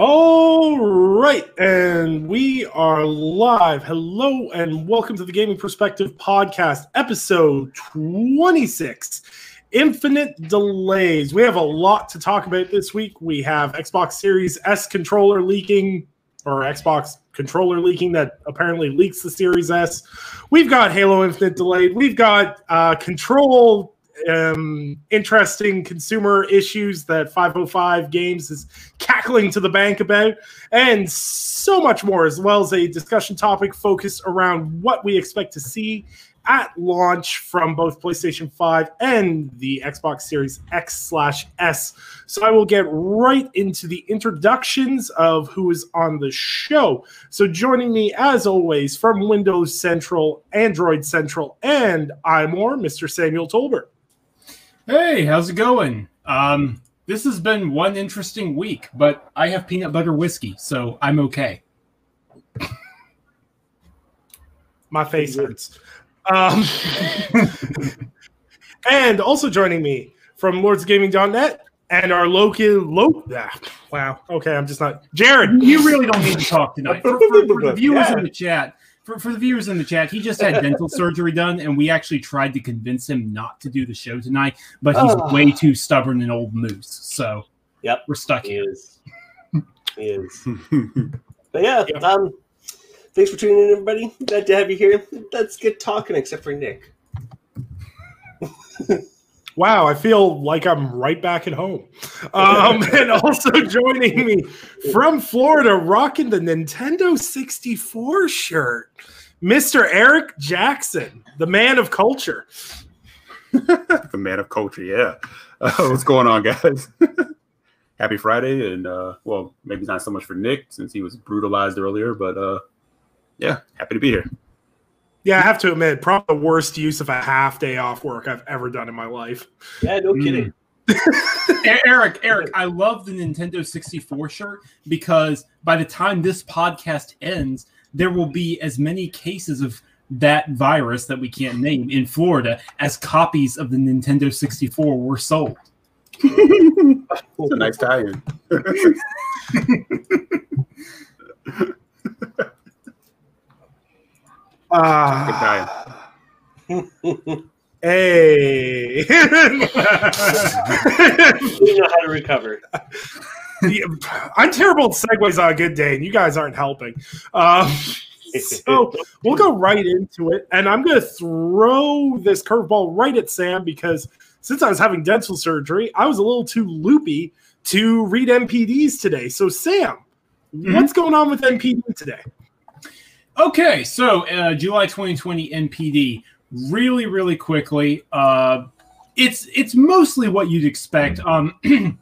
All right, and we are live. Hello, and welcome to the Gaming Perspective Podcast, episode 26 Infinite Delays. We have a lot to talk about this week. We have Xbox Series S controller leaking, or Xbox controller leaking that apparently leaks the Series S. We've got Halo Infinite delayed. We've got uh, Control um, interesting consumer issues that 505 Games is cackling to the bank about, and so much more, as well as a discussion topic focused around what we expect to see at launch from both PlayStation 5 and the Xbox Series X slash S. So I will get right into the introductions of who is on the show. So joining me as always from Windows Central, Android Central, and iMore, Mr. Samuel Tolbert. Hey, how's it going? Um, this has been one interesting week, but I have peanut butter whiskey, so I'm okay. My face hurts. Um, and also joining me from lordsgaming.net and our local lo- ah, wow okay i'm just not jared you really don't need to talk tonight for, for, for the viewers yeah. in the chat for, for the viewers in the chat, he just had dental surgery done, and we actually tried to convince him not to do the show tonight, but he's oh. way too stubborn and old moose. So, yep, we're stuck he here. Is. He is. but yeah, yep. um, thanks for tuning in, everybody. Glad to have you here. Let's get talking, except for Nick. wow, I feel like I'm right back at home. Um, and also joining me from Florida, rocking the Nintendo 64 shirt, Mr. Eric Jackson, the man of culture. the man of culture, yeah. Uh, what's going on, guys? Happy Friday, and uh, well, maybe not so much for Nick since he was brutalized earlier, but uh, yeah, happy to be here. Yeah, I have to admit, probably the worst use of a half day off work I've ever done in my life. Yeah, no kidding. Mm. Eric, Eric, I love the Nintendo 64 shirt because by the time this podcast ends, there will be as many cases of that virus that we can't name in Florida as copies of the Nintendo 64 were sold. It's a nice tie-in. Ah. hey. you know how to recover. I'm terrible at segues on a good day, and you guys aren't helping. Um, so we'll go right into it, and I'm going to throw this curveball right at Sam because since I was having dental surgery, I was a little too loopy to read NPDs today. So, Sam, mm-hmm. what's going on with NPD today? Okay, so uh, July 2020 NPD. Really, really quickly. Uh, it's it's mostly what you'd expect. Um,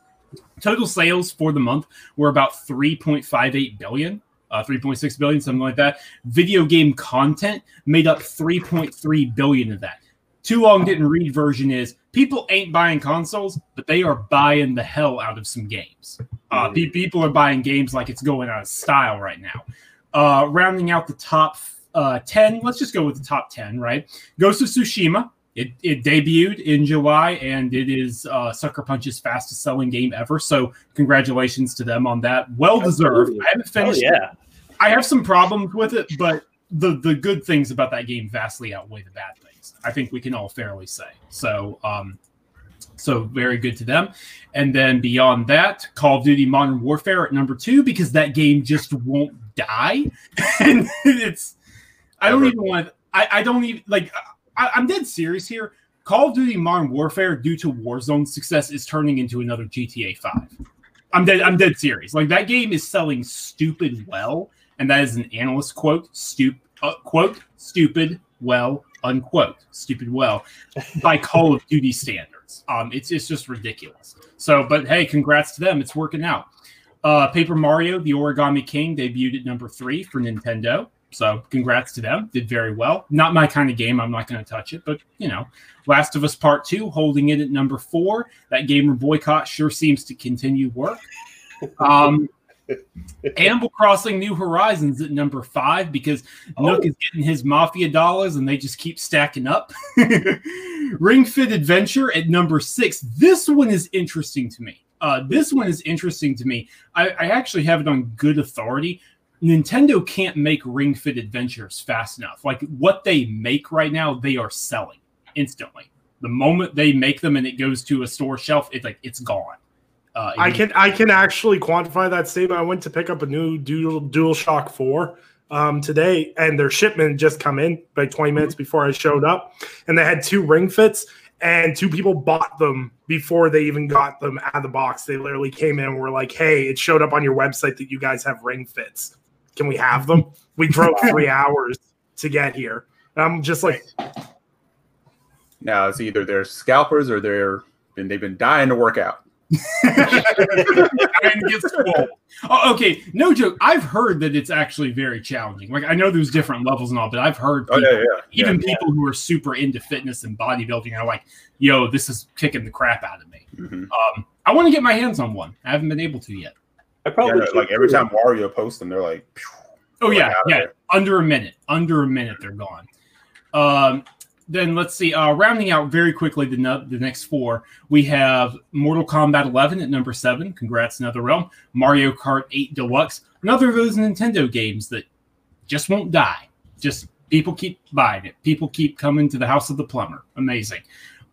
total sales for the month were about 3.58 billion. Uh, 3.6 billion, something like that. Video game content made up 3.3 billion of that. Too long didn't read version is people ain't buying consoles, but they are buying the hell out of some games. Uh, people are buying games like it's going out of style right now. Uh, rounding out the top uh, 10, let's just go with the top 10, right? Ghost of Tsushima. It, it debuted in July and it is uh, Sucker Punch's fastest selling game ever. So, congratulations to them on that. Well deserved. I haven't finished oh, yeah. It. I have some problems with it, but the, the good things about that game vastly outweigh the bad things. I think we can all fairly say. So, um, so very good to them. And then beyond that, Call of Duty Modern Warfare at number two because that game just won't die. and it's I don't even want I, I don't even like I, I'm dead serious here. Call of Duty Modern Warfare, due to Warzone success, is turning into another GTA 5. I'm dead. I'm dead serious. Like that game is selling stupid well, and that is an analyst quote. Stup uh, quote stupid well unquote stupid well by Call of Duty standards. Um, it's it's just ridiculous. So, but hey, congrats to them. It's working out. Uh, Paper Mario: The Origami King debuted at number three for Nintendo. So congrats to them. Did very well. Not my kind of game. I'm not going to touch it, but you know, Last of Us Part Two holding it at number four. That gamer boycott sure seems to continue work. Um, Animal Crossing New Horizons at number five because oh. Nook is getting his mafia dollars and they just keep stacking up. Ring Fit Adventure at number six. This one is interesting to me Uh, this one is interesting to me. I, I actually have it on good authority. Nintendo can't make Ring Fit Adventures fast enough. Like what they make right now, they are selling instantly. The moment they make them and it goes to a store shelf, it's like it's gone. Uh, I can I can actually quantify that statement. I went to pick up a new Dual Dual Shock Four um, today, and their shipment just come in like 20 minutes mm-hmm. before I showed up, and they had two ring fits, and two people bought them before they even got them out of the box. They literally came in and were like, "Hey, it showed up on your website that you guys have ring fits. Can we have them?" We drove three hours to get here. And I'm just like, now it's either they're scalpers or they're and they've been dying to work out. Oh, okay, no joke. I've heard that it's actually very challenging. Like I know there's different levels and all, but I've heard people, oh, yeah, yeah. even yeah, people who are super into fitness and bodybuilding are like, "Yo, this is kicking the crap out of me." Mm-hmm. Um, I want to get my hands on one. I haven't been able to yet. I probably yeah, like every time Wario posts them, they're like, "Oh yeah, yeah." Under a minute, under a minute, they're gone. Um, then let's see. Uh, rounding out very quickly the, the next four, we have Mortal Kombat 11 at number seven. Congrats, NetherRealm. Mario Kart 8 Deluxe. Another of those Nintendo games that just won't die. Just people keep buying it. People keep coming to the House of the Plumber. Amazing.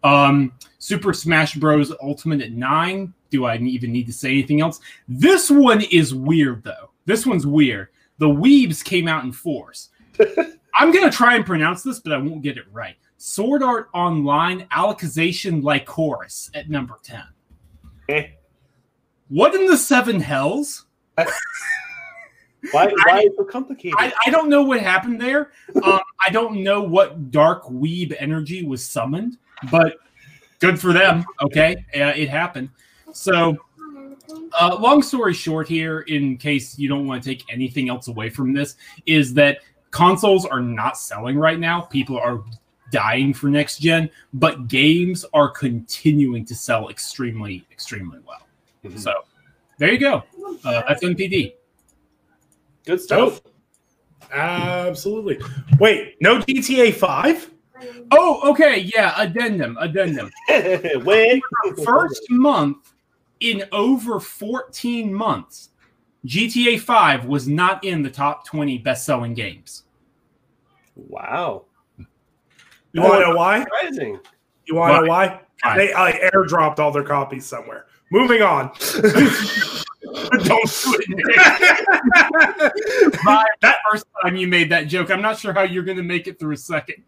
Um, Super Smash Bros. Ultimate at nine. Do I even need to say anything else? This one is weird though. This one's weird. The Weebs came out in force. I'm gonna try and pronounce this, but I won't get it right. Sword Art Online Alicization Lycoris at number 10. Eh. What in the seven hells? why, why I, is it so complicated? I, I, don't know what happened there. Um, I don't know what dark weeb energy was summoned, but good for them. Okay, uh, it happened. So, uh, long story short, here, in case you don't want to take anything else away from this, is that consoles are not selling right now. People are dying for next gen, but games are continuing to sell extremely, extremely well. Mm-hmm. So there you go. Uh, that's NPD. Good stuff. Oh, absolutely. Wait, no GTA 5? Oh, okay. Yeah. Addendum. Addendum. Wait. First month in over 14 months, GTA 5 was not in the top 20 best selling games. Wow. You want to know why? Surprising. You want to know why? why? They like airdropped all their copies somewhere. Moving on. Don't do it. that first time you made that joke, I'm not sure how you're going to make it through a second.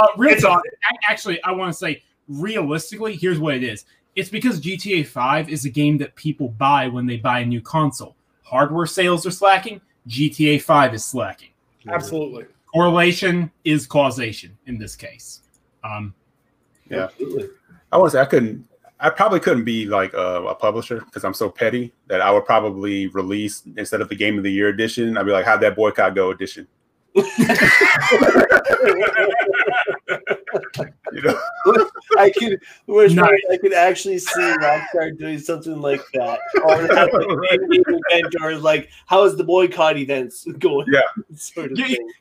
Uh, real talk. Actually, I want to say realistically, here's what it is. It's because GTA 5 is a game that people buy when they buy a new console. Hardware sales are slacking. GTA 5 is slacking. Absolutely correlation is causation in this case. Um, yeah, absolutely. I want to say I couldn't. I probably couldn't be like a, a publisher because I'm so petty that I would probably release instead of the Game of the Year edition. I'd be like, "How'd that boycott go?" edition. you know, I could wish nice. I could actually see Rockstar doing something like that, or event, or like how is the boycott events going? Yeah, sort of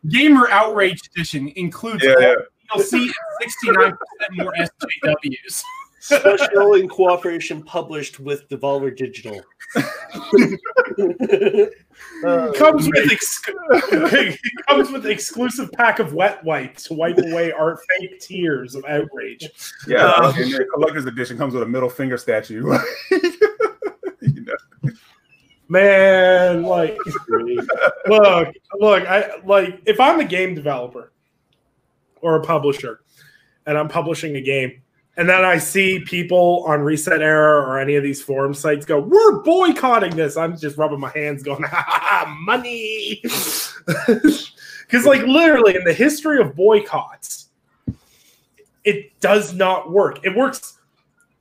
Gamer Outrage Edition includes yeah, yeah. see sixty nine percent more SJWs. Special in cooperation published with Devolver Digital. uh, comes with ex- comes with exclusive pack of wet wipes to wipe away our fake tears of outrage. Yeah, um, and the collector's edition comes with a middle finger statue. you know. Man, like, look, look, I like if I'm a game developer or a publisher, and I'm publishing a game and then I see people on ResetEra or any of these forum sites go, "We're boycotting this." I'm just rubbing my hands, going, "Ha money!" Because, like, literally, in the history of boycotts, it does not work. It works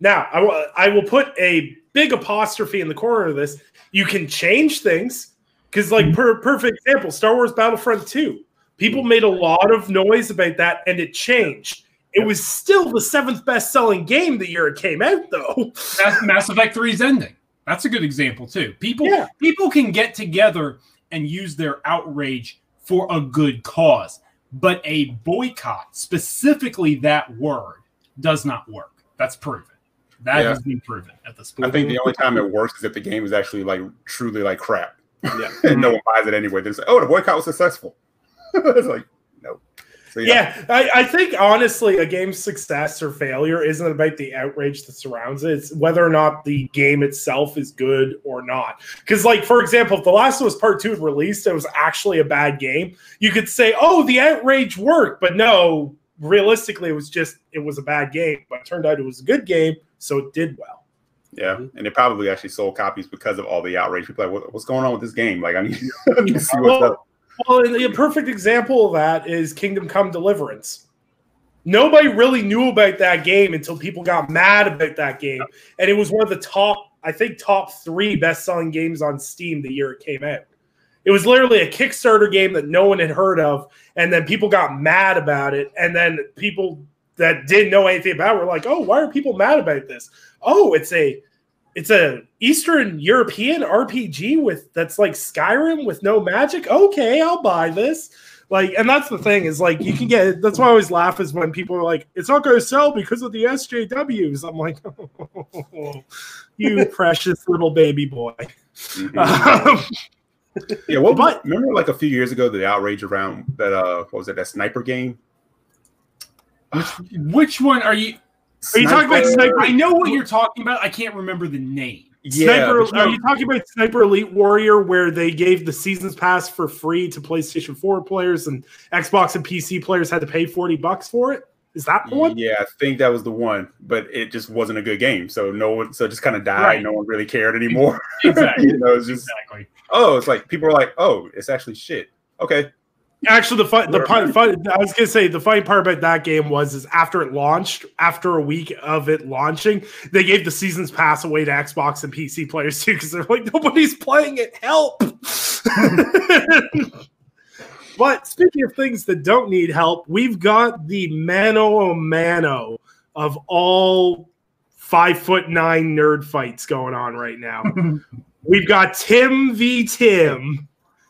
now. I will. I will put a big apostrophe in the corner of this. You can change things because, like, per perfect example, Star Wars Battlefront Two. People made a lot of noise about that, and it changed it was still the seventh best selling game the year it came out, though. Mass, Mass Effect 3's ending. That's a good example too. People yeah. people can get together and use their outrage for a good cause, but a boycott, specifically that word, does not work. That's proven. That Yeah. has been proven at this point. I think the only time it works is if the game is actually like truly like crap Yeah. and no one buys it anyway. They say, "Oh, the boycott was successful." it's like no. So Yeah, I, I think honestly, a game's success or failure isn't about the outrage that surrounds it. It's whether or not the game itself is good or not. Because, like, for example, if The Last of Us Part 2 had released, it was actually a bad game, you could say, oh, the outrage worked. But no, realistically, it was just, it was a bad game. But it turned out it was a good game, so it did well. Yeah, and they probably actually sold copies because of all the outrage. People are like, what, what's going on with this game? Like, I need, I need to see what's up. Well, a perfect example of that is Kingdom Come Deliverance. Nobody really knew about that game until people got mad about that game, and it was one of the top, I think, top three best-selling games on Steam the year it came out. It was literally a Kickstarter game that no one had heard of, and then people got mad about it, and then people that didn't know anything about it were like, "Oh, why are people mad about this? Oh, it's a it's a Eastern European RPG with that's like Skyrim with no magic. Okay, I'll buy this. Like, and that's the thing is like you can get. That's why I always laugh is when people are like, "It's not going to sell because of the SJWs." I'm like, "You precious little baby boy." Mhm. Um, yeah, what? but- remember, like a few years ago, the outrage around that. Uh, what was it? That sniper game. which, which one are you? Are you talking about Sniper- I know what you're talking about. I can't remember the name. Yeah, Sniper, but are you talking about Sniper Elite Warrior, where they gave the seasons pass for free to PlayStation 4 players and Xbox and PC players had to pay 40 bucks for it? Is that the one? Yeah, I think that was the one, but it just wasn't a good game. So no one, so it just kind of died. Right. No one really cared anymore. Exactly. you know, it's just Exactly. oh, it's like people are like, oh, it's actually shit. Okay, Actually, the fun, the fun, fun, I was gonna say the funny part about that game was is after it launched, after a week of it launching, they gave the seasons pass away to Xbox and PC players too because they're like nobody's playing it. Help! but speaking of things that don't need help, we've got the mano a mano of all five foot nine nerd fights going on right now. We've got Tim v Tim.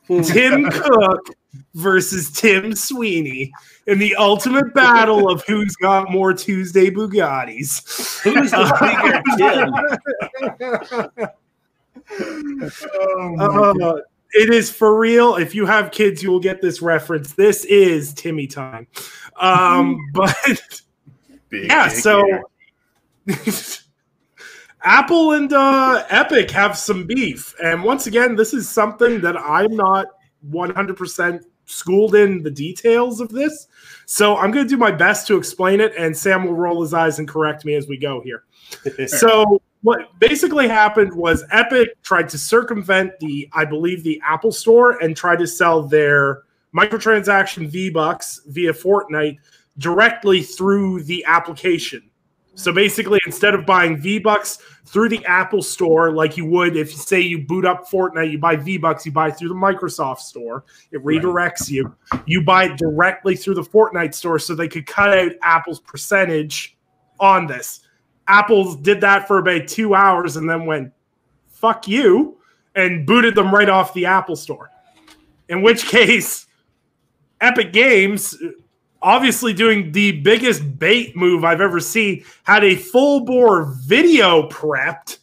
Tim Cook versus Tim Sweeney in the ultimate battle of who's got more Tuesday Bugattis. Who's the bigger Tim? Uh, it is for real. If you have kids, you will get this reference. This is Timmy time. Um, but big, yeah, big so. Apple and uh, Epic have some beef. And once again, this is something that I'm not 100% schooled in the details of this. So I'm going to do my best to explain it, and Sam will roll his eyes and correct me as we go here. so what basically happened was Epic tried to circumvent the, I believe, the Apple Store and tried to sell their microtransaction V Bucks via Fortnite directly through the application. So basically, instead of buying V Bucks through the Apple Store, like you would if you say you boot up Fortnite, you buy V Bucks, you buy through the Microsoft Store, it redirects you. You buy it directly through the Fortnite store so they could cut out Apple's percentage on this. Apple did that for about two hours and then went, fuck you, and booted them right off the Apple Store. In which case, Epic Games, obviously doing the biggest bait move I've ever seen, had a full bore video prepped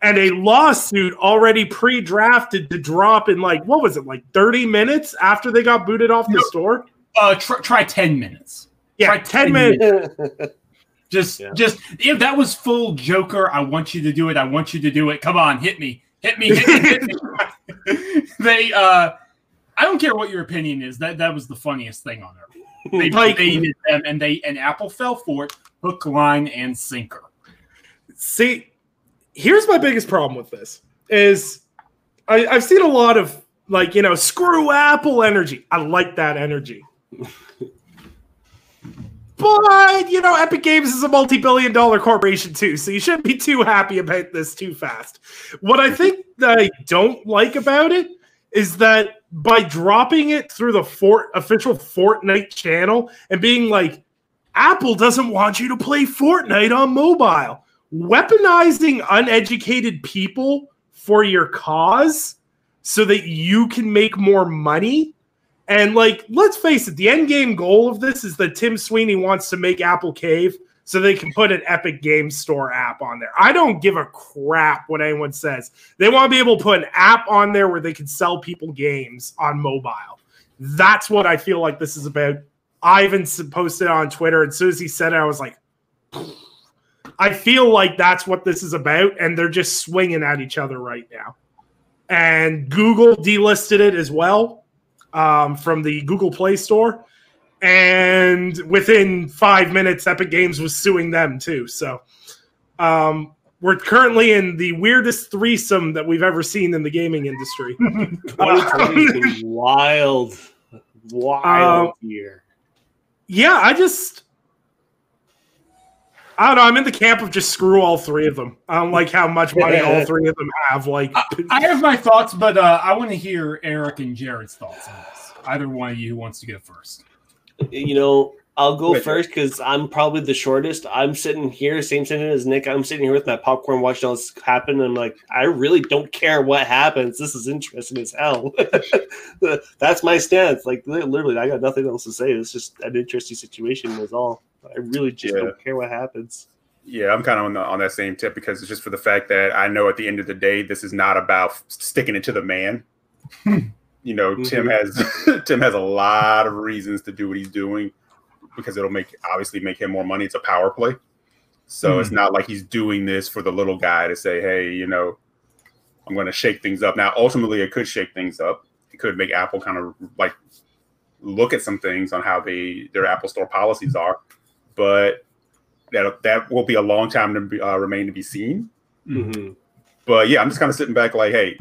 and a lawsuit already pre drafted to drop in like, what was it, like 30 minutes after they got booted off the No. store? Uh, try, try ten minutes. Yeah, Try 10 minutes. Just, Yeah. just if that was full Joker, I want you to do it. I want you to do it. Come on, hit me, hit me, hit me. Hit me. they, uh, I don't care what your opinion is. That that was the funniest thing on earth. They baited them, and they and Apple fell for it, hook, line, and sinker. See, here's my biggest problem with this is I, I've seen a lot of like, you know, screw Apple energy. I like that energy. But you know, Epic Games is a multi-billion dollar corporation too, so you shouldn't be too happy about this too fast. What I think that I don't like about it is that by dropping it through the Fort official Fortnite channel and being like, Apple doesn't want you to play Fortnite on mobile, weaponizing uneducated people for your cause so that you can make more money. And like, let's face it, the end game goal of this is that Tim Sweeney wants to make Apple cave so they can put an Epic Game Store app on there. I don't give a crap what anyone says. They want to be able to put an app on there where they can sell people games on mobile. That's what I feel like this is about. Ivan posted on Twitter. and As soon as he said it, I was like, I feel like that's what this is about, and they're just swinging at each other right now. And Google delisted it as well um, from the Google Play Store and within five minutes, Epic Games was suing them too. So um, we're currently in the weirdest threesome that we've ever seen in the gaming industry. wild, wild um, year. Yeah, I just. I don't know. I'm in the camp of just screw all three of them. I don't like how much money all three of them have. Like, I, I have my thoughts, but uh, I want to hear Eric and Jared's thoughts on this. Either one of you who wants to go first you know, I'll go Wait, first because I'm probably the shortest. I'm sitting here, same sitting as Nick. I'm sitting here with my popcorn watching all this happen. I'm like, I really don't care what happens. This is interesting as hell. That's my stance. Like literally, I got nothing else to say. It's just an interesting situation. Is all. I really just yeah. don't care what happens. Yeah, I'm kind of on, the, on that same tip because it's just for the fact that I know at the end of the day, this is not about sticking it to the man. you know, mm-hmm. Tim has Tim has a lot of reasons to do what he's doing because it'll make obviously make him more money. It's a power play. So mm-hmm. it's not like he's doing this for the little guy to say, hey, you know, I'm going to shake things up. Now, ultimately, it could shake things up. It could make Apple kind of like look at some things on how they their Apple Store policies are, but that that will be a long time to be, uh, remain to be seen. Mm-hmm. But yeah, I'm just kind of sitting back like, hey,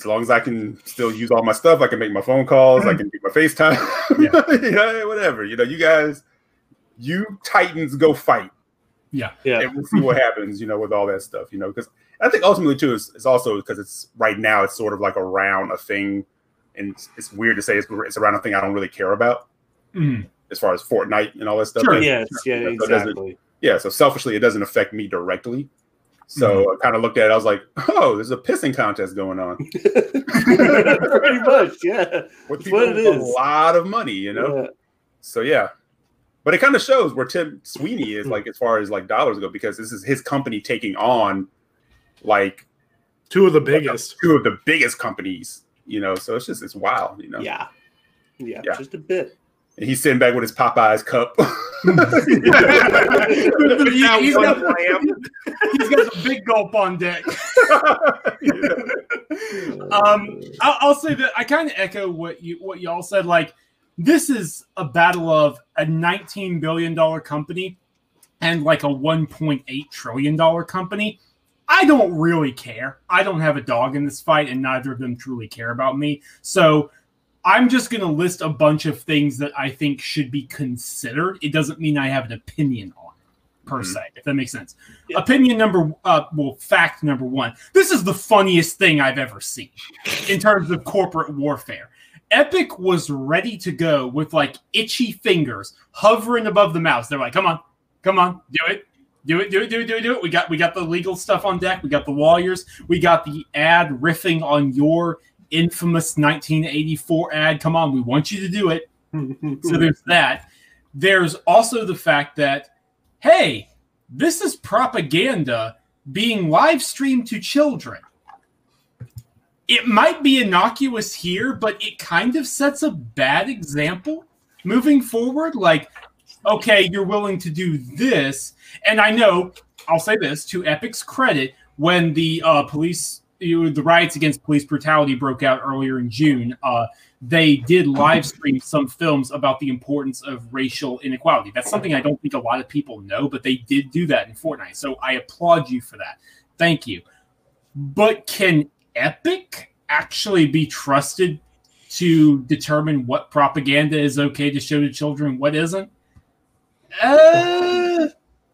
as long as I can still use all my stuff, I can make my phone calls, I can do my FaceTime, yeah. yeah, whatever. You know, you guys, you Titans go fight. Yeah, yeah, and we'll see what happens. You know, with all that stuff. You know, because I think ultimately too is, is also because it's right now it's sort of like around a thing, and it's, it's weird to say it's, it's, around a thing I don't really care about. Mm. As far as Fortnite and all that stuff. Sure, yeah, yeah, exactly. yeah, so selfishly, it doesn't affect me directly. So mm-hmm. I kind of looked at it. I was like, "Oh, there's a pissing contest going on." Pretty much, yeah. With people what it is. a lot of money, you know. Yeah. So yeah, but it kind of shows where Tim Sweeney is, like as far as like dollars go, because this is his company taking on like two of the biggest, like, two of the biggest companies. You know, so it's just it's wild. You know. Yeah. Yeah, yeah. just a bit and he's sitting back with his Popeyes cup. he, has got, he's got a big gulp on deck. um, I'll, I'll, say that I kind of echo what you what y'all said. Like this is a battle of a 19 billion dollar company and like a 1.8 trillion dollar company. I don't really care. I don't have a dog in this fight, and neither of them truly care about me. So I'm just going to list a bunch of things that I think should be considered. It doesn't mean I have an opinion on it, per mm-hmm. se, if that makes sense. Yeah. Opinion number, uh, well, fact number one. This is the funniest thing I've ever seen in terms of corporate warfare. Epic was ready to go with like itchy fingers hovering above the mouse. They're like, "Come on, come on, do it, do it, do it, do it, do it, do it." We got we got the legal stuff on deck. We got the lawyers. We got the ad riffing on your infamous 1984 ad. Come on, we want you to do it. so there's that. There's also the fact that, hey, this is propaganda being live streamed to children. It might be innocuous here, but it kind of sets a bad example moving forward. Like, okay, you're willing to do this. And I know, I'll say this to Epic's credit, when the uh, police you, the riots against police brutality broke out earlier in June, uh, they did live stream some films about the importance of racial inequality. That's something I don't think a lot of people know, but they did do that in Fortnite. So I applaud you for that. Thank you. But can Epic actually be trusted to determine what propaganda is okay to show to children, what isn't? Uh,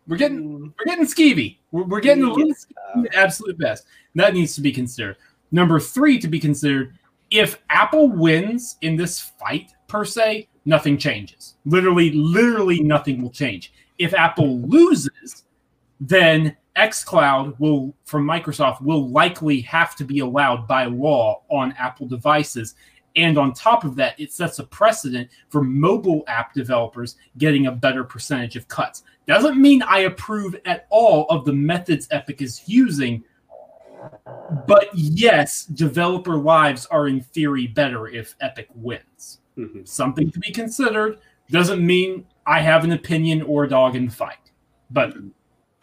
we're getting hmm. we're getting skeevy. We're, we're getting a little uh, absolute best. That needs to be considered. Number three to be considered: if Apple wins in this fight per se, nothing changes. Literally, literally nothing will change. If Apple loses, then xCloud will from Microsoft will likely have to be allowed by law on Apple devices And on top of that, it sets a precedent for mobile app developers getting a better percentage of cuts. Doesn't mean I approve at all of the methods Epic is using, but yes, developer lives are in theory better if Epic wins. Mm-hmm. Something to be considered. Doesn't mean I have an opinion or a dog in the fight, but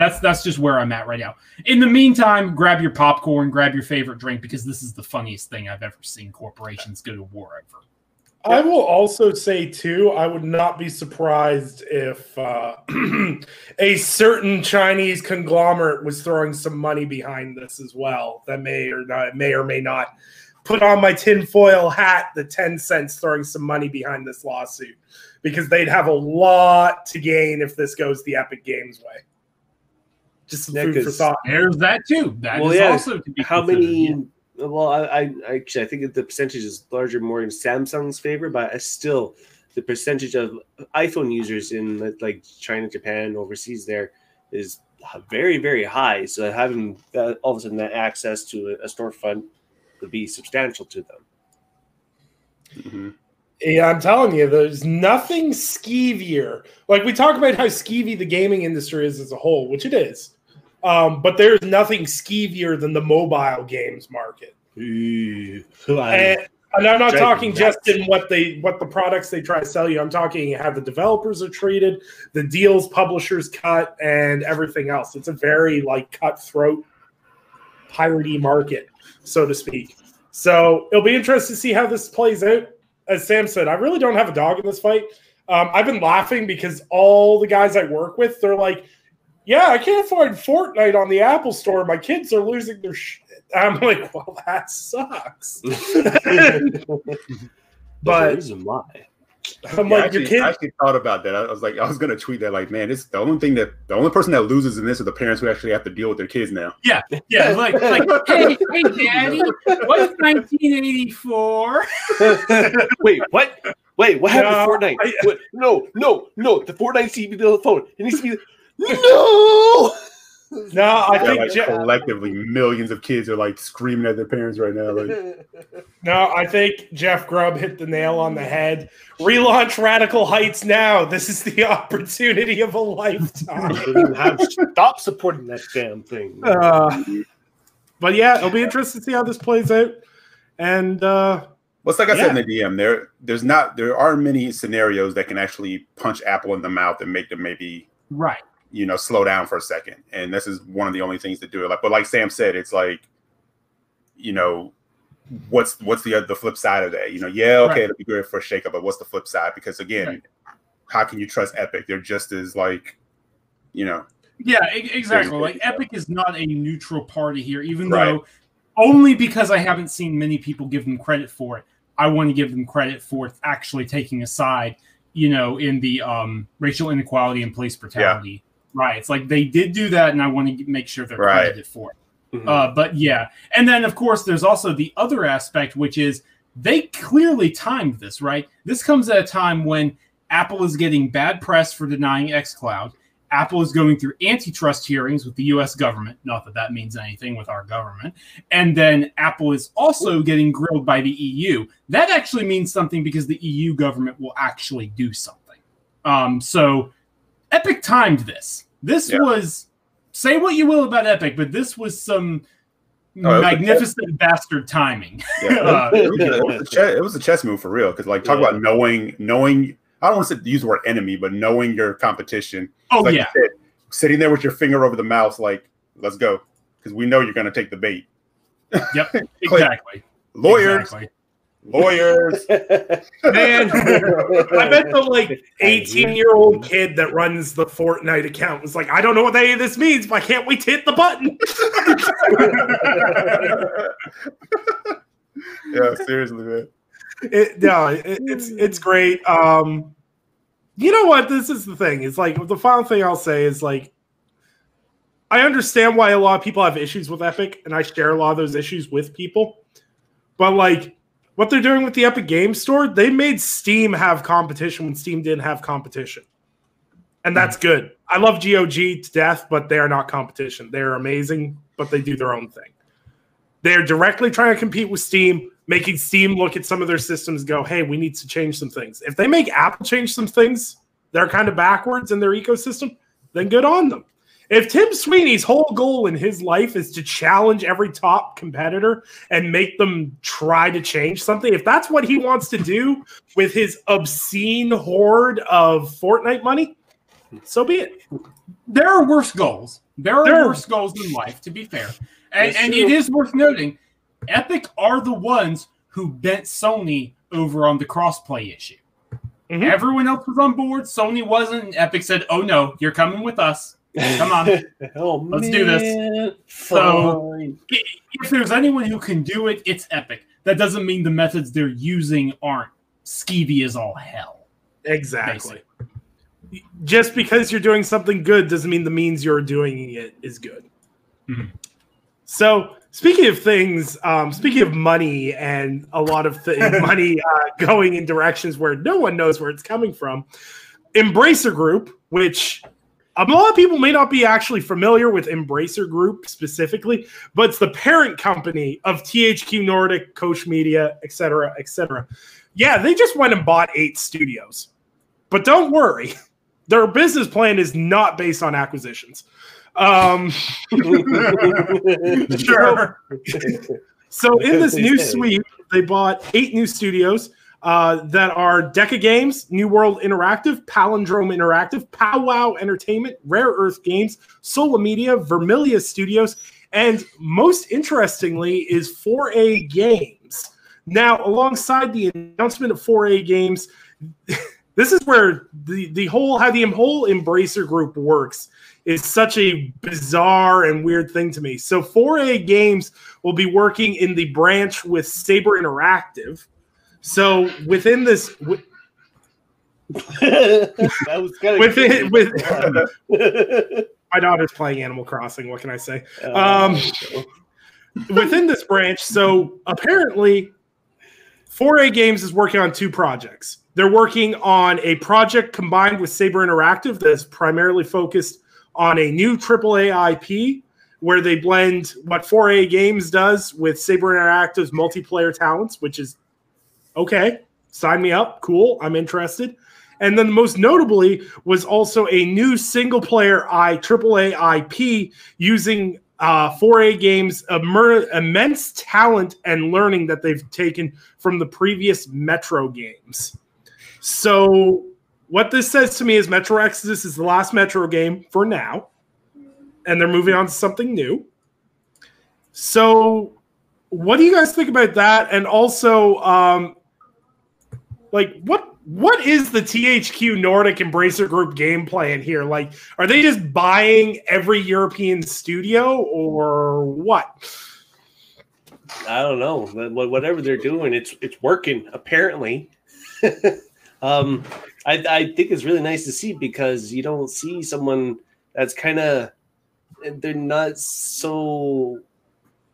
that's that's just where I'm at right now. In the meantime, grab your popcorn, grab your favorite drink because this is the funniest thing I've ever seen corporations go to war over. I will also say too, I would not be surprised if uh, a certain Chinese conglomerate was throwing some money behind this as well. That may or not may or may not put on my tinfoil hat. The Tencent's throwing some money behind this lawsuit because they'd have a lot to gain if this goes the Epic Games way. Just some Yeah, food for 'cause- thought. There's that too. That is Well, yeah, also to be How many? yeah. Well, I, I I actually I think the percentage is larger more in Samsung's favor, but I still the percentage of iPhone users in like China, Japan, overseas there is very very high. So having that, all of a sudden that access to a, a storefront would be substantial to them. Mhm. Yeah, I'm telling you, there's nothing skeevier. Like we talk about how skeevy the gaming industry is as a whole, which it is. Um, but there's nothing skeevier than the mobile games market. Ooh, And, and I'm not talking just in what they what the products they try to sell you. I'm talking how the developers are treated, the deals publishers cut, and everything else. It's a very like cutthroat, piratey market, so to speak. So it'll be interesting to see how this plays out. As Sam said, I really don't have a dog in this fight. Um, I've been laughing because all the guys I work with, they're like, "Yeah, I can't find Fortnite on the Apple Store. My kids are losing their shit." I'm like, "Well, that sucks." but reason why. I'm Yeah, like, actually, your kid. I actually thought about that. I was like, I was gonna tweet that, like, man, this the only thing that the only person that loses in this are the parents who actually have to deal with their kids now. Yeah, yeah, like like hey, hey, daddy, what's 1984? Wait, what? Wait, what happened No, to Fortnite? I- What? No, no, no. The Fortnite needs to be on the phone. It needs to be. No. No, I Yeah, think like Je- collectively, millions of kids are like screaming at their parents right now. Like, no, I think Jeff Grubb hit the nail on the head. Relaunch Radical Heights now. This is the opportunity of a lifetime. Have stop supporting that damn thing. Uh, but yeah, it'll be interesting to see how this plays out. And uh, well, it's like I Yeah. said in the DM, there, there's not, there are many scenarios that can actually punch Apple in the mouth and make them maybe, Right. You know, slow down for a second. And this is one of the only things to do it. Like, but like Sam said, it's like, you know, what's what's the the flip side of that? You know, yeah, okay, Right. it'll be good for a shakeup, but what's the flip side? Because again, Right. how can you trust Epic? They're just as like, you know, Yeah, exactly. Like. Epic is not a neutral party here, even Right. though only because I haven't seen many people give them credit for it. I want to give them credit for actually taking a side, you know, in the um, racial inequality and police brutality. Right. It's like they did do that, and I want to make sure they're Right. credited for it. Mhm. Uh, but yeah, and then of course there's also the other aspect, which is they clearly timed this right. This comes at a time when Apple is getting bad press for denying xCloud. Apple is going through antitrust hearings with the U.S. government. Not that that means anything with our government. And then Apple is also getting grilled by the EU. That actually means something because the EU government will actually do something. Um, so Epic timed this. This Yeah. was say what you will about Epic, but this was some Oh, it was- magnificent bastard timing. yeah, Uh, it, was, it was a chess, it was a chess move for real. Because like talk Yeah. about knowing knowing. I don't want to use the word enemy, but knowing your competition. oh like yeah, said, sitting there with your finger over the mouse, like let's go, because we know you're going to take the bait. yep, exactly. Lawyers, Exactly. Lawyers. man, I bet the like 18 year old kid that runs the Fortnite account was like, I don't know what any of this means, but I can't wait to hit the button. yeah, seriously, man. It, no, it, it's it's great. Um, you know what? This is the thing. It's like the final thing I'll say is like, I understand why a lot of people have issues with Epic, and I share a lot of those issues with people. But like, what they're doing with the Epic Game Store, they made Steam have competition when Steam didn't have competition, and that's hmm. good. I love GOG to death, but they are not competition. They are amazing, but they do their own thing. They're directly trying to compete with Steam, making Steam look at some of their systems, go, hey, we need to change some things. If they make Apple change some things, they're kind of backwards in their ecosystem, then good on them. If Tim Sweeney's whole goal in his life is to challenge every top competitor and make them try to change something, if that's what he wants to do with his obscene hoard of Fortnite money, so be it. There are worse goals. There are There- worse goals in life, to be fair. And, That's and it is worth noting Epic are the ones who bent Sony over on the crossplay issue. Mhm. Everyone else was on board. Sony wasn't. Epic said, oh no, you're coming with us. Come on. oh, Let's do this. man. So- Fine. if there's anyone who can do it, it's Epic. That doesn't mean the methods they're using aren't skeevy as all hell. Exactly. Just because you're doing something good doesn't mean the means you're doing it is good. Mhm. So, speaking of things, um, speaking of money and a lot of th- money uh, going in directions where no one knows where it's coming from, Embracer Group, which a lot of people may not be actually familiar with Embracer Group specifically, but it's the parent company of THQ Nordic, Koch Media, etc., cetera, et cetera. Yeah, they just went and bought eight studios. But don't worry, their business plan is not based on acquisitions. Um, Sure. so in this new say. suite, they bought eight new studios uh, that are Deca Games, New World Interactive, Palindrome Interactive, Powwow Entertainment, Rare Earth Games, Sola Media, Vermila Studios, and most interestingly is 4A Games. Now, alongside the announcement of 4A Games, this is where the, the whole how the whole Embracer group works is such a bizarre and weird thing to me. So 4A Games will be working in the branch with Saber Interactive. So within this, wi- that was kind of within with my daughter's playing Animal Crossing. What can I say? Um, within this branch, so apparently, 4A Games is working on two projects. They're working on a project combined with Saber Interactive that's primarily focused on a new AAA IP where they blend what 4A Games does with Saber Interactive's multiplayer talents, which is okay. Sign me up. Cool. I'm interested. And then most notably was also a new single player I AAA IP using uh, 4A Games immer- immense talent and learning that they've taken from the previous Metro games. So what this says to me is Metro Exodus is the last Metro game for now, and they're moving on to something new. So, what do you guys think about that? And also, um, like, what what is the THQ Nordic Embracer Group game plan here? Like, are they just buying every European studio, or what? I don't know. Whatever they're doing, it's it's working apparently. um, I I think it's really nice to see because you don't see someone that's kind of they're not so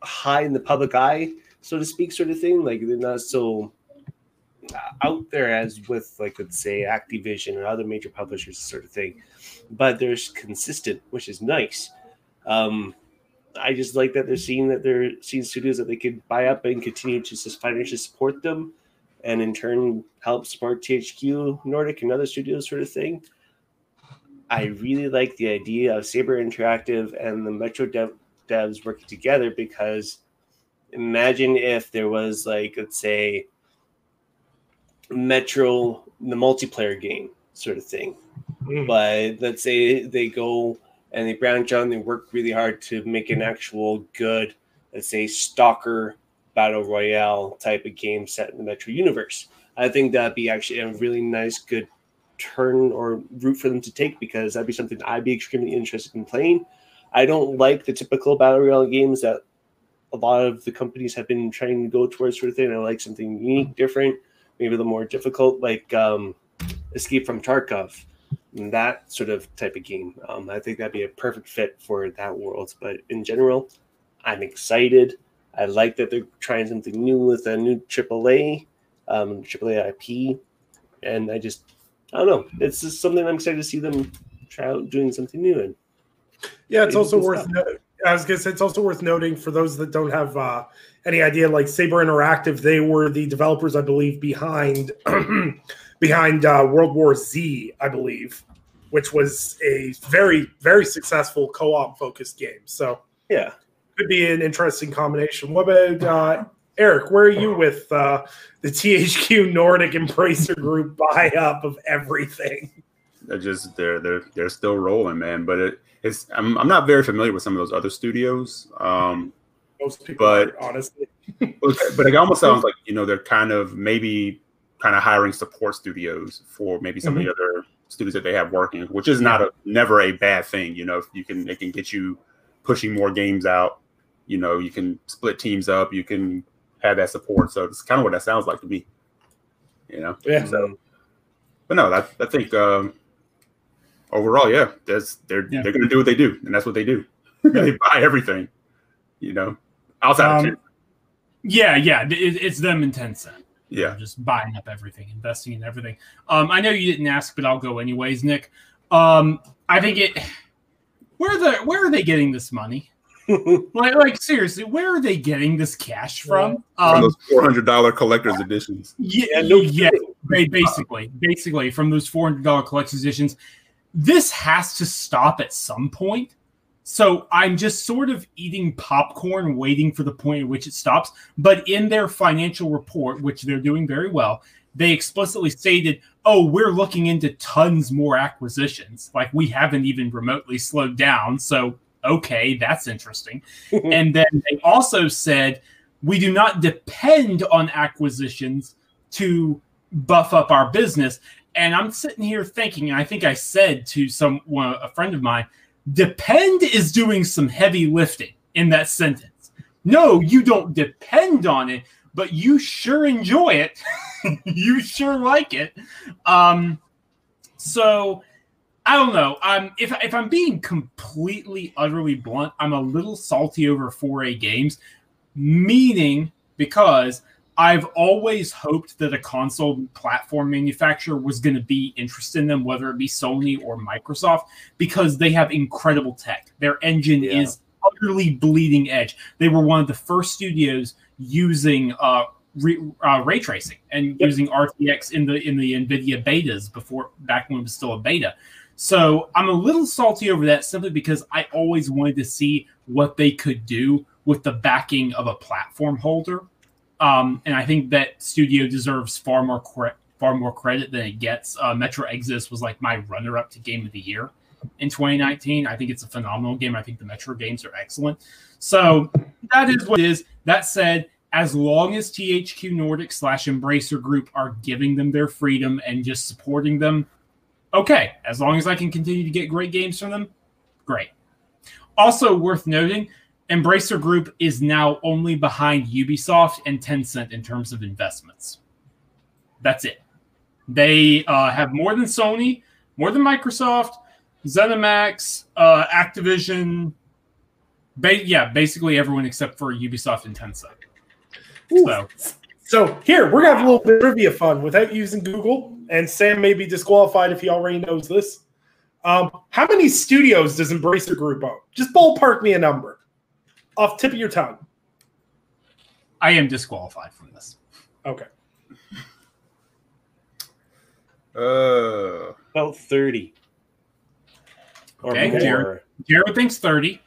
high in the public eye, so to speak, sort of thing. Like they're not so out there as with like let's say Activision and other major publishers, sort of thing. But they're consistent, which is nice. Um, I just like that they're seeing that they're seeing studios that they could buy up and continue to just financially support them, and in turn help support THQ Nordic and other studios, sort of thing. I really like the idea of Saber Interactive and the Metro dev- devs working together because imagine if there was like let's say Metro the multiplayer game sort of thing Mm. but let's say they go and they branch out and they work really hard to make an actual good, let's say, stalker battle royale type of game set in the Metro universe. I think that'd be actually a really nice, good turn or route for them to take because that'd be something I'd be extremely interested in playing. I don't like the typical battle royale games that a lot of the companies have been trying to go towards, sort of thing. I like something unique, different, maybe the more difficult, like um, Escape from Tarkov that sort of type of game. Um, I think that'd be a perfect fit for that world. But in general, I'm excited. I like that they're trying something new with a new AAA, um, AAA IP, and I just, I don't know. It's just something I'm excited to see them try out doing something new. And Yeah, it's also worth stuff. no- I was gonna say it's also worth noting for those that don't have uh, any idea, like Saber Interactive, they were the developers, I believe, behind behind uh, World War Z, I believe, which was a very very successful co-op focused game. So Yeah. could be an interesting combination. What about uh, Eric? Where are you with uh, the THQ Nordic Embracer Group buy up of everything? They're just they're they're they're still rolling, man. But it, it's I'm I'm not very familiar with some of those other studios. Um, Most people, But- are, honestly. but it almost sounds like you know they're kind of maybe kind of hiring support studios for maybe some of the other studios that they have working, which is not a never a bad thing. You know, if you can they can get you pushing more games out. You know, you can split teams up. You can have that support. So it's kind of what that sounds like to me. You know. Yeah. So, but no, I, I think um, overall, yeah, that's they're Yeah. they're going to do what they do, and that's what they do. they buy everything. You know, outside Um, of Yeah, yeah, it, it's them and Tencent. yeah. They're just buying up everything, investing in everything. Um, I know you didn't ask, but I'll go anyways, Nick. Um, I think it. Where the where are they getting this money? Like, like seriously, where are they getting this cash from? From Um, those four hundred dollar collector's editions. yeah, Yeah, no yeah, kidding. basically, basically from those four hundred dollar collector's editions. This has to stop at some point. So I'm just sort of eating popcorn, waiting for the point at which it stops. But in their financial report, which they're doing very well, they explicitly stated, "Oh, we're looking into tons more acquisitions. Like we haven't even remotely slowed down." So okay, that's interesting. and then they also said, "We do not depend on acquisitions to buff up our business." And I'm sitting here thinking, and I think I said to some one, a friend of mine, depend is doing some heavy lifting in that sentence. No, you don't depend on it, but you sure enjoy it. you sure like it. Um, so I don't know. Um, if if I'm being completely utterly blunt, I'm a little salty over 4A games, meaning because I've always hoped that a console platform manufacturer was going to be interested in them, whether it be Sony or Microsoft, because they have incredible tech. Their engine Yeah. is utterly bleeding edge. They were one of the first studios using uh, re, uh, ray tracing and Yep. using RTX in the in the NVIDIA betas before back when it was still a beta. So I'm a little salty over that simply because I always wanted to see what they could do with the backing of a platform holder. Um, and I think that studio deserves far more cre- far more credit than it gets. Uh, Metro Exodus was like my runner up to game of the year in 2019. I think it's a phenomenal game. I think the Metro games are excellent. So that is what it is. That said, as long as THQ Nordic slash Embracer Group are giving them their freedom and just supporting them, okay. As long as I can continue to get great games from them, great. Also worth noting, Embracer Group is now only behind Ubisoft and Tencent in terms of investments. That's it. They uh, have more than Sony, more than Microsoft, ZeniMax, uh, Activision. Ba- yeah, basically everyone except for Ubisoft and Tencent. So So here we're gonna have a little bit of trivia fun without using Google, and Sam may be disqualified if he already knows this. Um, how many studios does Embracer Group own? Just ballpark me a number, off tip of your tongue. I am disqualified from this. Okay. Uh, About 30. Or Okay, more. Jared. Jared thinks 30.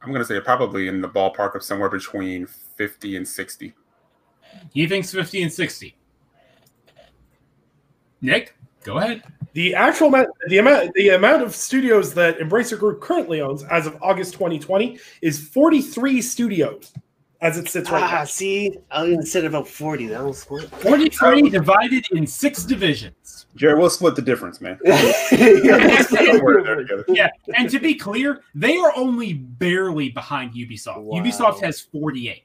I'm gonna say probably in the ballpark of somewhere between fifty and sixty. He thinks 50 and 60. Nick, go ahead. The actual amount, the amount, the amount of studios that Embracer Group currently owns as of August 2020 is 43 studios, as it sits right Ah, now. see, I even said about 40. That was what? 43 divided in six divisions. Jared, we'll split the difference, man. yeah, Somewhere there together. Yeah, and to be clear, they are only barely behind Ubisoft. Wow. Ubisoft has 48.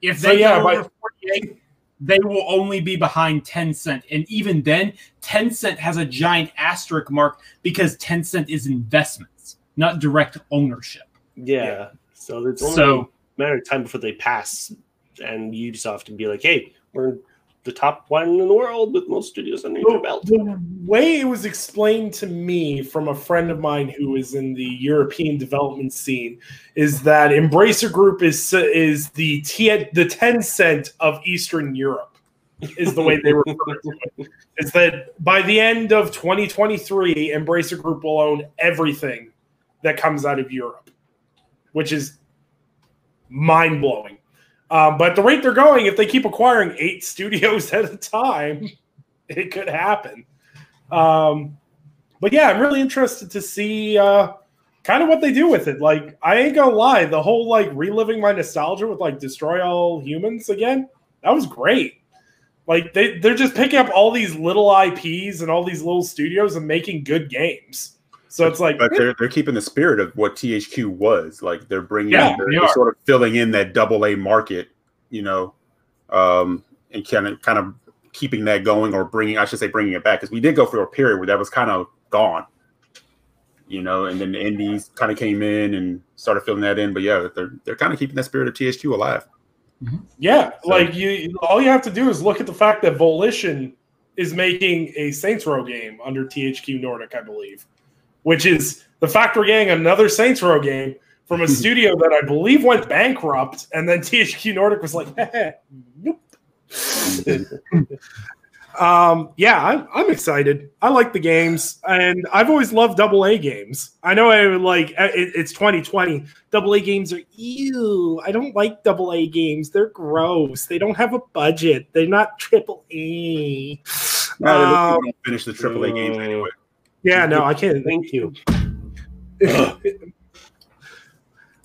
If So, they yeah, go by- 48, they will only be behind Tencent. And even then, Tencent has a giant asterisk mark because Tencent is investments, not direct ownership. yeah. So it's only So- a matter of time before they pass and Ubisoft can be like, hey, we're the top one in the world with most studios under their belt. The way it was explained to me from a friend of mine who is in the European development scene is that Embracer Group is is the T- the Tencent of Eastern Europe. Is the way they refer to it. Is that by the end of 2023, Embracer Group will own everything that comes out of Europe, which is mind blowing. Um, but the rate they're going, if they keep acquiring eight studios at a time, it could happen. Um, but yeah, I'm really interested to see uh, kind of what they do with it. Like, I ain't gonna lie, the whole like reliving my nostalgia with like Destroy All Humans again, that was great. Like they they're just picking up all these little IPs and all these little studios and making good games. So it's like, but they're they're keeping the spirit of what THQ was. Like they're bringing, Yeah, they're, they they're sort of filling in that double A market, you know, um, and kind of kind of keeping that going or bringing, I should say, bringing it back because we did go through a period where that was kind of gone, you know, and then the indies kind of came in and started filling that in. But yeah, they're they're kind of keeping that spirit of THQ alive. Yeah, So- like you, all you have to do is look at the fact that Volition is making a Saints Row game under THQ Nordic, I believe, which is the fact we're getting another Saints Row game from a studio that I believe went bankrupt, and then THQ Nordic was like, nope. um, yeah, I'm, I'm excited. I like the games, and I've always loved double A games. I know I would like uh, it, it's 2020. Double A games are ew. I don't like double A games. They're gross. They don't have a budget. They're not triple A. No, Um, finish the AAA games anyway. Yeah, no, I can't. Thank you.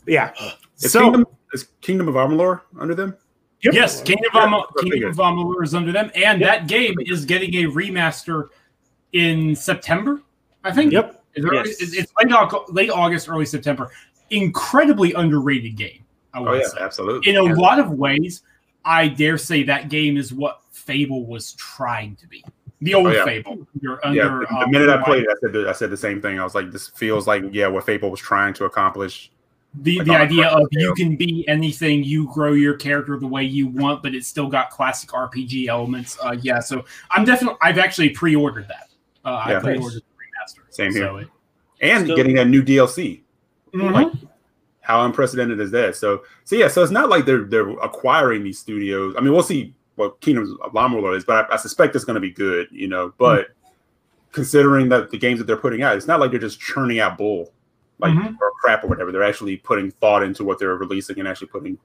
yeah. Is, So Kingdom, is Kingdom of Amalur under them? yep. Yes, oh, Kingdom of, Yeah, Amal- I Kingdom of Amalur is under them, and Yep. that game is getting a remaster in September. I think. Yep. It's, early- Yes. it's- it's late, late August, early September. Incredibly underrated game. I Oh yeah, say. absolutely. In a Yeah. lot of ways, I dare say that game is what Fable was trying to be. The old Oh, yeah. Fable. You're yeah, under. the, the um, minute I played it, I said the, I said the same thing. I was like, this feels like yeah, what Fable was trying to accomplish. the Like the idea of you can be anything, you grow your character the way you want, but it's still got classic RPG elements. Uh, yeah, so I'm definitely I've actually pre-ordered that. Uh, I Yeah. pre-ordered the remaster. Same here. So it, and Still- getting that new DLC. Mhm. Like, how unprecedented is that? So, so yeah, so it's not like they're they're acquiring these studios. I mean, we'll see what Kingdoms of Amalur is, but I, I suspect it's going to be good, you know. But considering that the games that they're putting out, it's not like they're just churning out bull, like Mhm. or crap or whatever. They're actually putting thought into what they're releasing and actually putting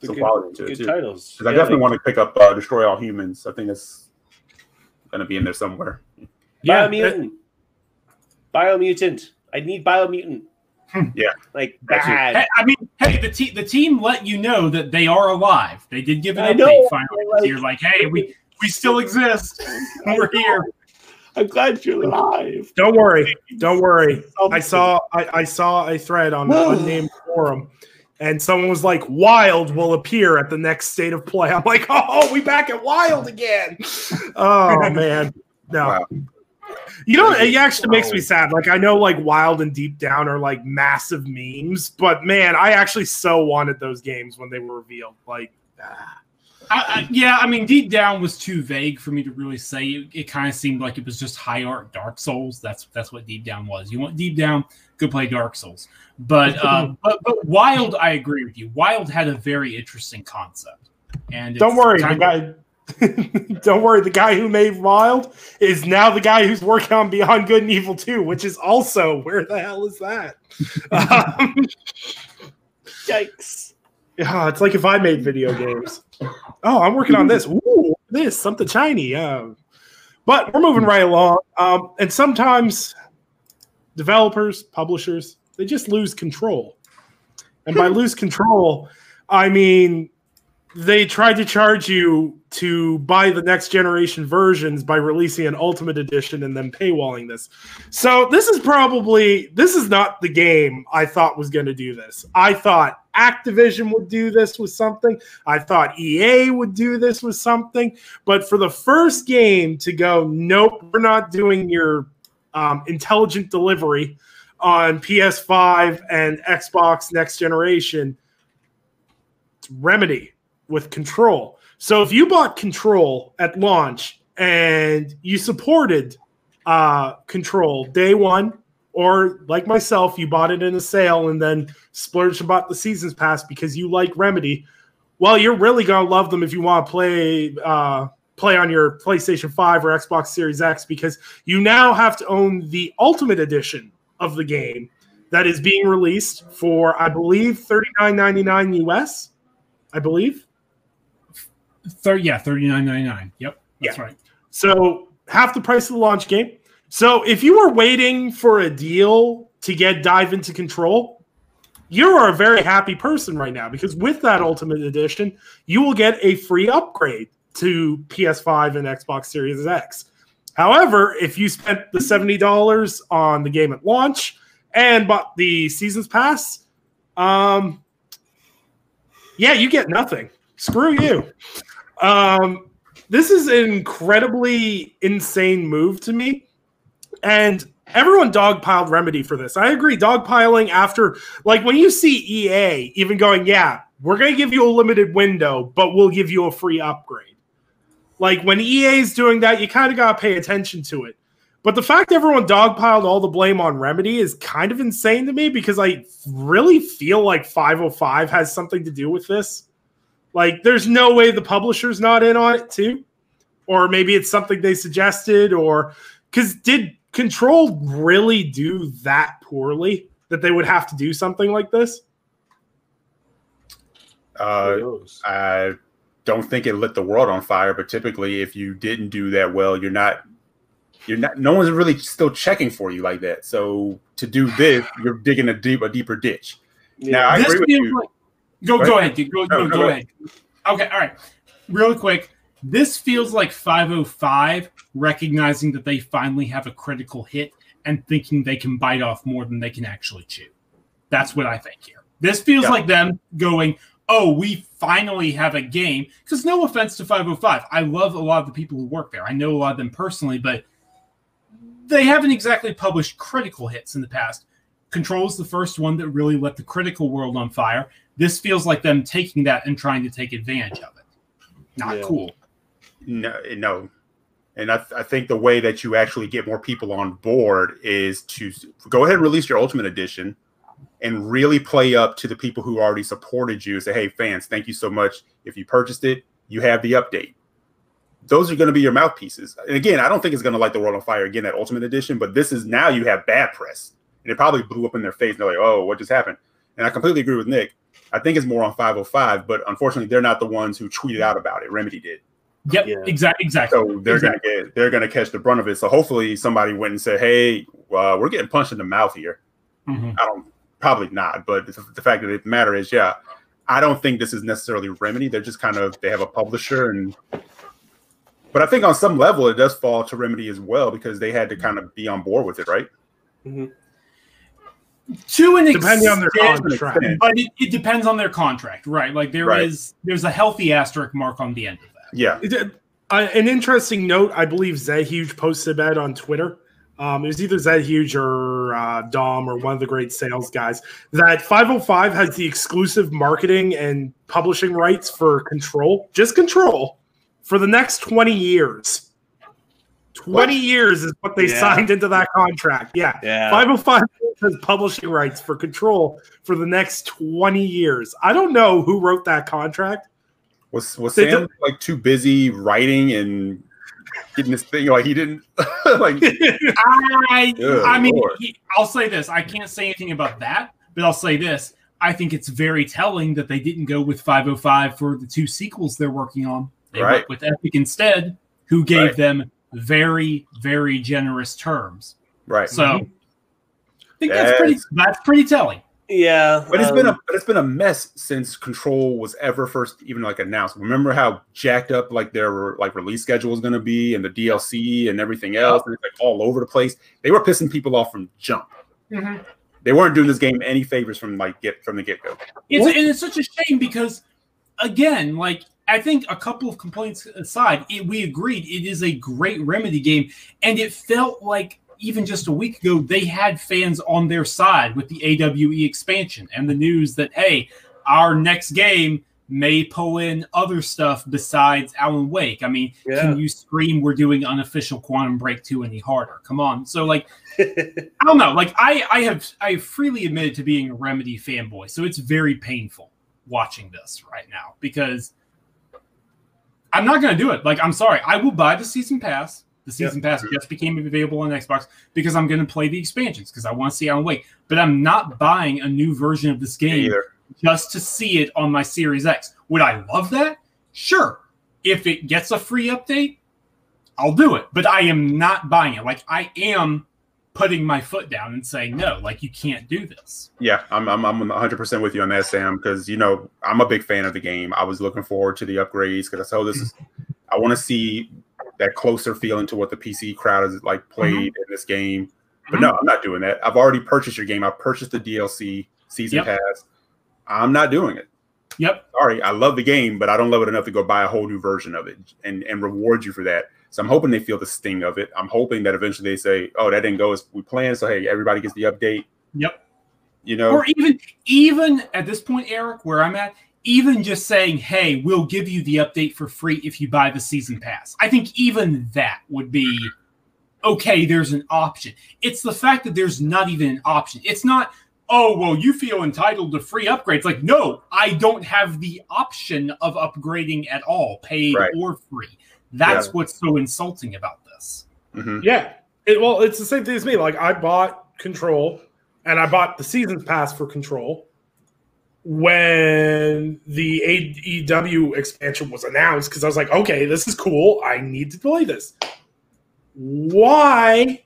The some good- quality into it Good too. titles. Because I definitely like want to pick up uh, Destroy All Humans. I think it's going to be in there somewhere. Yeah, Biomutant. Biomutant. I need Biomutant. Hmm. Yeah. Like bad. Hey, I mean, hey, the team the team let you know that they are alive. They did give an I update know, finally. like- You're like, hey, we we still exist. We're here. I'm glad you're alive. Don't worry. Don't worry. I saw I, I saw a thread on an unnamed forum, and someone was like, "Wild will appear at the next state of play." I'm like, "Oh, we back at Wild again." Oh man, no. Wow. You know, it actually makes me sad. Like I know, like Wild and Deep Down are like massive memes, but man, I actually so wanted those games when they were revealed. Like, ah. I, I, yeah, I mean, deep down was too vague for me to really say. It, it kind of seemed like it was just high art Dark Souls. That's that's what deep down was. You want deep down, go play Dark Souls. But uh, but but Wild, I agree with you. Wild had a very interesting concept. And don't worry, the kind of- guy. don't worry, the guy who made Wild is now the guy who's working on Beyond Good and Evil 2, which is also where the hell is that? um, Yikes. yeah, it's like if I made video games. Oh, I'm working on this. Ooh, this something shiny. Um, but we're moving right along. Um, and sometimes developers, publishers, they just lose control. And by lose control, I mean they tried to charge you to buy the next generation versions by releasing an ultimate edition and then paywalling this. So this is probably this is not the game I thought was going to do this. I thought Activision would do this with something. I thought EA would do this with something. But for the first game to go, nope, we're not doing your um, intelligent delivery on PS5 and Xbox next generation. It's Remedy. with Control. So if you bought Control at launch and you supported uh, Control day one, or like myself, you bought it in a sale and then splurged and bought the seasons pass because you like Remedy. Well, you're really gonna love them if you want to play uh, play on your PlayStation 5 or Xbox Series X because you now have to own the Ultimate Edition of the game that is being released for I believe $39.99 US. I believe. Thir- yeah, thirty nine ninety nine. Yep, that's Yeah. right. So half the price of the launch game. So if you were waiting for a deal to get dive into control, you are a very happy person right now because with that ultimate edition, you will get a free upgrade to PS5 and Xbox Series X. However, if you spent the $70 on the game at launch and bought the seasons pass, um yeah, you get nothing. Screw you. Um this is an incredibly insane move to me. And everyone dogpiled Remedy for this. I agree, dogpiling after, like, when you see EA even going, yeah, we're going to give you a limited window, but we'll give you a free upgrade. Like, when EA is doing that, you kind of got to pay attention to it. But the fact everyone dogpiled all the blame on Remedy is kind of insane to me because I really feel like 505 has something to do with this. Like, there's no way the publisher's not in on it too, or maybe it's something they suggested, or because did Control really do that poorly that they would have to do something like this? Uh, I don't think it lit the world on fire, but typically, if you didn't do that well, you're not, you're not. No one's really still checking for you like that. So to do this, you're digging a deep, a deeper ditch. Now, I This agree with you. like- go Go go ahead. dude. Go, No, go, go go ahead. ahead. Okay, all right. Really quick. This feels like 505 recognizing that they finally have a critical hit and thinking they can bite off more than they can actually chew. That's what I think here. This feels Yeah. like them going, "Oh, we finally have a game." Because no offense to 505, I love a lot of the people who work there. I know a lot of them personally, but they haven't exactly published critical hits in the past. Control is the first one that really let the critical world on fire. This feels like them taking that and trying to take advantage of it. Not Yeah. cool. No, eh, no. And I, I think the way that you actually get more people on board is to go ahead and release your Ultimate Edition and really play up to the people who already supported you. Say, hey, fans, thank you so much. If you purchased it, you have the update. Those are going to be your mouthpieces. And again, I don't think it's going to light the world on fire again, that Ultimate Edition, but this is now you have bad press. And it probably blew up in their face. And they're like, oh, what just happened? And I completely agree with Nick. I think it's more on 505, but unfortunately, they're not the ones who tweeted out about it. Remedy did. Yep, Yeah. exactly. Exactly. So they're gonna get they're gonna catch the brunt of it. So hopefully somebody went and said, "Hey, uh, we're getting punched in the mouth here." Mhm. I don't probably not, but the, the fact that it matter is, yeah, I don't think this is necessarily Remedy. They're just kind of they have a publisher and. But I think on some level it does fall to Remedy as well because they had to kind of be on board with it, right? To an Depending on their extent, contract. but it, it depends on their contract, right? Like there is, Right. there's a healthy asterisk mark on the end of that. Yeah, It uh, an interesting note, I believe Zed Huge posted that on Twitter. Um, it was either Zed Huge or uh, Dom or one of the great sales guys. That 505 has the exclusive marketing and publishing rights for Control, just Control, for the next 20 years. 20 What? years is what they Yeah. signed into that contract. Yeah. Yeah. 505 has publishing rights for Control for the next 20 years. I don't know who wrote that contract. was was They Sam like too busy writing and getting this thing like he didn't like I, I mean, he, I'll say this. I can't say anything about that, but I'll say this. I think it's very telling that they didn't go with 505 for the two sequels they're working on. They Right. went with Epic instead, who gave Right. them very, very generous terms. right. So I think that's pretty. That's pretty telling. Yeah, But it's been a um, but it's been a mess since Control was ever first even like announced. Remember how jacked up like their like release schedule was going to be and the DLC and everything else and it's like all over the place. They were pissing people off from jump. They weren't doing this game any favors from like get from the get go. It's, and it's such a shame because, again, like I think a couple of complaints aside, it, we agreed it is a great remedy game, and it felt like even just a week ago they had fans on their side with the AWE expansion and the news that hey, our next game may pull in other stuff besides Alan Wake. I mean, Yeah. can you scream we're doing unofficial Quantum Break 2 any harder? Come on. So like I don't know. Like I I have I have freely admitted to being a Remedy fanboy. So it's very painful watching this right now because I'm not going to do it. Like I'm sorry. I will buy the season pass. The season pass just became available on Xbox because I'm going to play the expansions because I want to see Alan Wake. But I'm not buying a new version of this game either. just to see it on my Series X. Would I love that? Sure. If it gets a free update, I'll do it. But I am not buying it. Like I am putting my foot down and saying no. Like you can't do this. Yeah, I'm I'm I'm 100 percent with you on that, Sam. Because you know I'm a big fan of the game. I was looking forward to the upgrades because I saw this is. I want to see that closer feeling to what the PC crowd is like played mm-hmm. in this game. But mm-hmm. no, I'm not doing that. I've already purchased your game. I purchased the DLC season Yep. pass. I'm not doing it. Yep. Sorry, I love the game, but I don't love it enough to go buy a whole new version of it and and reward you for that. So I'm hoping they feel the sting of it. I'm hoping that eventually they say, "Oh, that didn't go as we planned." So hey, everybody gets the update. Yep. You know, Or even even at this point, Eric, where I'm at, even just saying, "Hey, we'll give you the update for free if you buy the season pass." I think even that would be okay. There's an option. It's the fact that there's not even an option. It's not. Oh well, you feel entitled to free upgrades. Like, no, I don't have the option of upgrading at all, paid Right. or free. That's what's so insulting about this. Mhm. Yeah. It, well, it's the same thing as me. Like I bought Control, and I bought the seasons pass for Control when the AEW expansion was announced because I was like, okay, this is cool. I need to play this. Why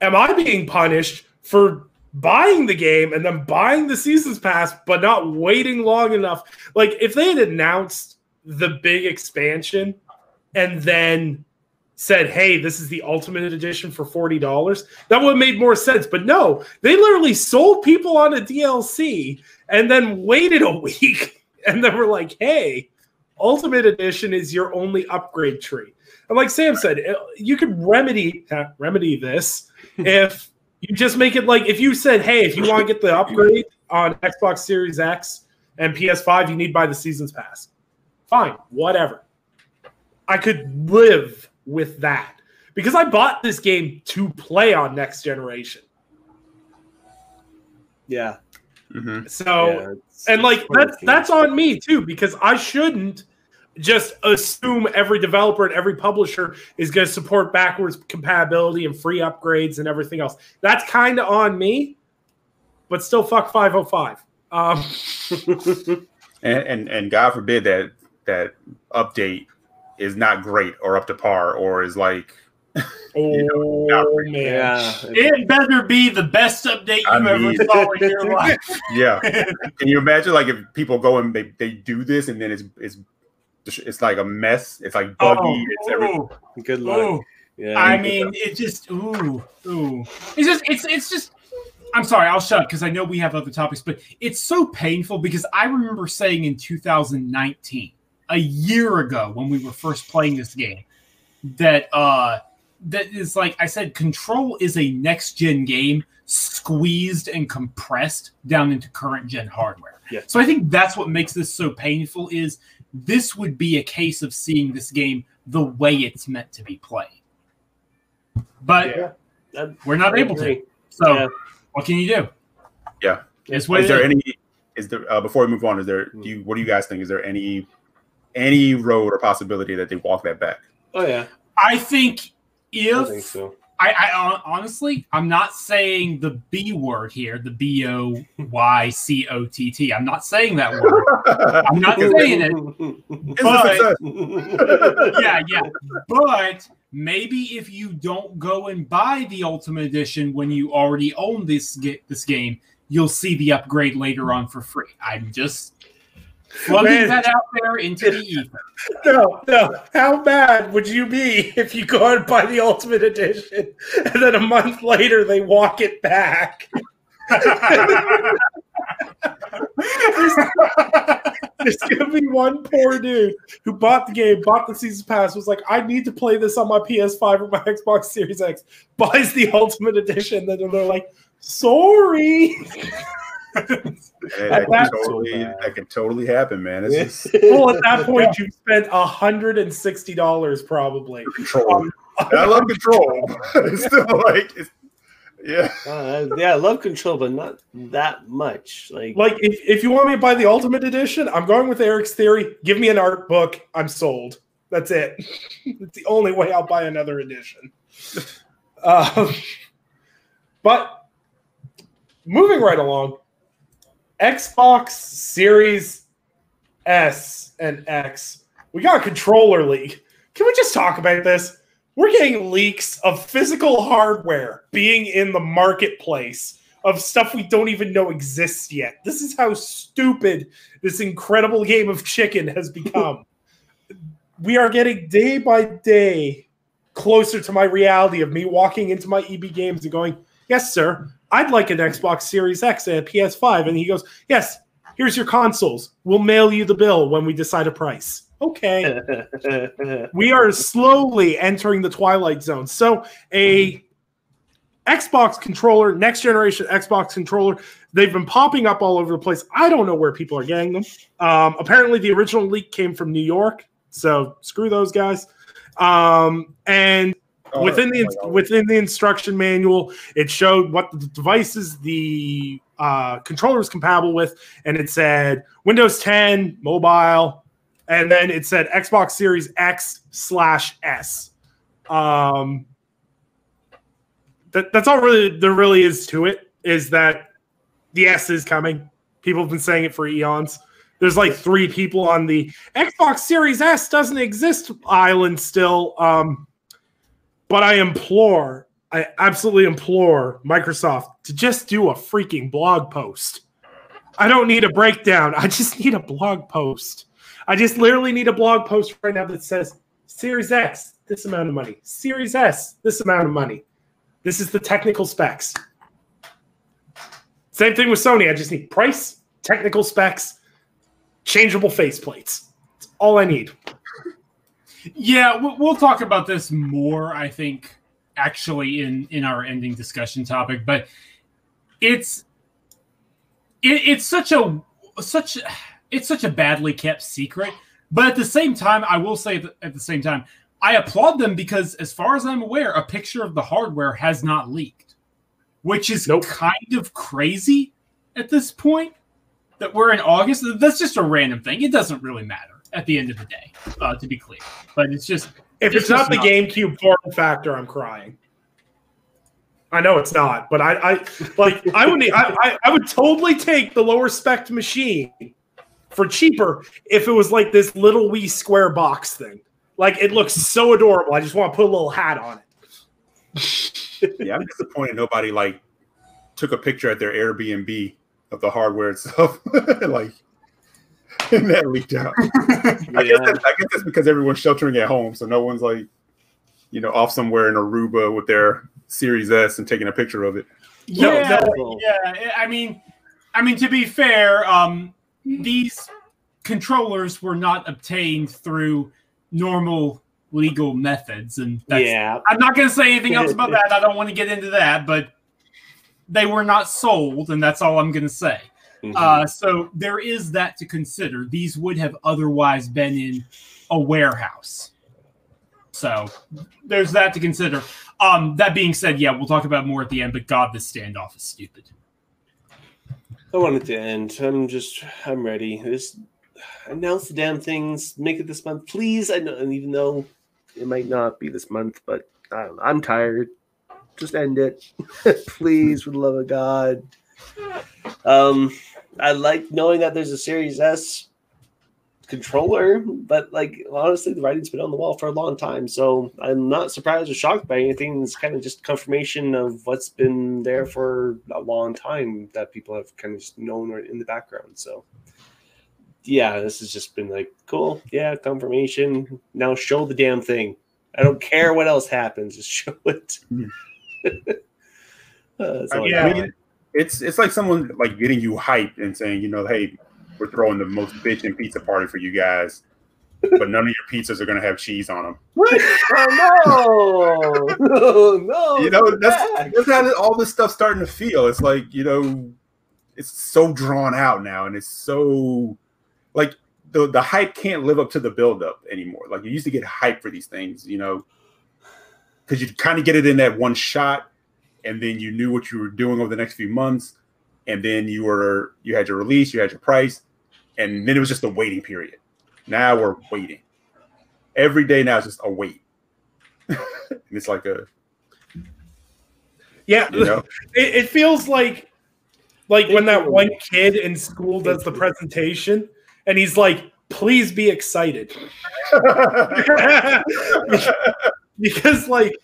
am I being punished for buying the game and then buying the seasons pass, but not waiting long enough? Like, if they had announced the big expansion and then said, "Hey, this is the ultimate edition for forty dollars," that would have made more sense. But no, they literally sold people on a DLC and then waited a week, and then were like, "Hey, ultimate edition is your only upgrade tree." And like Sam said, uh, you could remedy remedy this if you just make it like if you said, "Hey, if you want to get the upgrade on Xbox Series X and PS5, you need to buy the seasons pass." Fine, whatever. I could live with that because I bought this game to play on next generation. Yeah. Mhm. So yeah, it's- and like it's one of that's the that's on me too because I shouldn't just assume every developer and every publisher is going to support backwards compatibility and free upgrades and everything else. That's kind of on me, but still fuck 505. Um, and, and and God forbid that that update is not great or up to par or is like oh not man. Yeah. It better be the best update you I ever mean- saw in your life. yeah. Can you imagine like if people go and they, they do this and then it's it's it's like a mess. It's like oh, buggy. Oh, it's everything. ooh, Good luck. ooh. Yeah. I mean, it just ooh ooh. It's just it's it's just. I'm sorry, I'll shut because I know we have other topics, but it's so painful because I remember saying in 2019, a year ago when we were first playing this game, that uh that is like I said, Control is a next gen game squeezed and compressed down into current gen hardware. Yeah. So I think that's what makes this so painful is this would be a case of seeing this game the way it's meant to be played. But Yeah. That- we're not I able to. So Yeah. what can you do? Yeah. It's what Is it there is. any is there uh, before we move on, is there do you what do you guys think? Is there any any road or possibility that they walk that back? Oh yeah. I think if I think so. I, I uh, honestly, I'm not saying the B word here, the B O Y C O T T. I'm not saying that word. I'm not saying it. But- yeah, yeah. But maybe if you don't go and buy the Ultimate Edition when you already own this ga- this game, you'll see the upgrade later on for free. I'm just plugging Man. that out there into the ether. No, no. How bad would you be if you go and buy the Ultimate Edition and then a month later they walk it back? There's gonna be one poor dude who bought the game, bought the season pass, was like, I need to play this on my PS5 or my Xbox Series X, buys the Ultimate Edition, then they're like, sorry. That, that, That's can so totally, that can totally happen, man. It's just well, at that point, you've spent hundred and sixty dollars probably. control. And I love control. it's still like, it's, yeah. Uh, yeah, I love control, but not that much. Like, Like, if, if you want me to buy the ultimate edition, I'm going with Eric's theory. Give me an art book. I'm sold. That's it. it's the only way I'll buy another edition. Um, but moving right along, Xbox Series S and X. We got a controller leak. Can we just talk about this? We're getting leaks of physical hardware being in the marketplace of stuff we don't even know exists yet. This is how stupid this incredible game of chicken has become. we are getting day by day closer to my reality of me walking into my EB games and going, Yes, sir, I'd like an Xbox Series X and a PS5. And he goes, Yes, here's your consoles. We'll mail you the bill when we decide a price. Okay we are slowly entering the twilight zone. So a Xbox controller, next generation Xbox controller, they've been popping up all over the place. I don't know where people are getting them. Um, apparently, the original leak came from New York, so screw those guys. Um, and within the oh within the instruction manual, it showed what the devices the uh, controller was compatible with, and it said Windows 10 mobile, and then it said Xbox Series X slash S. Um, that, that's all really there really is to it. Is that the S is coming? People have been saying it for eons. There's like three people on the Xbox Series S doesn't exist island still. Um, but I implore, I absolutely implore Microsoft to just do a freaking blog post. I don't need a breakdown. I just need a blog post. I just literally need a blog post right now that says Series X, this amount of money. Series S, this amount of money. This is the technical specs. Same thing with Sony. I just need price, technical specs, changeable faceplates. That's all I need. Yeah, we'll, we'll talk about this more. I think actually in in our ending discussion topic, but it's it, it's such a such it's such a badly kept secret. But at the same time, I will say at the same time, I applaud them because, as far as I'm aware, a picture of the hardware has not leaked, which is Nope. kind of crazy at this point. That we're in August. That's just a random thing. It doesn't really matter at the end of the day, uh, to be clear. But it's just If This it's not the not- GameCube form factor, I'm crying. I know it's not, but I, I like I would I, I, I would totally take the lower spec machine for cheaper if it was like this little wee square box thing. Like it looks so adorable. I just want to put a little hat on it. Yeah, I'm disappointed nobody like took a picture at their Airbnb of the hardware itself. like and that leaked out. I guess yeah. that's, I guess that's because everyone's sheltering at home, so no one's like, you know, off somewhere in Aruba with their Series S and taking a picture of it. Yeah, no. yeah. I mean, I mean to be fair, um, these controllers were not obtained through normal legal methods, and that's, yeah. I'm not going to say anything else about that. I don't want to get into that, but they were not sold, and that's all I'm going to say. Mhm. Uh, so there is that to consider. These would have otherwise been in a warehouse. So there's that to consider. Um, that being said, yeah, we'll talk about more at the end. But God, this standoff is stupid. I want it to end. I'm just, I'm ready. Just announce the damn things. Make it this month, please. I know, and even though it might not be this month, but I don't know, I'm tired. Just end it, please, for the love of God. Um, I like knowing that there's a Series S controller, but like honestly, the writing's been on the wall for a long time, so I'm not surprised or shocked by anything. It's kind of just confirmation of what's been there for a long time that people have kind of just known or in the background. So yeah, this has just been like cool. Yeah, confirmation. Now show the damn thing. I don't care what else happens. Just show it. Hmm. Uh, that's all I Yeah. It's it's like someone like getting you hyped and saying, you know, hey, we're throwing the most bitchin' pizza party for you guys, but none of your pizzas are gonna have cheese on them. Oh no! no, no! you know, that's that's how all this stuff's starting to feel. It's like you know, it's so drawn out now, and it's so like the the hype can't live up to the build up anymore. Like you used to get hype for these things, you know, because you kind of get it in that one shot, and then you knew what you were doing over the next few months, and then you were you had your release, you had your price, and then it was just a waiting period. Now we're waiting. Every day now is just a wait. and it's like a Yeah, you know it, it feels like like when that one kid in school does the presentation and he's like, "Please be excited," because like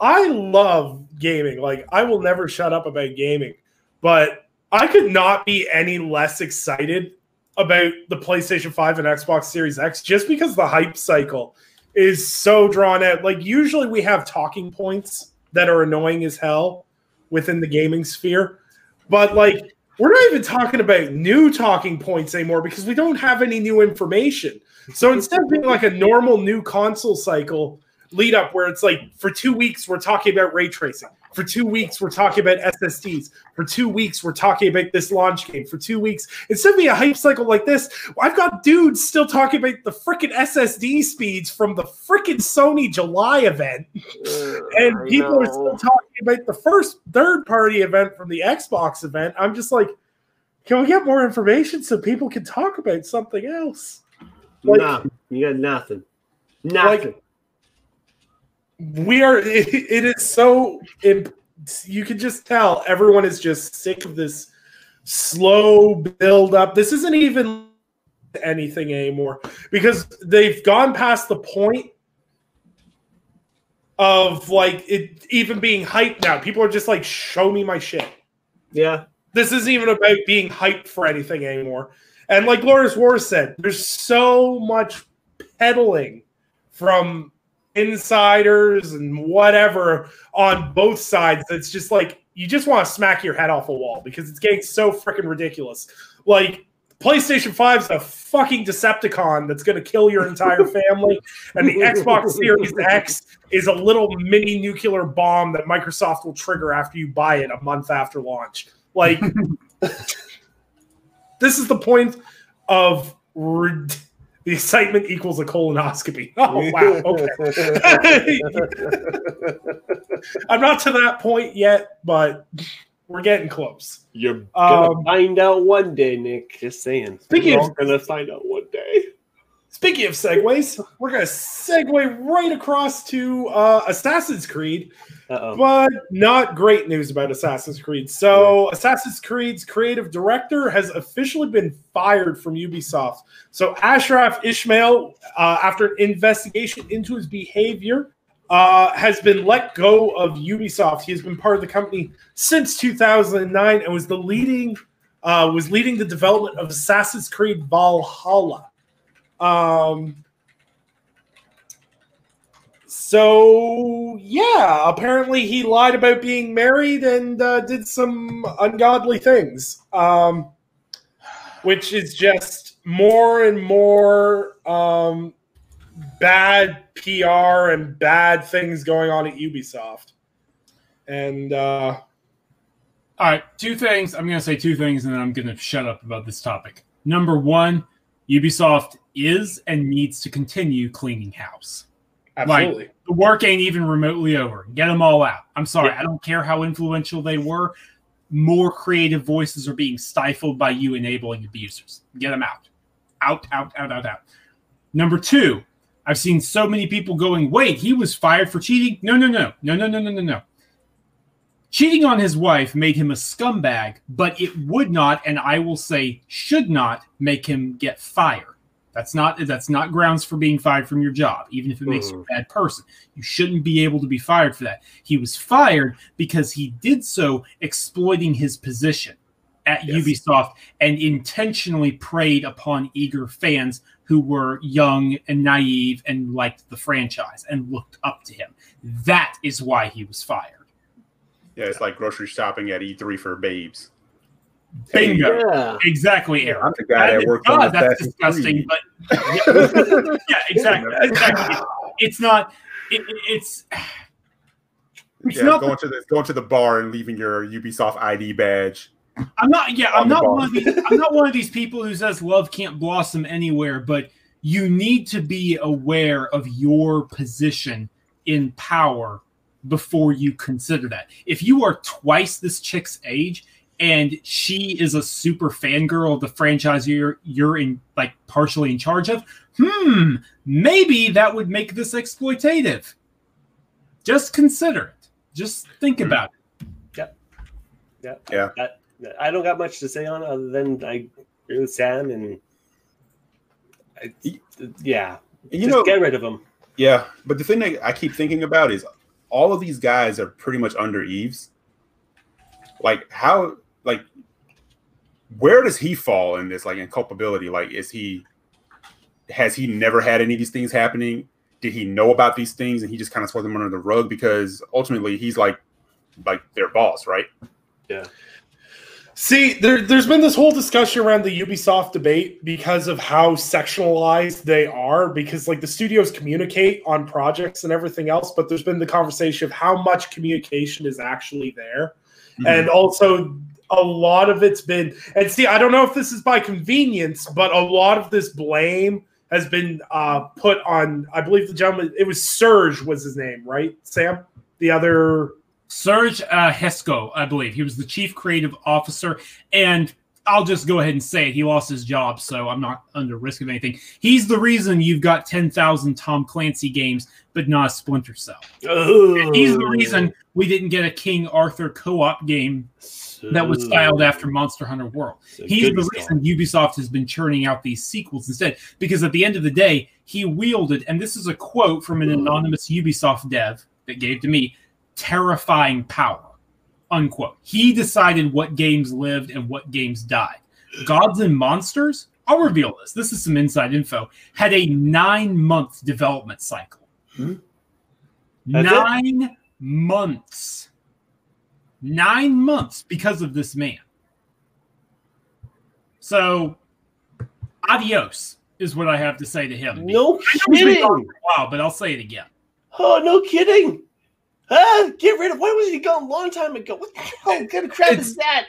I love gaming. Like I will never shut up about gaming, but I could not be any less excited about the PlayStation 5 and Xbox Series X just because the hype cycle is so drawn out. Like usually we have talking points that are annoying as hell within the gaming sphere, but like we're not even talking about new talking points anymore because we don't have any new information. So instead of being like a normal new console cycle lead up where it's like for 2 weeks we're talking about ray tracing. For 2 weeks we're talking about SSDs. For 2 weeks we're talking about this launch game. For 2 weeks instead of being a hype cycle like this, I've got dudes still talking about the freaking SSD speeds from the freaking Sony July event. And I people are still talking about the first third party event from the Xbox event. I'm just like, can we get more information so people can talk about something else? like- nah, you got nothing. Nothing. We are, it, it is so, imp- you can just tell everyone is just sick of this slow build up. This isn't even anything anymore because they've gone past the point of like it even being hyped now. People are just like, show me my shit. yeah. This isn't even about being hyped for anything anymore. And like Glorious War said, there's so much peddling from insiders and whatever on both sides that's just like you just want to smack your head off a wall because it's getting so freaking ridiculous. Like PlayStation 5 is a fucking Decepticon that's going to kill your entire family, and the Xbox Series X is a little mini nuclear bomb that Microsoft will trigger after you buy it a month after launch. Like, this is the point of rid- the excitement equals a colonoscopy. Oh wow! Okay, I'm not to that point yet, but we're getting close. You're gonna Um, find out one day, Nick. Just saying. Speaking You're of- gonna find out one day. Speaking of segues, we're going to segue right across to uh, Assassin's Creed, Uh-oh. but not great news about Assassin's Creed. So, Assassin's Creed's creative director has officially been fired from Ubisoft. So, Ashraf Ismail, uh, after an investigation into his behavior, uh, has been let go of Ubisoft. He has been part of the company since 2009 and was the leading uh, was leading the development of Assassin's Creed Valhalla. Um, so yeah, apparently he lied about being married and uh, did some ungodly things, um, which is just more and more um, bad PR and bad things going on at Ubisoft. And uh, All right, two things. I'm going to say two things and then I'm going to shut up about this topic. Number one, Ubisoft is and needs to continue cleaning house. absolutely, The work ain't even remotely over. Get them all out. I'm sorry. Yeah. I don't care how influential they were. More creative voices are being stifled by you enabling abusers. Get them out. Out, out, out, out, out. Number two, I've seen so many people going, wait, he was fired for cheating? No, no, no, no, no, no, no, no, no. Cheating on his wife made him a scumbag, but it would not, and I will say should not, make him get fired. That's not that's not grounds for being fired from your job, even if it makes you a bad person. You shouldn't be able to be fired for that. He was fired because he did so exploiting his position at Yes. Ubisoft and intentionally preyed upon eager fans who were young and naive and liked the franchise and looked up to him. That is why he was fired. Yeah, it's like grocery shopping at E3 for babes. Bingo. Yeah. Exactly, Aaron. I'm the guy that, That- worked God, on that's disgusting, Creed. but yeah, exactly. exactly. It's not. It, it- it's. It's yeah, not. going to the going to the bar and leaving your Ubisoft ID badge I'm not. Yeah, I'm not ball. one of these. I'm not one of these people who says love can't blossom anywhere. But you need to be aware of your position in power before you consider that. If you are twice this chick's age and she is a super fangirl of the franchise you're you're in like partially in charge of, hmm, maybe that would make this exploitative. Just consider it. Just think Hmm. about it. Yeah. Yeah. I, I don't got much to say on it other than I agree with Sam and I, yeah. You just know, get rid of them. yeah. But the thing that I keep thinking about is all of these guys are pretty much under Yves. Like how, like, where does he fall in this? Like in culpability? Like, is he? Has he never had any of these things happening? Did he know about these things and he just kind of swept them under the rug? Because ultimately, he's like, like their boss, right? See, there, there's been this whole discussion around the Ubisoft debate because of how sectionalized they are, because like the studios communicate on projects and everything else, but there's been the conversation of how much communication is actually there. And also, a lot of it's been, and see, I don't know if this is by convenience, but a lot of this blame has been uh, put on, I believe the gentleman, it was Serge, was his name, right? Sam? The other. Serge uh, Hascoët, I believe. He was the chief creative officer. And I'll just go ahead and say it. He lost his job, so I'm not under risk of anything. He's the reason you've got 10,000 Tom Clancy games, but not a Splinter Cell. He's the reason we didn't get a King Arthur co op game that was styled after Monster Hunter World. He's the reason Ubisoft has been churning out these sequels instead, because at the end of the day, he wielded, and this is a quote from an anonymous Ubisoft dev that gave to me, terrifying power. Unquote. He decided what games lived and what games died. Gods and Monsters, I'll reveal this. This is some inside info, had a nine month development cycle. Hmm? That's it? Nine months. Nine months because of this man. So, adios is what I have to say to him. No I know he's been kidding. gone for a while, but I'll say it again. Oh, no kidding. Ah, get rid of. Why was he gone a long time ago? What the hell kind of crap It's- is that?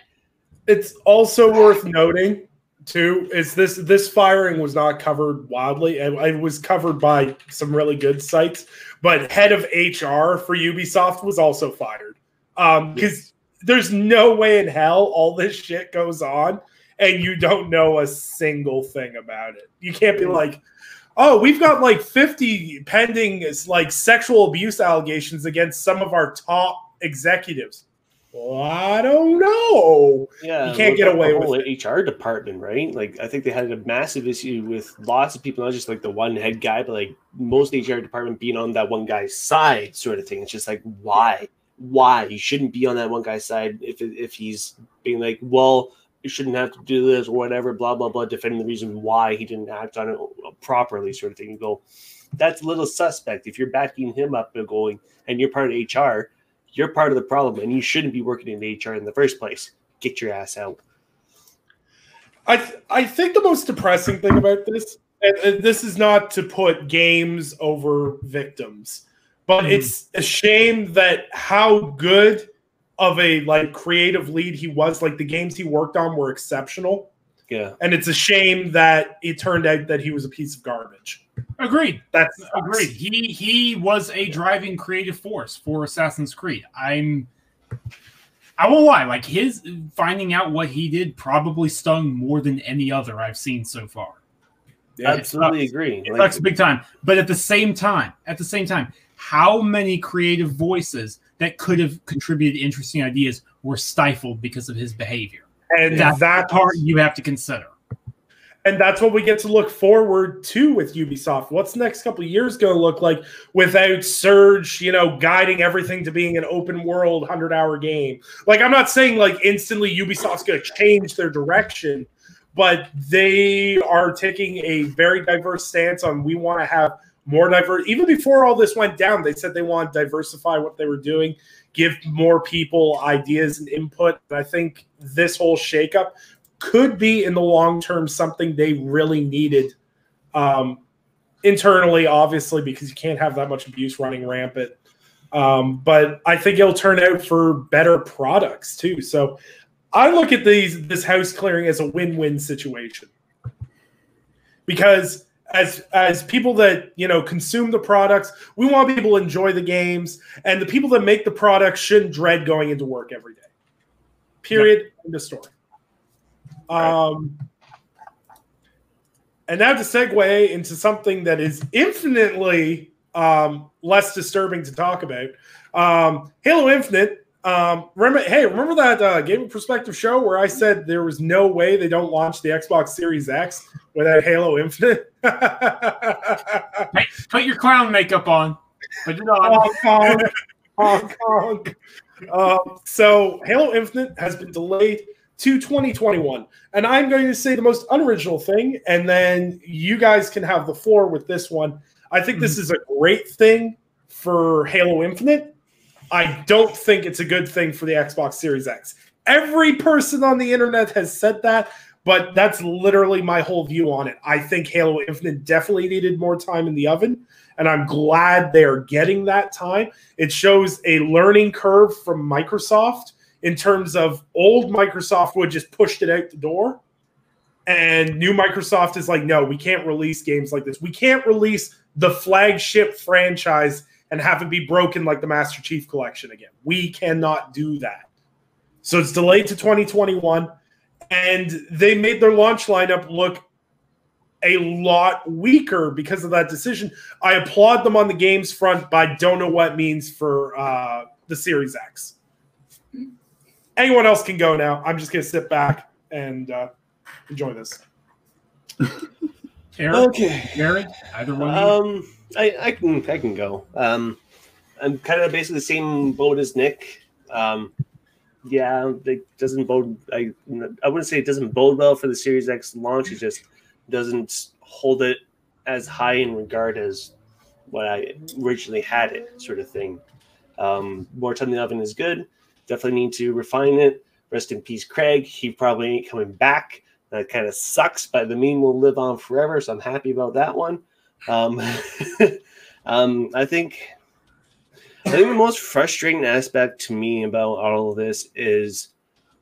It's also worth noting too is this this firing was not covered wildly and it was covered by some really good sites but head of hr for ubisoft was also fired um because there's no way in hell all this shit goes on and you don't know a single thing about it you can't be like oh we've got like 50 pending like sexual abuse allegations against some of our top executives well, i don't know Yeah, You can't get away the with whole HR department, right? Like, I think they had a massive issue with lots of people, not just like the one head guy, but like most HR department being on that one guy's side, sort of thing. It's just like, why? Why you shouldn't be on that one guy's side if if he's being like, well, you shouldn't have to do this or whatever, blah blah blah, defending the reason why he didn't act on it properly, sort of thing. You go, that's a little suspect. If you're backing him up and going, and you're part of HR, you're part of the problem, and you shouldn't be working in HR in the first place. Get your ass out. I th- I think the most depressing thing about this, and, this is not to put games over victims, but Mhm. it's a shame that how good of a like creative lead he was. Like the games he worked on were exceptional, Yeah. and it's a shame that it turned out that he was a piece of garbage. Agreed. That's Agreed. He he was a driving creative force for Assassin's Creed. I'm I won't lie, like his finding out what he did probably stung more than any other I've seen so far. Yeah, Absolutely sucks. agree. It Like, sucks big time. But at the same time, at the same time, how many creative voices that could have contributed interesting ideas were stifled because of his behavior? and That's that the part you have to consider. and that's what we get to look forward to with Ubisoft. What's the next couple of years going to look like without Serge, you know, guiding everything to being an open world 100 hour game? Like, I'm not saying like instantly Ubisoft's going to change their direction, but they are taking a very diverse stance on we want to have more diverse. Even before all this went down, they said they want to diversify what they were doing, give more people ideas and input. And I think this whole shakeup could be in the long term something they really needed um, internally, obviously, because you can't have that much abuse running rampant. Um, but I think it'll turn out for better products too. So I look at these this house clearing as a win-win situation because as as people that you know consume the products, we want people to enjoy the games, and the people that make the products shouldn't dread going into work every day. Period. Yep. End of story. Um, and now to segue into something that is infinitely um, less disturbing to talk about. Um, Halo Infinite um, remember, hey, remember that uh, Gaming Perspective show where I said there was no way they don't launch the Xbox Series X without Halo Infinite? hey, put your clown makeup on. Put it on. Hong Kong. Hong Kong. Um, so Halo Infinite has been delayed to 2021. And I'm going to say the most unoriginal thing, and then you guys can have the floor with this one. I think this mm-hmm. is a great thing for Halo Infinite I don't think it's a good thing for the Xbox Series X. Every person on the internet has said that, but that's literally my whole view on it. I think Halo Infinite definitely needed more time in the oven, and I'm glad they're getting that time. It shows a learning curve from Microsoft in terms of old Microsoft would just pushed it out the door. And new Microsoft is like, no, we can't release games like this. We can't release the flagship franchise and have it be broken like the Master Chief Collection again. We cannot do that. So it's delayed to 2021, and they made their launch lineup look a lot weaker because of that decision. I applaud them on the games front, but I don't know what it means for uh, the Series X. Anyone else can go now. I'm just going to sit back and uh, enjoy this. Eric, okay, Eric, either one. Um, I, I can I can go. Um, I'm kind of basically the same boat as Nick. Um, yeah, it doesn't bode. I I wouldn't say it doesn't bode well for the Series X launch. It just doesn't hold it as high in regard as what I originally had it, sort of thing. Um, more time in the oven is good. Definitely need to refine it. Rest in peace, Craig. He probably ain't coming back. That kind of sucks, but the meme will live on forever. So I'm happy about that one. Um, um, I think I think the most frustrating aspect to me about all of this is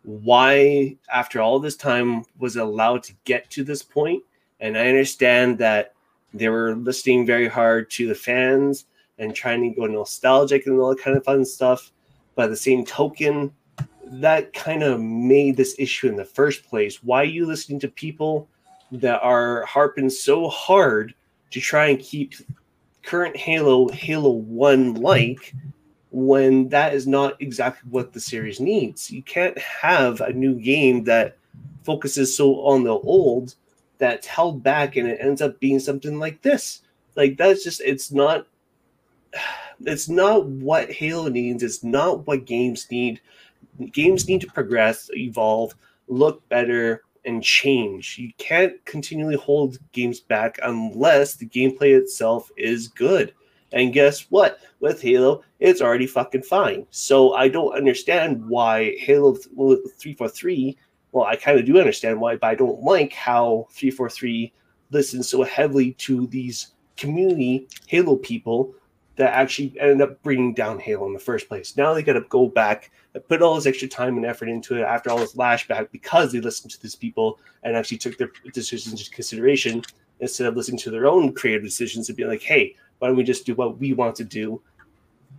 why, after all this time, was allowed to get to this point. And I understand that they were listening very hard to the fans and trying to go nostalgic and all that kind of fun stuff. By the same token, that kind of made this issue in the first place. Why are you listening to people that are harping so hard to try and keep current Halo Halo 1 like when that is not exactly what the series needs. You can't have a new game that focuses so on the old that's held back and it ends up being something like this. Like that's just it's not it's not what Halo needs, it's not what games need. Games need to progress, evolve, look better, and change. You can't continually hold games back unless the gameplay itself is good. And guess what? With Halo, it's already fucking fine. So I don't understand why Halo 343. Well, I kind of do understand why, but I don't like how 343 listens so heavily to these community Halo people that actually ended up bringing down Halo in the first place. Now they got to go back and put all this extra time and effort into it after all this lashback because they listened to these people and actually took their decisions into consideration instead of listening to their own creative decisions and be like, hey, why don't we just do what we want to do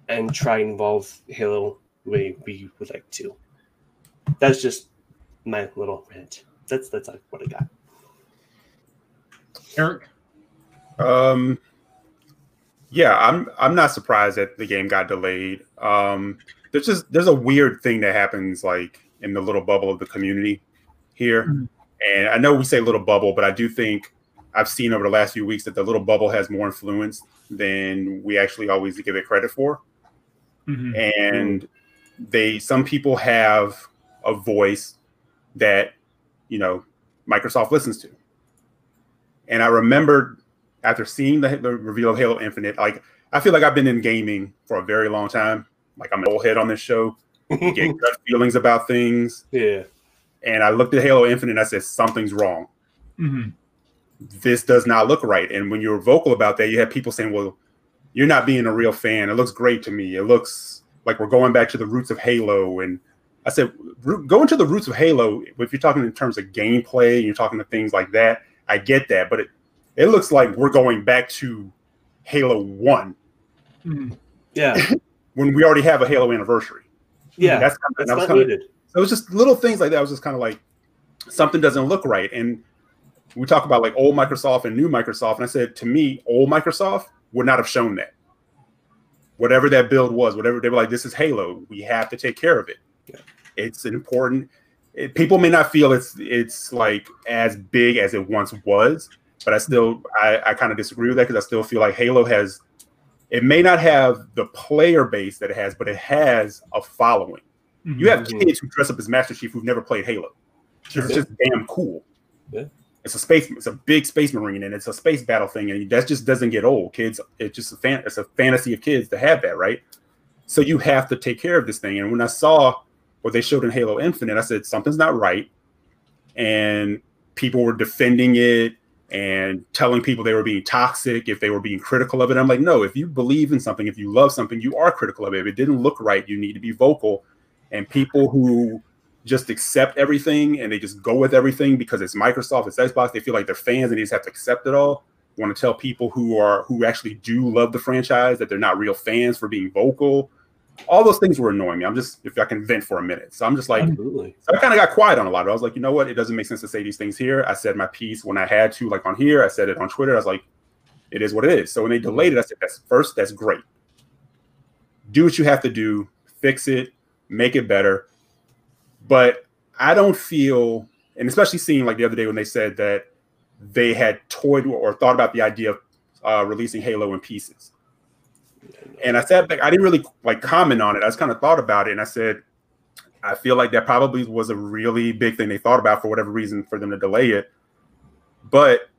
and try and involve Halo the way we would like to? That's just my little rant. That's that's what I got. Eric. Um, yeah, I'm I'm not surprised that the game got delayed. Um, there's just there's a weird thing that happens like in the little bubble of the community here, mm-hmm. and I know we say little bubble, but I do think I've seen over the last few weeks that the little bubble has more influence than we actually always give it credit for, mm-hmm. and they some people have a voice that you know Microsoft listens to, and I remember after seeing the, the reveal of Halo Infinite, like I feel like I've been in gaming for a very long time. Like I'm an old head on this show. You get gut feelings about things. Yeah. And I looked at Halo Infinite and I said, something's wrong. Mm-hmm. This does not look right. And when you're vocal about that, you have people saying, well, you're not being a real fan. It looks great to me. It looks like we're going back to the roots of Halo. And I said, going to the roots of Halo. If you're talking in terms of gameplay, you're talking to things like that. I get that, but it, it looks like we're going back to Halo One. Mm-hmm. Yeah, when we already have a Halo anniversary. Yeah, that's kind of, that's not needed. Of, so it was just little things like that. I was just kind of like, something doesn't look right. And we talk about like old Microsoft and new Microsoft, and I said to me, old Microsoft would not have shown that. Whatever that build was, whatever they were like, this is Halo. We have to take care of it. Yeah. It's important. It, people may not feel it's it's like as big as it once was, but I still I, I kind of disagree with that because I still feel like Halo has it may not have the player base that it has, but it has a following. Mm-hmm. You have kids who dress up as Master Chief who've never played Halo. Sure. It's just damn cool. Yeah. It's a space. It's a big space marine, and it's a space battle thing, and that just doesn't get old. Kids, it's just a fan. It's a fantasy of kids to have that, right? So you have to take care of this thing. And when I saw what they showed in Halo Infinite, I said something's not right, and people were defending it and telling people they were being toxic if they were being critical of it. I'm like, no, if you believe in something, if you love something, you are critical of it. If it didn't look right, you need to be vocal. And people who just accept everything and they just go with everything because it's Microsoft, it's Xbox, they feel like they're fans and they just have to accept it all. Want to tell people who are who actually do love the franchise that they're not real fans for being vocal all those things were annoying me. I'm just if I can vent for a minute. So I'm just like Absolutely. so I kind of got quiet on a lot of it. I was like, you know what? It doesn't make sense to say these things here. I said my piece when I had to, like on here. I said it on Twitter. I was like, it is what it is. So when they delayed it, I said, that's first, that's great. Do what you have to do, fix it, make it better. But I don't feel, and especially seeing like the other day when they said that they had toyed or thought about the idea of uh, releasing Halo in pieces. And I said, back I didn't really like comment on it. I just kind of thought about it, and I said, I feel like that probably was a really big thing they thought about for whatever reason for them to delay it. But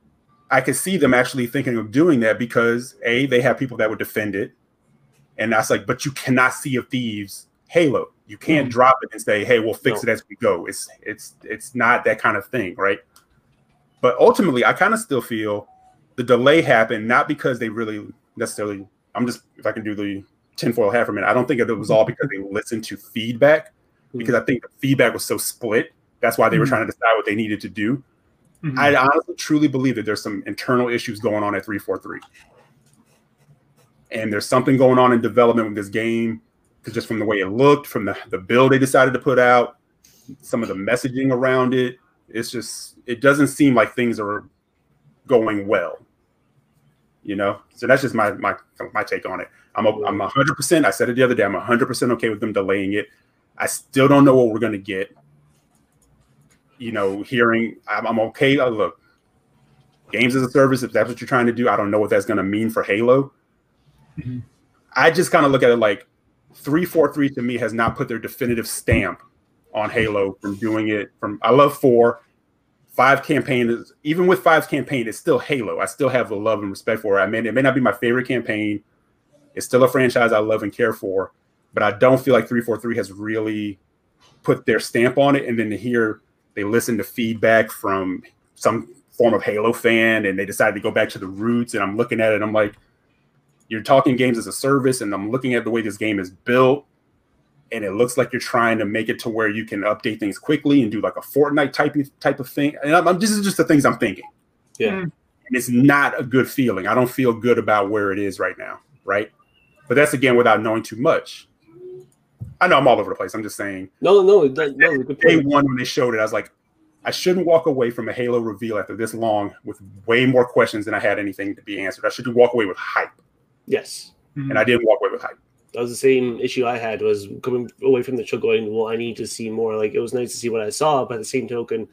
I could see them actually thinking of doing that because a they have people that would defend it, and that's like, but you cannot Sea of Thieves Halo. You can't mm. drop it and say, "Hey, we'll fix no. it as we go." It's it's it's not that kind of thing, right? But ultimately, I kind of still feel the delay happened not because they really necessarily I'm just if I can do the tinfoil hat for a minute. I don't think it was all because they listened to feedback, because I think the feedback was so split. That's why they were mm-hmm. trying to decide what they needed to do. Mm-hmm. I honestly truly believe that there's some internal issues going on at 343. And there's something going on in development with this game, because just from the way it looked, from the, the build they decided to put out, some of the messaging around it, it's just it doesn't seem like things are going well you know. So that's just my my my take on it. I'm a, I'm 100. percent I said it the other day. I'm 100 percent okay with them delaying it. I still don't know what we're gonna get. You know, hearing I'm, I'm okay. Uh, look, games as a service. If that's what you're trying to do, I don't know what that's gonna mean for Halo. Mm-hmm. I just kind of look at it like 343 to me has not put their definitive stamp on Halo from doing it. From I love four five campaign is even with five's campaign, it's still Halo. I still have a love and respect for it. I mean, it may not be my favorite campaign. It's still a franchise I love and care for, but I don't feel like 343 has really put their stamp on it. And then to hear they listen to feedback from some form of Halo fan and they decided to go back to the roots. And I'm looking at it, I'm like, you're talking games as a service, and I'm looking at the way this game is built and it looks like you're trying to make it to where you can update things quickly and do like a Fortnite type of, type of thing. And I'm, I'm, this is just the things I'm thinking. Yeah. Mm. And it's not a good feeling. I don't feel good about where it is right now. Right. But that's again without knowing too much. I know I'm all over the place. I'm just saying. No, no, that, no. Day one when they showed it, I was like, I shouldn't walk away from a Halo reveal after this long with way more questions than I had anything to be answered. I should walk away with hype. Yes. Mm-hmm. And I didn't walk away with hype that was the same issue I had was coming away from the show going, well, I need to see more. Like it was nice to see what I saw, but at the same token,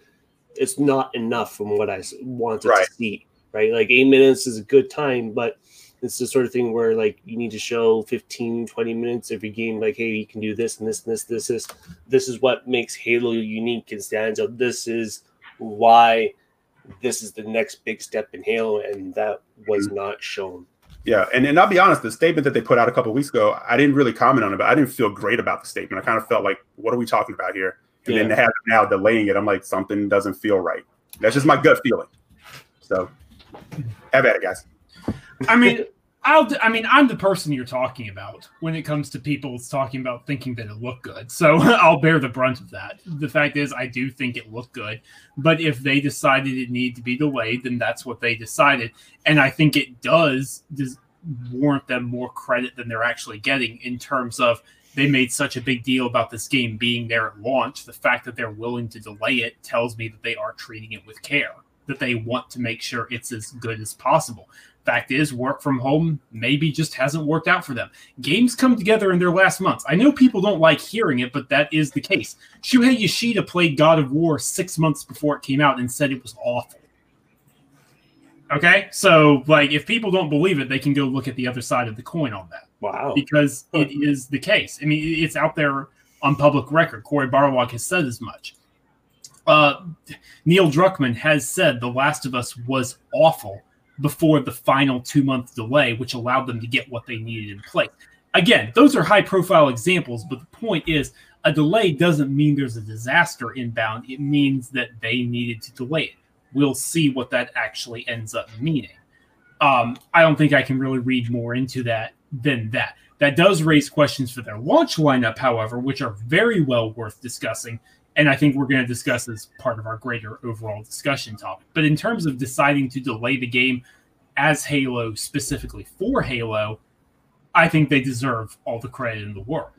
it's not enough from what I wanted right. to see. Right. Like eight minutes is a good time, but it's the sort of thing where like you need to show 15, 20 minutes every game, like, hey, you can do this and this and this, this, this. This is what makes Halo unique and stands out. This is why this is the next big step in Halo, and that was mm-hmm. not shown. Yeah, and, and I'll be honest, the statement that they put out a couple weeks ago, I didn't really comment on it, but I didn't feel great about the statement. I kind of felt like, what are we talking about here? And yeah. then to have now delaying it, I'm like, something doesn't feel right. That's just my gut feeling. So have at it, guys. I mean, I'll. I mean, I'm the person you're talking about when it comes to people talking about thinking that it looked good. So I'll bear the brunt of that. The fact is, I do think it looked good, but if they decided it needed to be delayed, then that's what they decided, and I think it does, does warrant them more credit than they're actually getting in terms of they made such a big deal about this game being there at launch. The fact that they're willing to delay it tells me that they are treating it with care, that they want to make sure it's as good as possible. Fact is, work from home maybe just hasn't worked out for them. Games come together in their last months. I know people don't like hearing it, but that is the case. Shuhei Yoshida played God of War six months before it came out and said it was awful. Okay, so like if people don't believe it, they can go look at the other side of the coin on that. Wow. Because it is the case. I mean, it's out there on public record. Cory Barlog has said as much. Uh, Neil Druckmann has said The Last of Us was awful before the final two month delay, which allowed them to get what they needed in place. Again, those are high profile examples, but the point is a delay doesn't mean there's a disaster inbound. It means that they needed to delay it. We'll see what that actually ends up meaning. Um, I don't think I can really read more into that than that. That does raise questions for their launch lineup, however, which are very well worth discussing. And I think we're going to discuss as part of our greater overall discussion topic. But in terms of deciding to delay the game as Halo, specifically for Halo, I think they deserve all the credit in the world.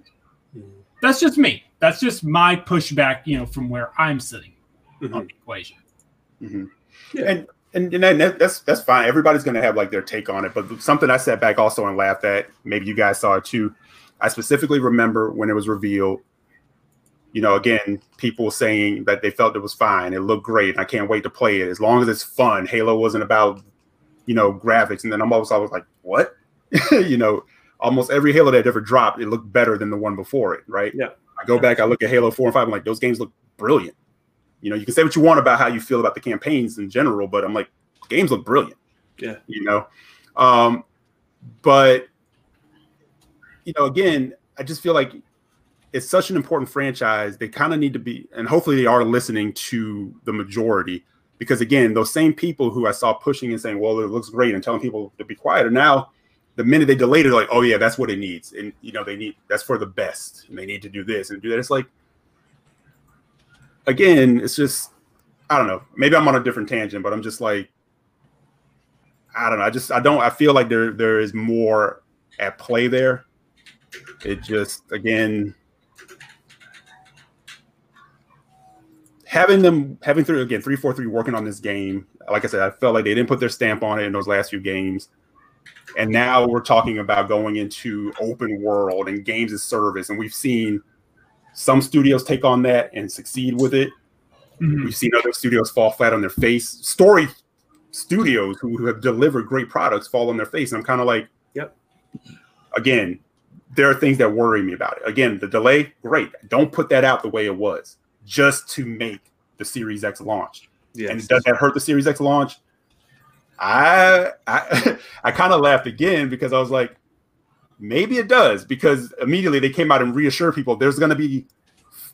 Mm-hmm. That's just me. That's just my pushback, you know, from where I'm sitting mm-hmm. on the equation. Mm-hmm. Yeah. And and, and that, that's that's fine. Everybody's going to have like their take on it. But something I sat back also and laughed at. Maybe you guys saw it too. I specifically remember when it was revealed. You know, again, people saying that they felt it was fine. It looked great. I can't wait to play it. As long as it's fun. Halo wasn't about, you know, graphics. And then I'm always always like, what? you know, almost every Halo that ever dropped, it looked better than the one before it, right? Yeah. I go back, I look at Halo 4 and 5, I'm like, those games look brilliant. You know, you can say what you want about how you feel about the campaigns in general, but I'm like, games look brilliant. Yeah. You know, um, but you know, again, I just feel like it's such an important franchise. They kind of need to be, and hopefully they are listening to the majority. Because again, those same people who I saw pushing and saying, "Well, it looks great," and telling people to be quiet, are now the minute they delayed it, like, "Oh yeah, that's what it needs," and you know, they need that's for the best, and they need to do this and do that. It's like, again, it's just I don't know. Maybe I'm on a different tangent, but I'm just like I don't know. I just I don't I feel like there there is more at play there. It just again having them having three again three four three working on this game. Like I said, I felt like they didn't put their stamp on it in those last few games. And now we're talking about going into open world and games as service, and we've seen some studios take on that and succeed with it. Mm-hmm. We've seen other studios fall flat on their face. Story studios who, who have delivered great products fall on their face. And I'm kind of like, yep. Again, there are things that worry me about it. Again, the delay, great. Don't put that out the way it was just to make the Series X launch. Yes. And does that hurt the Series X launch? I I I kind of laughed again because I was like, maybe it does because immediately they came out and reassured people there's going to be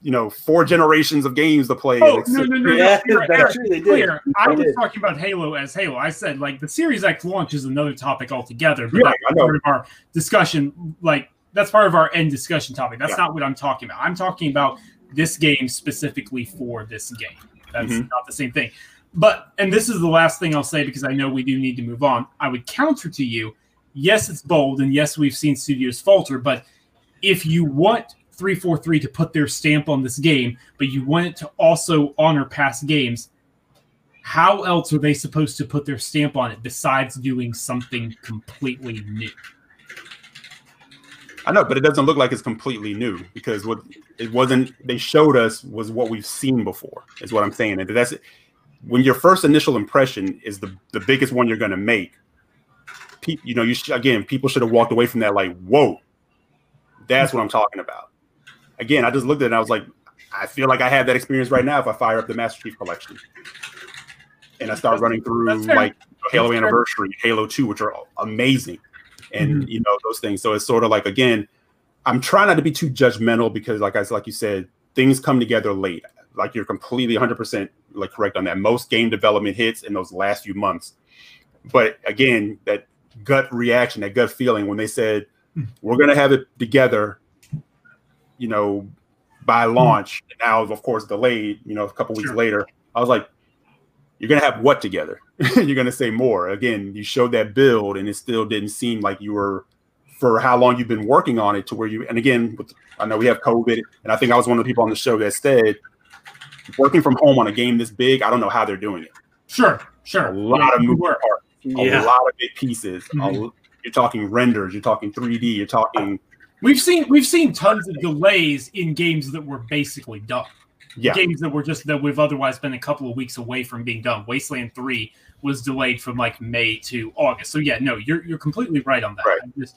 you know four generations of games to play. Oh no, no, no, yeah, no. That's true. They did. I was talking about Halo as Halo. I said like the Series X launch is another topic altogether, but yeah, that's part of our discussion. Like that's part of our end discussion topic. That's yeah. not what I'm talking about. I'm talking about this game specifically for this game. That's mm-hmm. not the same thing. But and this is the last thing I'll say because I know we do need to move on. I would counter to you. Yes, it's bold, and yes, we've seen studios falter, but if you want 343 to put their stamp on this game, but you want it to also honor past games. How else are they supposed to put their stamp on it besides doing something completely new? I know, but it doesn't look like it's completely new because what it wasn't they showed us was what we've seen before, is what I'm saying. And that's when your first initial impression is the, the biggest one you're gonna make. Pe- you know, you sh- again, people should have walked away from that like, whoa, that's what I'm talking about again, I just looked at it and I was like, I feel like I have that experience right now if I fire up the Master Chief Collection and I start running through like Halo Anniversary, Halo 2, which are amazing. And mm-hmm. you know, those things. So it's sort of like again, I'm trying not to be too judgmental because like I like you said, things come together late. Like you're completely 100% like correct on that. Most game development hits in those last few months. But again, that gut reaction, that gut feeling when they said Hmm. we're going to have it together, you know, by Hmm. launch. And now, of course, delayed. You know, a couple weeks Sure. later, I was like, "You're going to have what together? You're going to say more." Again, you showed that build, and it still didn't seem like you were for how long you've been working on it to where you. And again, with, I know we have COVID, and I think I was one of the people on the show that said working from home on a game this big, I don't know how they're doing it. Sure, sure. A lot Yeah, of you moving were. parts, Yeah. a lot of big pieces. a Mhm. l- you're talking renders, you're talking 3D, you're talking We've seen we've seen tons of delays in games that were basically done. yeah, Games that were just that we've otherwise been a couple of weeks away from being done. Wasteland Three was delayed from like May to August. So yeah, no, you're you're completely right on that. Right. I, just,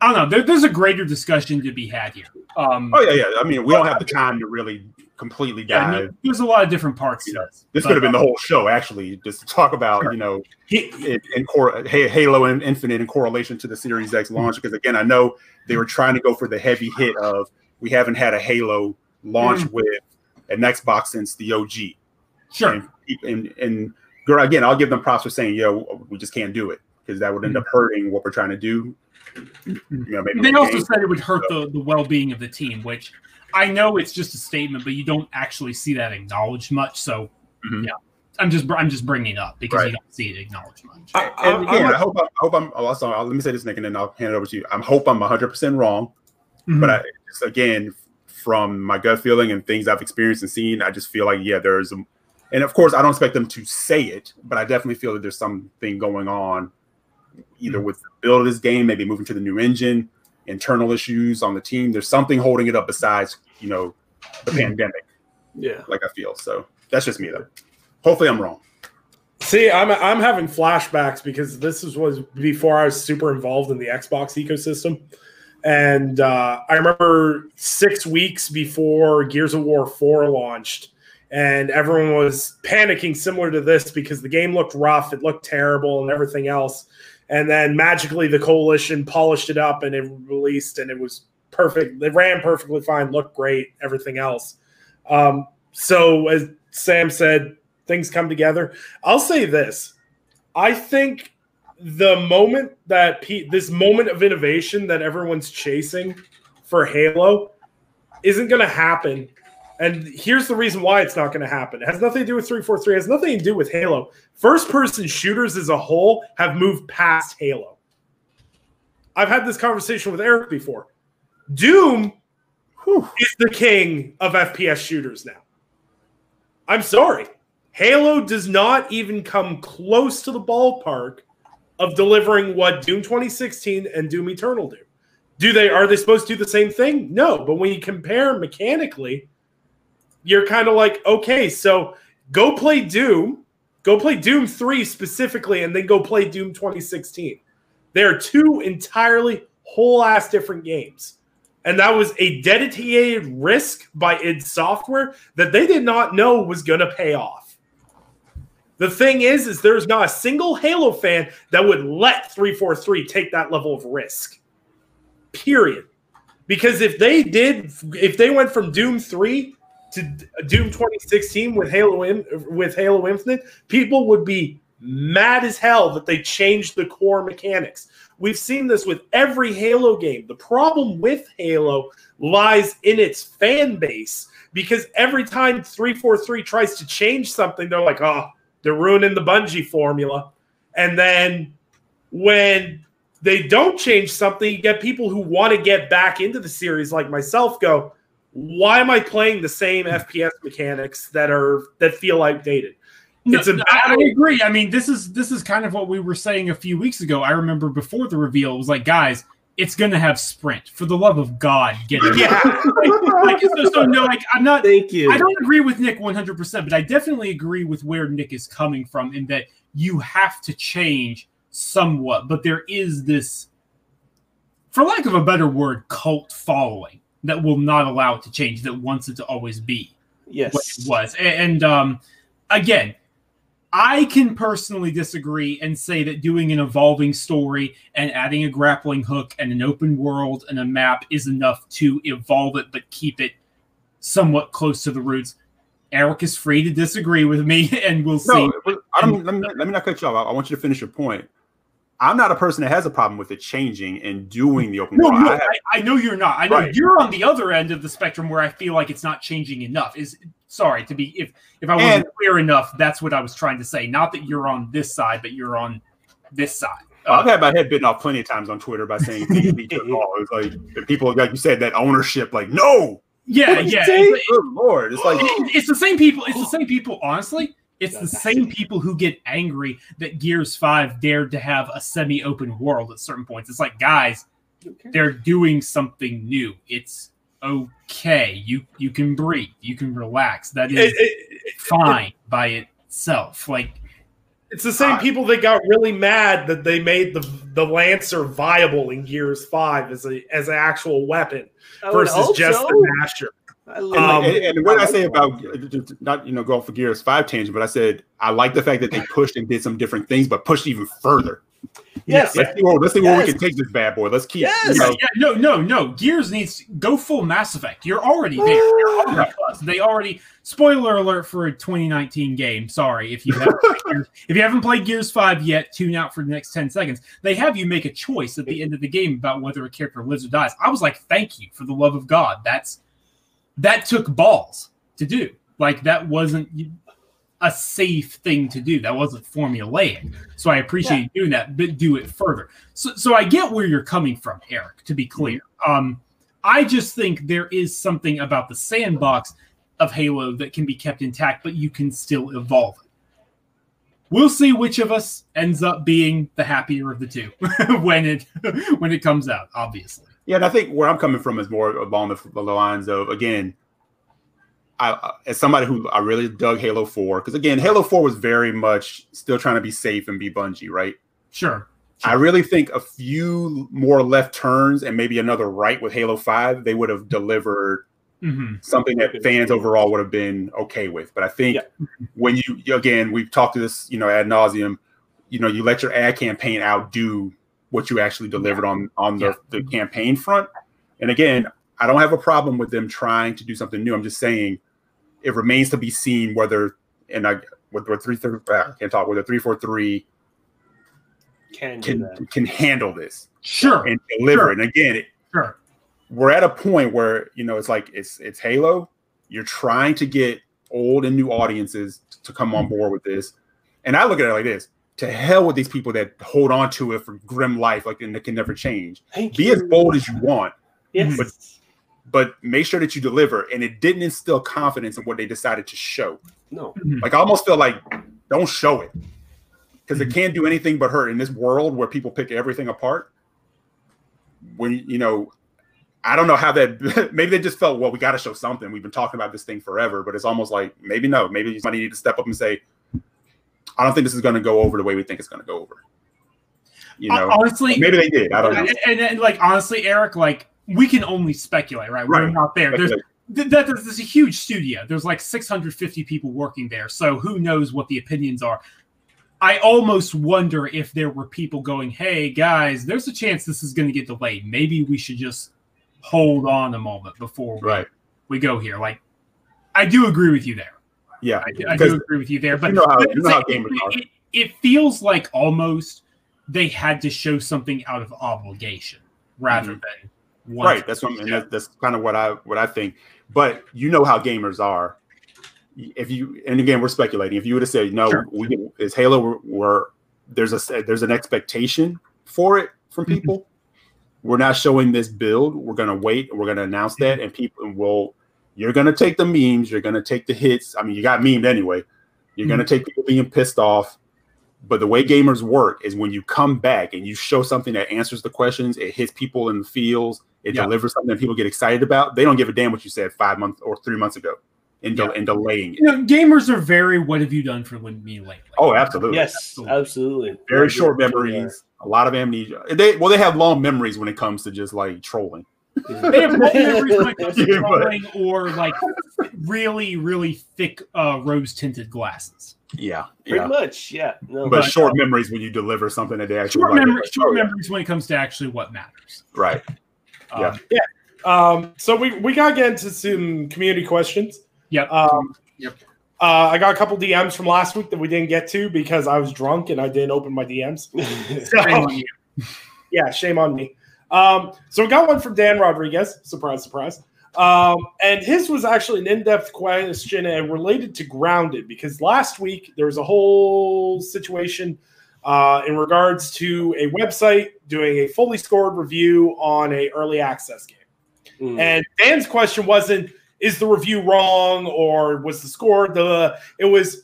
I don't know. There, there's a greater discussion to be had here. Um, Oh yeah, yeah. I mean, we don't have the time to really completely yeah, I dive. mean, there's a lot of different parts You know, this. could have been uh, the whole show, actually, just to talk about you know He, in, in cor- Halo and Infinite in correlation to the Series X launch. Because again, I know they were trying to go for the heavy hit of we haven't had a Halo launch with an Xbox since the OG. Sure. And, and and girl, again, I'll give them props for saying, "Yo, we just can't do it," because that would end up hurting what we're trying to do. You know, maybe They the also game. said it would hurt the, the well being of the team, which I know it's just a statement, but you don't actually see that acknowledged much. So, Mhm. yeah, I'm just I'm just bringing it up because Right. you don't see it acknowledged much. I, I, and again, I'm I hope I'm, I hope I'm. Oh, also, let me say this, Nick, and then I'll hand it over to you. I hope I'm 100 percent wrong, Mhm. but I, it's, again, from my gut feeling and things I've experienced and seen, I just feel like yeah, there's, a, and of course, I don't expect them to say it, but I definitely feel that there's something going on, either with the build of this game, maybe moving to the new engine, internal issues on the team. There's something holding it up besides you know the Mhm. pandemic. Yeah. Like I feel so. That's just me though. Hopefully, I'm wrong. See, I'm I'm having flashbacks because this is, was before I was super involved in the Xbox ecosystem, and uh, I remember six weeks before Gears of War Four launched, and everyone was panicking similar to this because the game looked rough, it looked terrible, and everything else. And then magically, the coalition polished it up and it released, and it was perfect. It ran perfectly fine, looked great, everything else. Um, so, as Sam said, things come together. I'll say this: I think the moment that P- this moment of innovation that everyone's chasing for Halo isn't going to happen. And here's the reason why it's not going to happen. It has nothing to do with 343. It has nothing to do with Halo. First person shooters as a whole have moved past Halo. I've had this conversation with Eric before. Doom Whew. is the king of FPS shooters now. I'm sorry. Halo does not even come close to the ballpark of delivering what Doom 2016 and Doom Eternal do. Do they are they supposed to do the same thing? No, but when you compare mechanically, you're kind of like, okay, so go play Doom, go play Doom 3 specifically, and then go play Doom 2016. They are two entirely whole ass different games. And that was a dedicated risk by id Software that they did not know was going to pay off. The thing is, is there's not a single Halo fan that would let 343 take that level of risk. Period. Because if they did, if they went from Doom 3 to Doom 2016 with Halo with Halo Infinite, people would be mad as hell that they changed the core mechanics. We've seen this with every Halo game. The problem with Halo lies in its fan base because every time 343 tries to change something, they're like, oh, they're ruining the Bungie formula. And then when they don't change something, you get people who want to get back into the series, like myself, go, why am I playing the same FPS mechanics that are that feel outdated? No, It's a no, I, I agree. I mean, this is this is kind of what we were saying a few weeks ago. I remember before the reveal, it was like, guys, it's gonna have sprint. For the love of God, get it. Yeah. like, so, so no, like I'm not. Thank you. I don't agree with Nick 100, percent but I definitely agree with where Nick is coming from in that you have to change somewhat. But there is this, for lack of a better word, cult following that will not allow it to change. That wants it to always be yes. what it was. A- And um, again, I can personally disagree and say that doing an evolving story and adding a grappling hook and an open world and a map is enough to evolve it but keep it somewhat close to the roots. Eric is free to disagree with me, and we'll see. No, but I don't, let, me, let me not cut you off. I, I want you to finish your point. I'm not a person that has a problem with it changing and doing the open No, world. no, I have- I, I know you're not. I know Right. you're on the other end of the spectrum where I feel like it's not changing enough. Is sorry to be if if I wasn't And- clear enough, that's what I was trying to say. Not that you're on this side, but you're on this side. I've uh, had my head bitten off plenty of times on Twitter by saying PvP took all. It's like the people, like you said, that ownership, like no, Yeah, yeah. It's, good lord, it's like it's the same people. It's the same people. Honestly, it's the same people who get angry that Gears Five dared to have a semi-open world at certain points. It's like, guys, they're doing something new. It's okay. You you can breathe. You can relax. That is It- it- fine by itself. Like it's the same people that got really mad that they made the the Lancer viable in Gears Five as a as an actual weapon versus just so. the Gnasher. I And, love Um, and, and what I say about not you know go off the Gears Five tangent, but I said I like the fact that they pushed and did some different things, but pushed even further. yes. Let's see where, let's see where we can take this bad boy. Let's keep. Yes. You yeah, know, yeah, no, no, no. Gears needs go full Mass Effect. You're already there. You're already plus. They already spoiler alert for a 2019 game. Sorry if you haven't if you haven't played Gears Five yet. Tune out for the next 10 seconds. They have you make a choice at the end of the game about whether a character lives or dies. I was like, thank you for the love of God. That's that took balls to do. Like that wasn't a safe thing to do. That wasn't formulaic. So I appreciate you doing that, but do it further. So, so I get where you're coming from, Eric. To be clear, um, I just think there is something about the sandbox of Halo that can be kept intact, but you can still evolve it. We'll see which of us ends up being the happier of the two when it when it comes out. Obviously, Yeah, and I think where I'm coming from is more along the, the lines of again, I as somebody who I really dug Halo Four because again, Halo Four was very much still trying to be safe and be Bungie, right? sure. I really think a few more left turns and maybe another right with Halo Five, they would have delivered hmm something that fans overall would have been okay with. But I think when you again, we've talked to this, you know, ad nauseum. You know, you let your ad campaign outdo what you actually delivered on on the, Yeah. the campaign front. And again, I don't have a problem with them trying to do something new. I'm just saying it remains to be seen whether and I whether three three I ah, can't talk whether three four three Can do that. can can handle this Sure. and deliver. Sure. And again, it, Sure. we're at a point where you know it's like it's it's Halo. You're trying to get old and new audiences to come on mm-hmm. board with this, and I look at it like this: to hell with these people that hold on to it for grim life, like and that can never change. Thank Be you. as bold as you want, Yes. but- but make sure that you deliver. And it didn't instill confidence in what they decided to show. no. Mm-hmm. Like I almost feel like don't show it because it mm-hmm. can't do anything but hurt in this world where people pick everything apart. When you know, I don't know how that. Maybe they just felt well, we got to show something. We've been talking about this thing forever, but it's almost like maybe no, maybe somebody need to step up and say, I don't think this is going to go over the way we think it's going to go over. You know, honestly, maybe they did. I don't know. and, and, like honestly, Eric, like we can only speculate, right? We're Right. not there. There's th- that there's, there's a huge studio. There's like 650 people working there, so who knows what the opinions are. I almost wonder if there were people going, "Hey guys, there's a chance this is going to get delayed. Maybe we should just hold on a moment before we, Right. we go here." Like, I do agree with you there. Yeah, I, I do agree with you there, but you know how you know how it, gamers are. it, it feels like almost they had to show something out of obligation rather than Mm-hmm. right that's what Yeah. that's, that's kind of what i what i think but you know how gamers are if you and again we're speculating if you would have said no Sure. we is halo we're, we're there's a there's an expectation for it from Mhm. people we're not showing this build we're going to wait we're going to announce that and people will you're going to take the memes you're going to take the hits i mean you got memed anyway you're going to hmm. take people being pissed off but the way gamers work is when you come back and you show something that answers the questions, it hits people in the feels, it Yeah. delivers something that people get excited about. They don't give a damn what you said five months or three months ago in, de- Yeah. in delaying it. you know gamers are very what have you done for me lately Oh, absolutely. Yes, Absolutely. absolutely. Very short memories, a lot of amnesia. They well, they have long memories when it comes to just like trolling. They have long memories when it comes to Yeah, or like really really thick uh, rose tinted glasses Yeah, Pretty yeah. much, yeah. No, But But- short memories when you deliver something that they actually short, like. memory, Like, short oh, yeah. memories when it comes to actually what matters Right. Um, Yeah. Um, so we we gotta get into some community questions. Yep. Um, Yep. Uh, I got a couple DMs from last week that we didn't get to because I was drunk and I didn't open my DMs. So, Shame on you. yeah, shame on me. Um, so we got one from Dan Rodriguez. Surprise, surprise. Um, and his was actually an in-depth question and related to grounded because last week there was a whole situation uh, in regards to a website doing a fully scored review on a early access game. Mm. And Dan's question wasn't is the review wrong or was the score the it was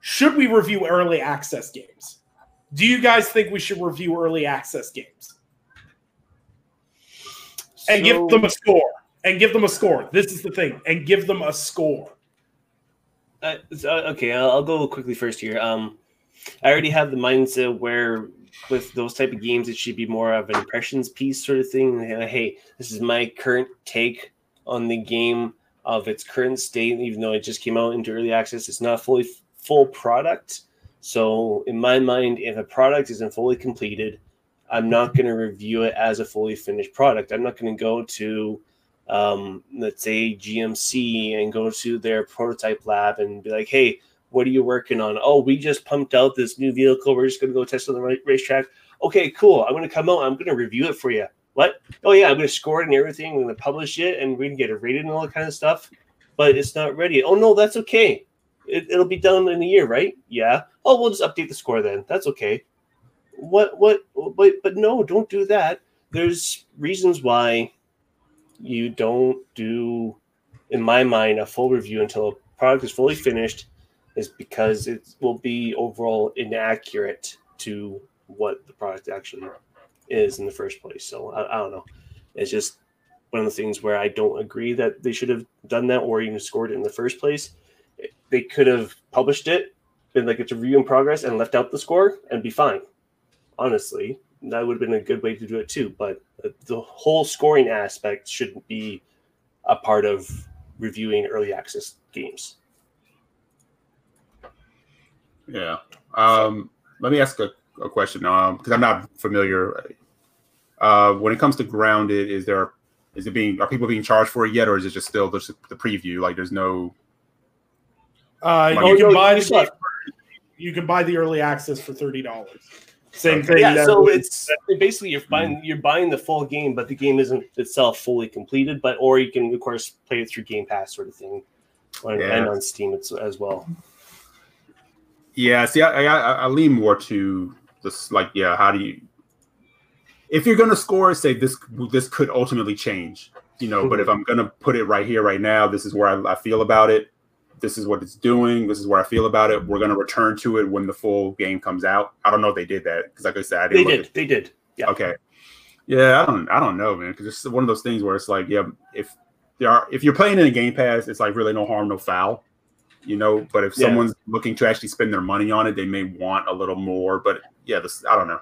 should we review early access games? Do you guys think we should review early access games? And give them a score. And give them a score. This is the thing. And give them a score. Uh, okay, I'll, I'll go quickly first here. Um, I already have the mindset where with those type of games, it should be more of an impressions piece sort of thing. Uh, Hey, this is my current take on the game of its current state, even though it just came out into early access. It's not a fully full product. So in my mind, if a product isn't fully completed, I'm not going to review it as a fully finished product. I'm not going to go to um, let's say GMC and go to their prototype lab and be like, hey, what are you working on? Oh, we just pumped out this new vehicle. We're just going to go test on the racetrack. Okay, cool. I'm going to come out. I'm going to review it for you. What? Oh, yeah, I'm going to score it and everything. I'm going to publish it and we can get it rated and all that kind of stuff. But it's not ready. Oh, no, that's okay. It, it'll be done in a year, right? Yeah. Oh, we'll just update the score then. That's okay. What, what, but, but no, don't do that. There's reasons why you don't do, in my mind, a full review until a product is fully finished, is because it will be overall inaccurate to what the product actually is in the first place. So I, I don't know. It's just one of the things where I don't agree that they should have done that or even scored it in the first place. They could have published it, been like it's a review in progress, and left out the score and be fine. Honestly, that would have been a good way to do it too. But the whole scoring aspect shouldn't be a part of reviewing early access games. Yeah. Um, let me ask a, a question um, because I'm not familiar. Uh, when it comes to grounded, is there is it being are people being charged for it yet, or is it just still the, the preview? Like, there's no. Uh, Oh, you, can buy the you can buy the early access for thirty dollars. Same thing. yeah, so it's basically you're buying mm. you're buying the full game, but the game isn't itself fully completed. But or you can of course play it through Game Pass sort of thing, or, Yeah. and on Steam it's, as well. Yeah. See, I, I I lean more to this. Like, yeah, how do you? If you're gonna score, say this this could ultimately change, you know. But mm-hmm. if I'm gonna put it right here, right now, this is where I, I feel about it. This is what it's doing. This is where I feel about it. We're gonna return to it when the full game comes out. I don't know if they did that because, like I said, I They didn't. look did, at- they did. Yeah. Okay. Yeah, I don't I don't know, man, because it's one of those things where it's like, yeah, if there are if you're playing in a game pass, it's like really no harm, no foul. You know, but if Yeah. someone's looking to actually spend their money on it, they may want a little more. But yeah, this I don't know.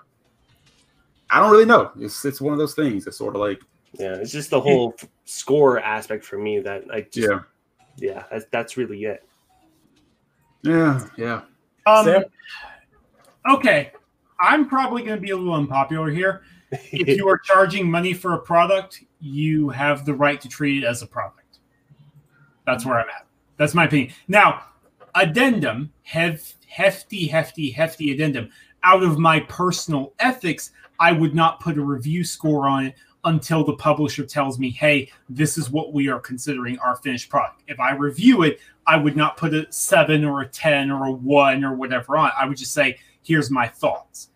I don't really know. It's it's one of those things. It's sort of like Yeah, it's just the whole score aspect for me that I just, yeah, yeah, that's, that's really it. yeah, yeah. Um, Sam? okay, I'm probably going to be a little unpopular here. If you are charging money for a product, you have the right to treat it as a product. That's where I'm at. That's my opinion. Now, addendum, hef, hefty, hefty, hefty addendum. Out of my personal ethics, I would not put a review score on it until the publisher tells me, hey, this is what we are considering our finished product. If I review it, I would not put a seven or a 10 or a one or whatever on. I would just say, here's my thoughts.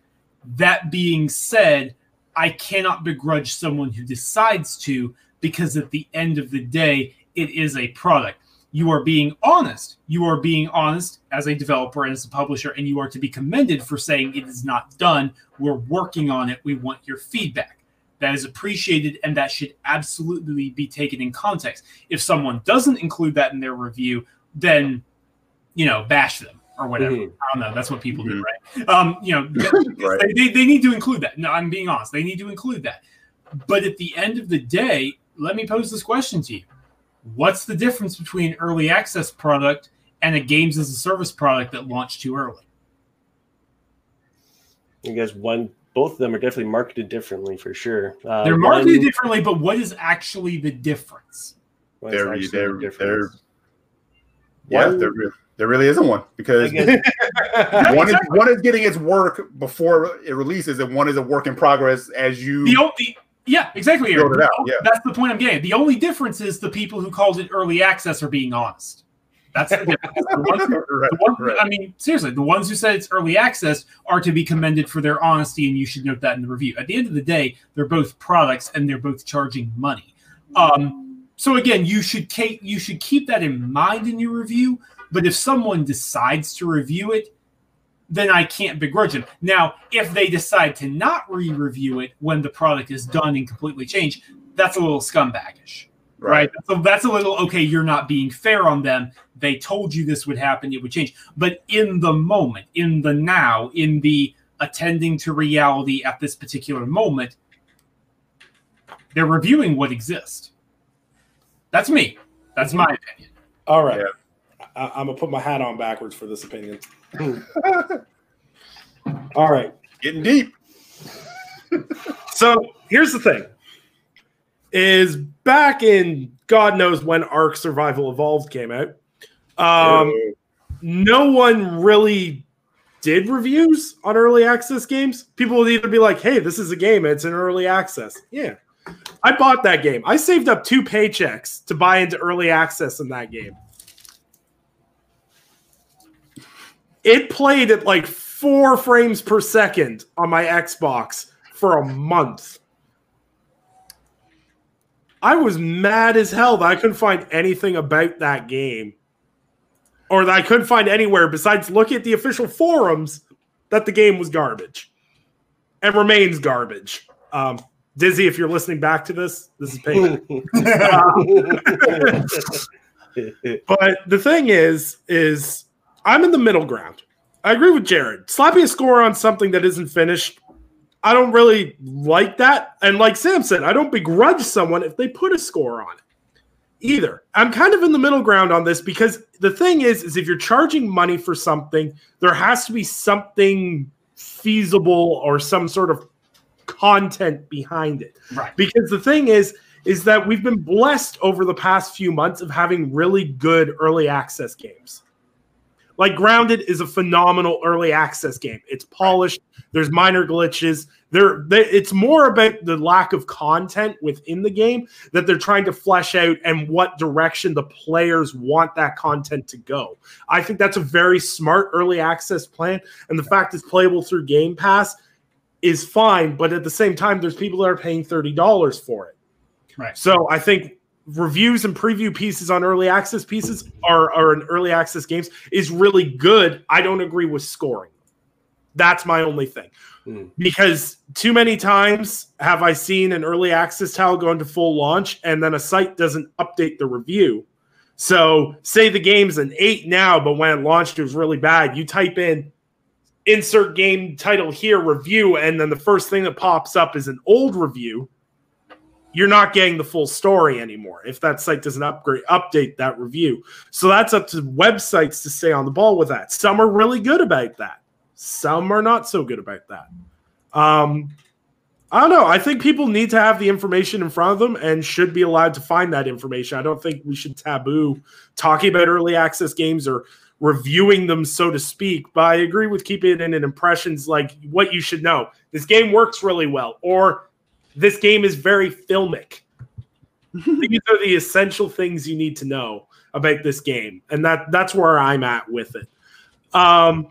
That being said, I cannot begrudge someone who decides to because at the end of the day, it is a product. You are being honest. You are being honest as a developer and as a publisher, and you are to be commended for saying it is not done. We're working on it. We want your feedback. That is appreciated, and that should absolutely be taken in context. If someone doesn't include that in their review, then you know, bash them or whatever. Mhm. I don't know. That's what people do, right? Um, you know, Right. they, they, they need to include that. No, I'm being honest. They need to include that. But at the end of the day, let me pose this question to you. What's the difference between an early access product and a games as a service product that launched too early? I guess one, both of them are definitely marketed differently for sure. Uh, They're marketed one- differently, but what is actually the difference? what is They're actually they're the they're? Yeah, One- there, there really isn't one because one is one is getting its work before it releases, and one is a work in progress as you. The only, yeah, exactly. Build it out, yeah. That's the point I'm getting. The only difference is the people who called it early access are being honest. That's the difference. The ones who- right, the ones- right. I mean, seriously, the ones who said it's early access are to be commended for their honesty, and you should note that in the review. At the end of the day, they're both products, and they're both charging money. Um, so again, you should keep you should keep that in mind in your review. But if someone decides to review it, then I can't begrudge them. Now, if they decide to not re-review it when the product is done and completely changed, that's a little scumbagish right? So that's a little okay. You're not being fair on them. They told you this would happen, it would change. But in the moment, in the now, in the attending to reality at this particular moment, they're reviewing what exists. That's me. That's my opinion. All right. Yeah. I, I'm gonna put my hat on backwards for this opinion. All right. Getting deep. So here's the thing: is back in God knows when Ark Survival Evolved came out. Um, no one really did reviews on early access games. People would either be like, "Hey, this is a game; it's an early access." Yeah, I bought that game. I saved up two paychecks to buy into early access in that game. It played at like four frames per second on my Xbox for a month. I was mad as hell that I couldn't find anything about that game. Or that I couldn't find anywhere besides looking at the official forums that the game was garbage. And remains garbage. Um, Dizzy, if you're listening back to this, this is payback. But the thing is, is I'm in the middle ground. I agree with Jared. Slapping a score on something that isn't finished, I don't really like that. And like Sam said, I don't begrudge someone if they put a score on it either. I'm kind of in the middle ground on this because the thing is, is if you're charging money for something, there has to be something feasible or some sort of content behind it. Right. Because the thing is, is that we've been blessed over the past few months of having really good early access games. Like Grounded is a phenomenal early access game. It's polished. There's minor glitches. There, they, it's more about the lack of content within the game that they're trying to flesh out and what direction the players want that content to go. I think that's a very smart early access plan, and the fact it's playable through Game Pass is fine. But at the same time, there's people that are paying thirty dollars for it. Right. So I think reviews and preview pieces on early access pieces are, are in early access games is really good. I don't agree with scoring. That's my only thing. Hmm. Because too many times have I seen an early access tile go into full launch and then a site doesn't update the review. So say the game's an eight now, but when it launched, it was really bad. You type in insert game title here, review, and then the first thing that pops up is an old review you're not getting the full story anymore if that site doesn't upgrade update that review. So that's up to websites to stay on the ball with that. Some are really good about that. Some are not so good about that. Um, I don't know. I think people need to have the information in front of them and should be allowed to find that information. I don't think we should taboo talking about early access games or reviewing them, so to speak. But I agree with keeping it in an impressions like what you should know. This game works really well, or this game is very filmic. These are the essential things you need to know about this game, and that that's where I'm at with it. Um,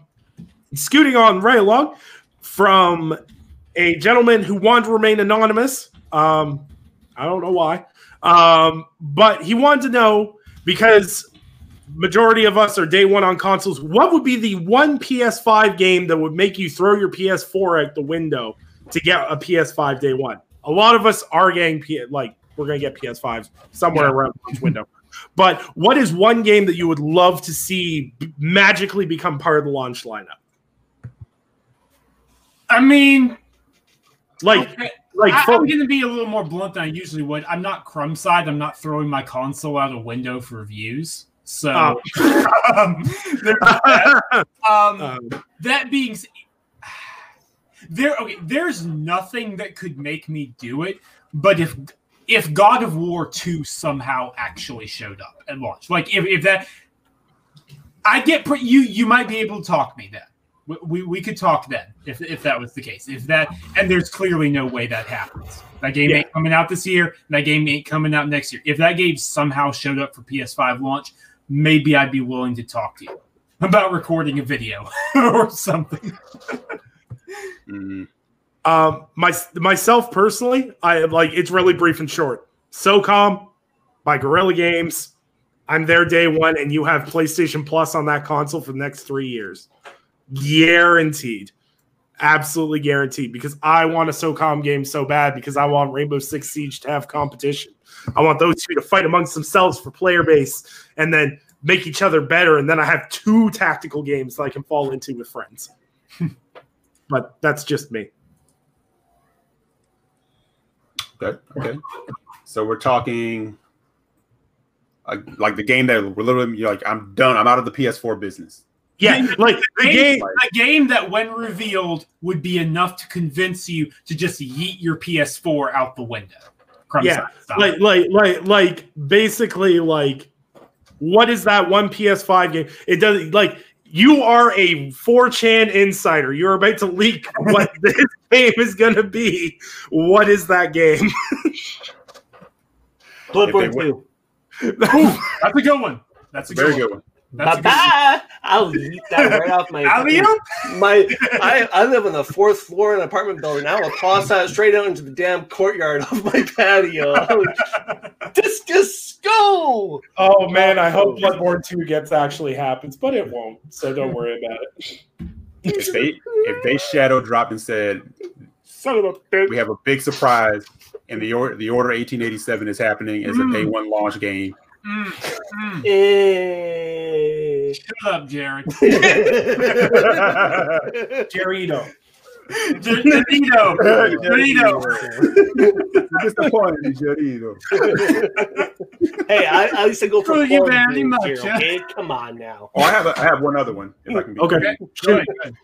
scooting on right along from a gentleman who wanted to remain anonymous. Um, I don't know why, um, but he wanted to know because majority of us are day one on consoles. What would be the one PS5 game that would make you throw your PS4 out the window to get a PS5 day one? A lot of us are getting P- like we're gonna get PS5s somewhere Yeah. around the launch window. But what is one game that you would love to see magically become part of the launch lineup? I mean, Like, okay, like I, am going to be a little more blunt than I usually would. I'm not crumb side. I'm not throwing my console out a window for views. So, um, there's that. Um, um, that being there okay there's nothing that could make me do it but if if god of war 2 somehow actually showed up and launched, like if, if that I get pre- you. You might be able to talk me then. We, we, we could talk then if, if that was the case. If that and there's clearly no way that happens. That game Yeah. ain't coming out this year. That game ain't coming out next year. If that game somehow showed up for PS5 launch, maybe I'd be willing to talk to you about recording a video or something. Mm, Um, my myself personally, I like it's really brief and short. SOCOM by Guerrilla Games. I'm there day one, and you have PlayStation Plus on that console for the next three years, guaranteed, absolutely guaranteed. Because I want a SOCOM game so bad because I want Rainbow Six Siege to have competition. I want those two to fight amongst themselves for player base, and then make each other better. And then I have two tactical games that I can fall into with friends. but that's just me. okay. Okay. So we're talking like, like the game that we're literally you're like I'm done. I'm out of the PS4 business. Yeah, like the game. a game that, when revealed, would be enough to convince you to just yeet your PS4 out the window. Crumb Yeah, style. like like like like basically like what is that one PS5 game? It doesn't like you are a 4chan insider. You're about to leak what this game is going to be. What is that game? Bloodborne If they 2. That's a good one. That's a good Very one. good one. That's a good one. Bye-bye. I'll eat that right off my my I, I live on the fourth floor in an apartment building. I will toss that straight out into the damn courtyard of my patio. Discus go! Oh man, I hope Bloodborne 2 gets actually happens, but it won't. So don't worry about it. If they if they shadow dropped and said Son of a bitch. we have a big surprise and the order the order 1887 is happening as a Mm. day one launch game. Mm, mm. Eh. Shut up, Jared. Jerito. Janito. Janito. Disappointed, Jorito. hey, I, I used to go for you very much, here, yeah. okay? Come on now. Oh, I have a, I have one other one if I can be Okay. Okay. Sure. Good, good.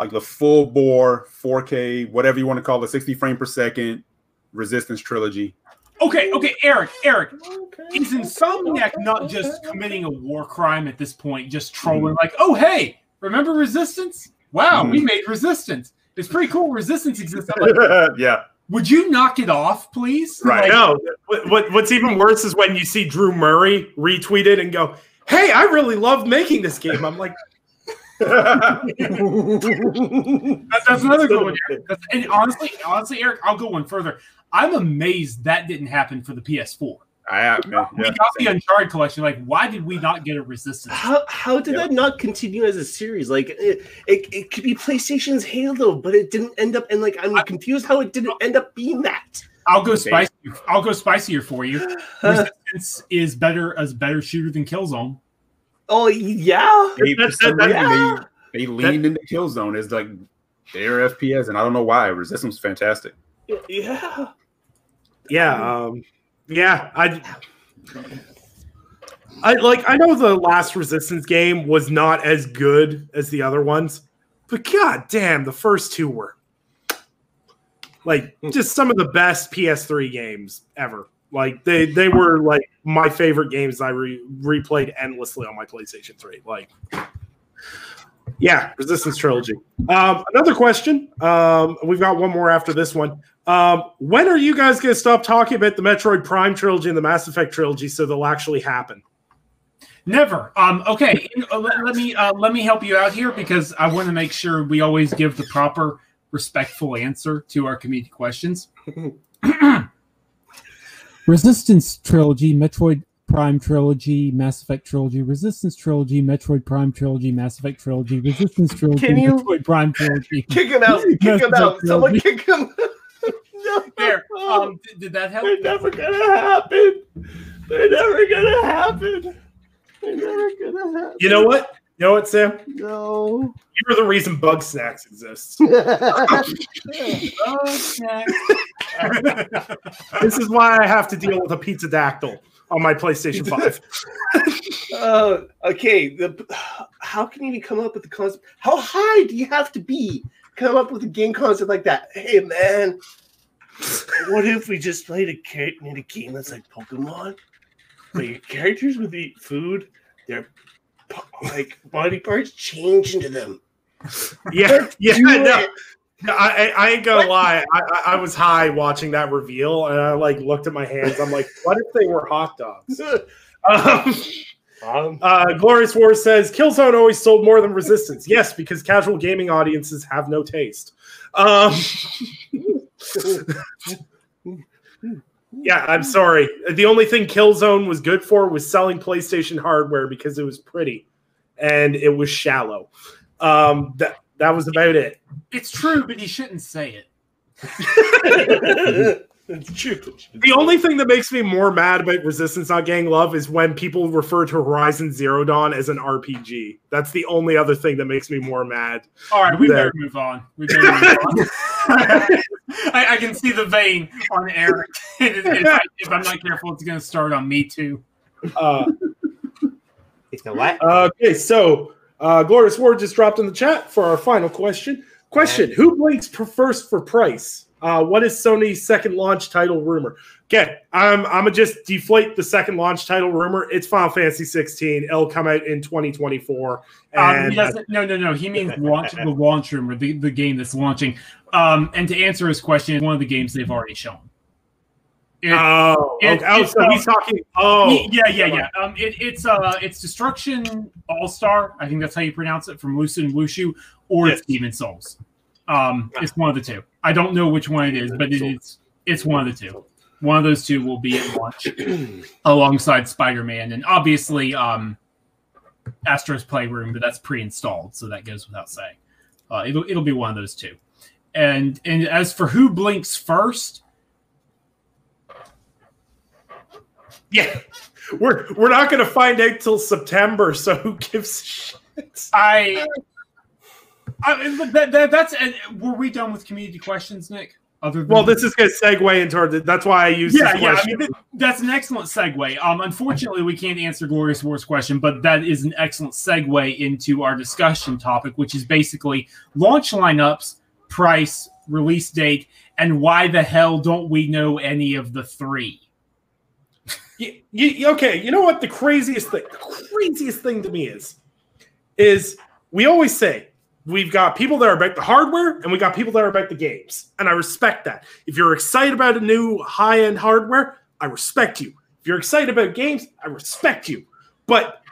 like the full bore 4K, whatever you want to call it, 60 frame per second Resistance trilogy. Okay, okay, Eric, Eric, is Insomniac not just committing a war crime at this point, just hmm. trolling like, oh hey, remember Resistance? Wow, we hmm. made Resistance. It's pretty cool. Resistance exists. Like, yeah, Would you knock it off, please? Right. I know. What, what, what's even worse is when you see Drew Murray retweet it and go, "Hey, I really love making this game." I'm like, That- that's another good one. Eric. That's- and honestly, honestly, Eric, I'll go one further. I'm amazed that didn't happen for the PS4. I have, man. We Yeah, got the Uncharted collection. Like, why did we not get a Resistance? How how did that not continue as a series? Like it, it, it could be PlayStation's Halo, but it didn't end up. And like I'm confused how it didn't end up being that. I'll go Okay. spicy. I'll go spicier for you. Resistance is better as better shooter than Killzone. Oh yeah, they, for That- some that- yeah. they, they leaned into Killzone as like their FPS, and I don't know why. Resistance was fantastic. yeah. "Yeah, um, yeah." I, I like. I know the last Resistance game was not as good as the other ones, but god damn, the first two were like just some of the best PS3 games ever. Like they they were like my favorite games I re- replayed endlessly on my PlayStation 3. Like yeah, Resistance trilogy. Um, another question. Um, we've got one more after this one. Um, when are you guys going to stop talking about the Metroid Prime trilogy and the Mass Effect trilogy so they'll actually happen? Never. Um. Okay. Let, let me uh, let me help you out here because I want to make sure we always give the proper, respectful answer to our community questions. Resistance trilogy, Metroid Prime trilogy, Mass Effect trilogy, Resistance trilogy, Metroid Prime trilogy, Mass Effect trilogy, Resistance trilogy, Can you- Metroid Prime trilogy. Kick him out! Kick him out! Effect Someone trilogy. kick him! No, There. Um. Did, did that help? they're never gonna happen. They're never gonna happen. They're never gonna happen. You know what? You know what, Sam? No. You're the reason Bugsnax exists. Okay. this is why I have to deal with a pizza dactyl on my PlayStation 5. uh, okay. The, how can you even come up with the concept? How high do you have to be to come up with a game concept like that? Hey man, what if we just played a ca- made a game that's like Pokemon, but your characters would eat food. Their like body parts change into them. Yeah, yeah, no. No, I, I- ain't gonna lie. I, I, I was high watching that reveal, and I like looked at my hands. I'm like, what if they were hot dogs? Um, Um, uh, Glorious War says Killzone always sold more than Resistance. Yes, because casual gaming audiences have no taste. Um, yeah, I'm sorry. The only thing Killzone was good for was selling PlayStation hardware because it was pretty and it was shallow. Um, that that was about it. It's true, but he shouldn't say it. it's true. The only thing that makes me more mad about Resistance not getting love is when people refer to Horizon Zero Dawn as an RPG. That's the only other thing that makes me more mad. All right, we There. better move on. We better move on. I, I can see the vein on Eric. if, I, if I'm not careful, it's going to start on me too. Uh, It's a what? okay, so uh, Glorious Ward just dropped in the chat for our final question. Question: Who blinks first for price? Uh, what is Sony's second launch title rumor? Okay, I'm I'm gonna just deflate the second launch title rumor. It's Final Fantasy 16. It'll come out in 2024. Um, And doesn't, no, no, no. He means launch the launch room or the, the game that's launching. Um, and to answer his question, one of the games they've already shown. It- oh, it- okay. oh, so uh, he's talking. Oh, yeah, yeah, yeah. Um, it, it's uh, it's Destruction All Star. I think that's how you pronounce it from Lucid Wushu, or it's Demon's Souls. Um, it's one of the two. I don't know which one it is, but it, it's it's one of the two. One of those two will be at launch alongside Spider Man, and obviously um, Astro's Playroom, but that's pre-installed, so that goes without saying. Uh, it'll it'll be one of those two. And and as for who blinks first, yeah. We're we're not gonna find out till September. So who gives a shit? I, I that, that, that's were we done with community questions, Nick? Other than Well, this is gonna segue into our. That's why I use yeah, yeah. I mean, th- that's an excellent segue. Um, unfortunately, we can't answer Glorious Wars question, but that is an excellent segue into our discussion topic, which is basically launch lineups, price, release date, and why the hell don't we know any of the three? You, you, okay, you know what the craziest thing, the craziest thing to me is, is we always say we've got people that are about the hardware and we got people that are about the games, and I respect that. If you're excited about a new high end hardware, I respect you. If you're excited about games, I respect you. But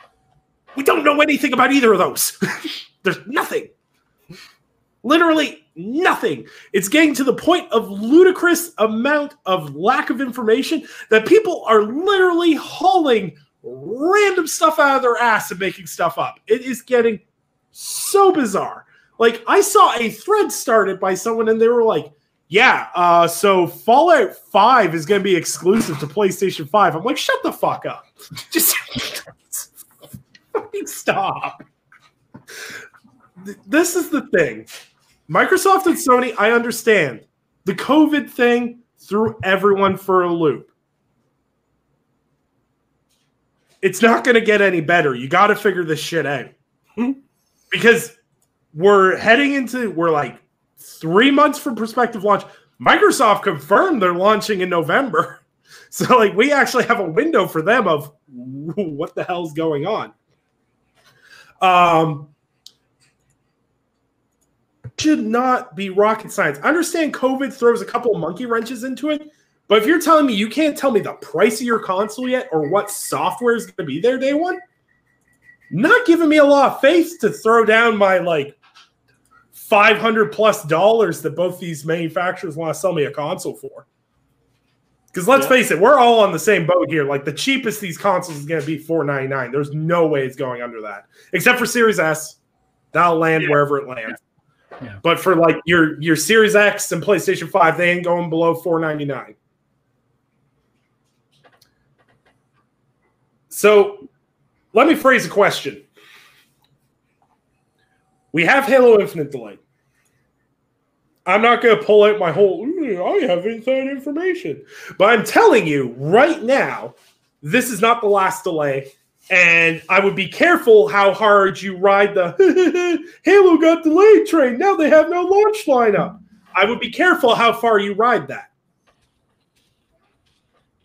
we don't know anything about either of those. There's nothing. Literally nothing. It's getting to the point of ludicrous amount of lack of information that people are literally hauling random stuff out of their ass and making stuff up. It is getting so bizarre. Like I saw a thread started by someone and they were like, "Yeah, uh, so Fallout Five is going to be exclusive to PlayStation Five." I'm like, "Shut the fuck up! Just stop." This is the thing. Microsoft and Sony, I understand. The COVID thing threw everyone for a loop. It's not going to get any better. You got to figure this shit out. Because we're heading into, we're like three months from prospective launch. Microsoft confirmed they're launching in November. So, like, we actually have a window for them of what the hell's going on. Um, should not be rocket science. I understand COVID throws a couple monkey wrenches into it, but if you're telling me you can't tell me the price of your console yet or what software is going to be there day one, not giving me a lot of faith to throw down my like 500 plus dollars that both these manufacturers want to sell me a console for. Because let's Yeah. face it, we're all on the same boat here. Like the cheapest these consoles is going to be 499. There's no way it's going under that, except for Series S. That'll land Yeah. wherever it lands. Yeah. But for like your your Series X and PlayStation 5, they ain't going below 499. So let me phrase a question. We have Halo Infinite delay. I'm not going to pull out my whole, mm, I have inside information. But I'm telling you right now, this is not the last delay. And I would be careful how hard you ride the Halo got delayed train. Now they have no launch lineup. I would be careful how far you ride that.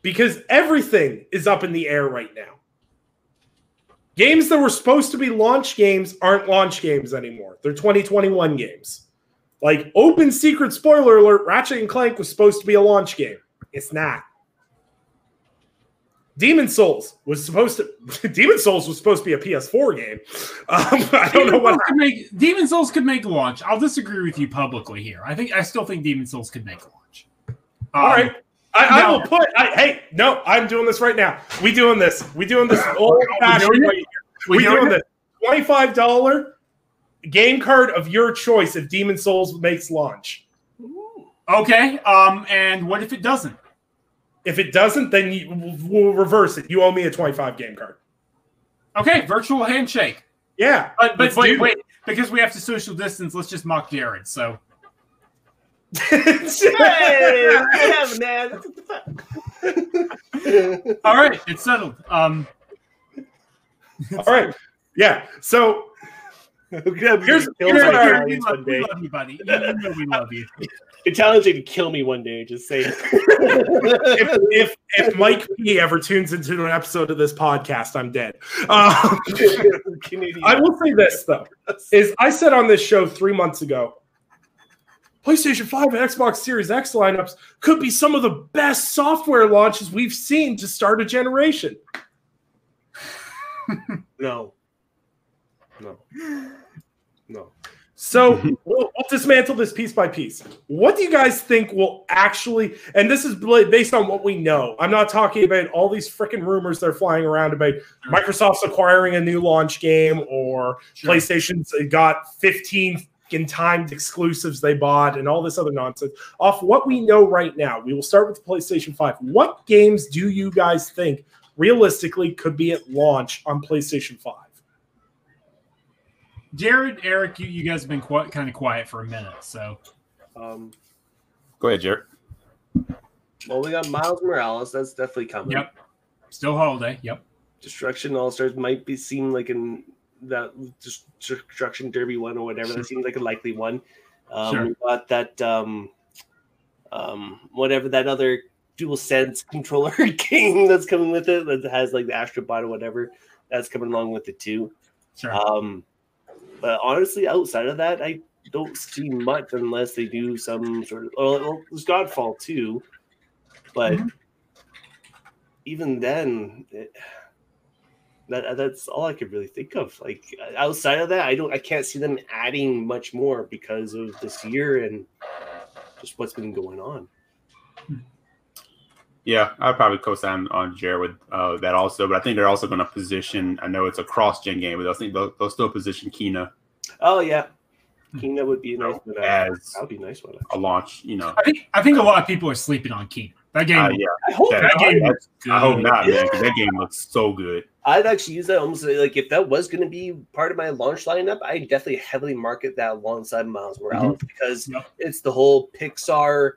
Because everything is up in the air right now. Games that were supposed to be launch games aren't launch games anymore. They're 2021 games. Like open secret spoiler alert, Ratchet and Clank was supposed to be a launch game. It's not. Demon's Souls was supposed to Demon's Souls was supposed to be a PS4 game. Um, I don't know what Souls could make Demon's Souls could make launch. I'll disagree with you publicly here. I think I still think Demon's Souls could make launch. All Um, right. I, I will put. I, hey, no, I'm doing this right now. We doing this. We doing this old fashioned doing it? We We doing doing this. Twenty five dollar game card of your choice if Demon's Souls makes launch. Okay. Um, and what if it doesn't? If it doesn't, then you, we'll, we'll reverse it. You owe me a twenty five game card. Okay, virtual handshake. Yeah, But but wait, wait, because we have to social distance. Let's just mock Jared. So hey, yeah, man. all right, it's settled. Um, All right. Yeah. So Here's Here's- kill our- we love, we love you, buddy. You, you know we love you. Italians are gonna kill me one day. Just say. if, if if Mike P ever tunes into an episode of this podcast, I'm dead. Um, Canadian. I will say this though: is I said on this show three months ago, PlayStation 5 and Xbox Series X lineups could be some of the best software launches we've seen to start a generation. no. No. No. So we'll, we'll dismantle this piece by piece. What do you guys think will actually? And this is based on what we know. I'm not talking about all these freaking rumors that are flying around about Microsoft's acquiring a new launch game or Sure. PlayStation's got 15 in timed exclusives they bought and all this other nonsense. Off what we know right now, we will start with the PlayStation 5. What games do you guys think realistically could be at launch on PlayStation 5? Jared, Eric, you, you guys have been quite, kind of quiet for a minute, so Um, Go ahead, Jared. well, we got Miles Morales. That's definitely coming. yep. Still holiday. Yep. Destruction All Stars might be seem like an that Destruction Derby one or whatever. That seems like a likely one. Um, Sure. We got that um, um, whatever that other DualSense controller game that's coming with it that has like the Astrobot or whatever that's coming along with it too. Sure. Um, but honestly, outside of that, I don't see much unless they do some sort of. Well, well there's Godfall too, but Mhm. even then, it, that that's all I could really think of. Like outside of that, I don't. I can't see them adding much more because of this year and just what's been going on. Yeah, I'd probably co-sign on Jared with uh, that also, but I think they're also going to position. I know it's a cross-gen game, but I think they'll, they'll still position Kena Oh yeah. Kena would be nice as That would be nice one. a launch. You know, I think I think a lot of people are sleeping on Keenan. That game. uh, yeah. I hope That- that game I- looks good. I hope not, man, that game looks so good. I'd actually use that almost like if that was going to be part of my launch lineup, I definitely heavily market that alongside Miles Morales because Yep. it's the whole Pixar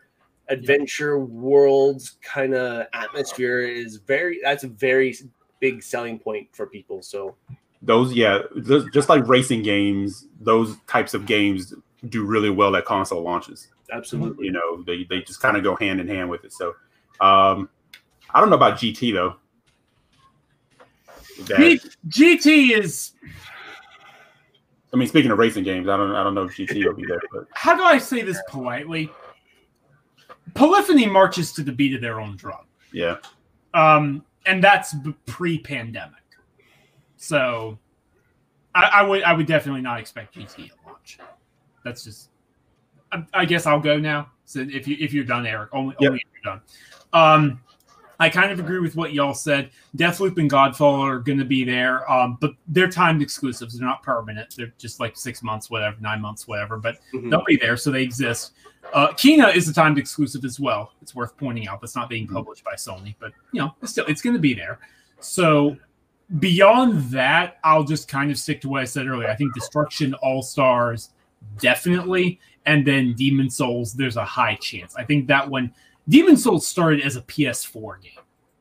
adventure worlds kind of atmosphere is very that's a very big selling point for people. So Those, yeah, those, just like racing games, those types of games do really well at console launches. Absolutely. You know, they, they just kind of go hand in hand with it. So, um, I don't know about GT though. That- G- GT is I mean, speaking of racing games, I don't I don't know if GT will be there, but how do I say this politely? Polyphony marches to the beat of their own drum. yeah, um, and that's b- pre-pandemic. So, I, I would I would definitely not expect GT at launch. That's just. I, I guess I'll go now. So if you if you're done, Eric, only Yep. only if you're done. Um, I kind of agree with what y'all said. Deathloop and Godfall are going to be there, um, but they're timed exclusives. They're not permanent. They're just like six months, whatever, nine months, whatever. But Mhm. they'll be there, so they exist. Uh, Kena is a timed exclusive as well. It's worth pointing out that's not being published by Sony, but you know, it's still it's going to be there. So beyond that, I'll just kind of stick to what I said earlier. I think Destruction All Stars definitely, and then Demon's Souls. There's a high chance. I think that one Demon's Souls started as a PS4 game.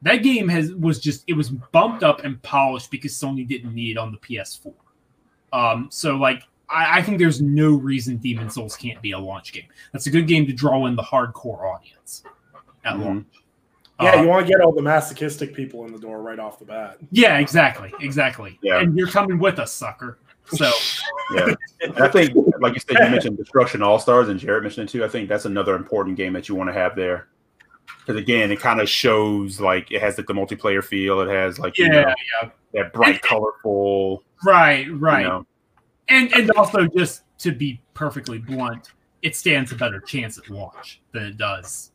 That game has was just it was bumped up and polished because Sony didn't need it on the PS4. Um, so like I, I think there's no reason Demon's Souls can't be a launch game. That's a good game to draw in the hardcore audience at Mhm. launch. Yeah, Uh, you want to get all the masochistic people in the door right off the bat. yeah, exactly, exactly. Yeah. And you're coming with us, sucker. So Yeah, I think, like you said, you mentioned Destruction All Stars, and Jared mentioned it too. I think that's another important game that you want to have there, because again, it kind of shows like it has like the multiplayer feel. It has like you yeah, know, yeah. that bright, colorful. Right, right. You know, And and also just to be perfectly blunt, it stands a better chance at launch than it does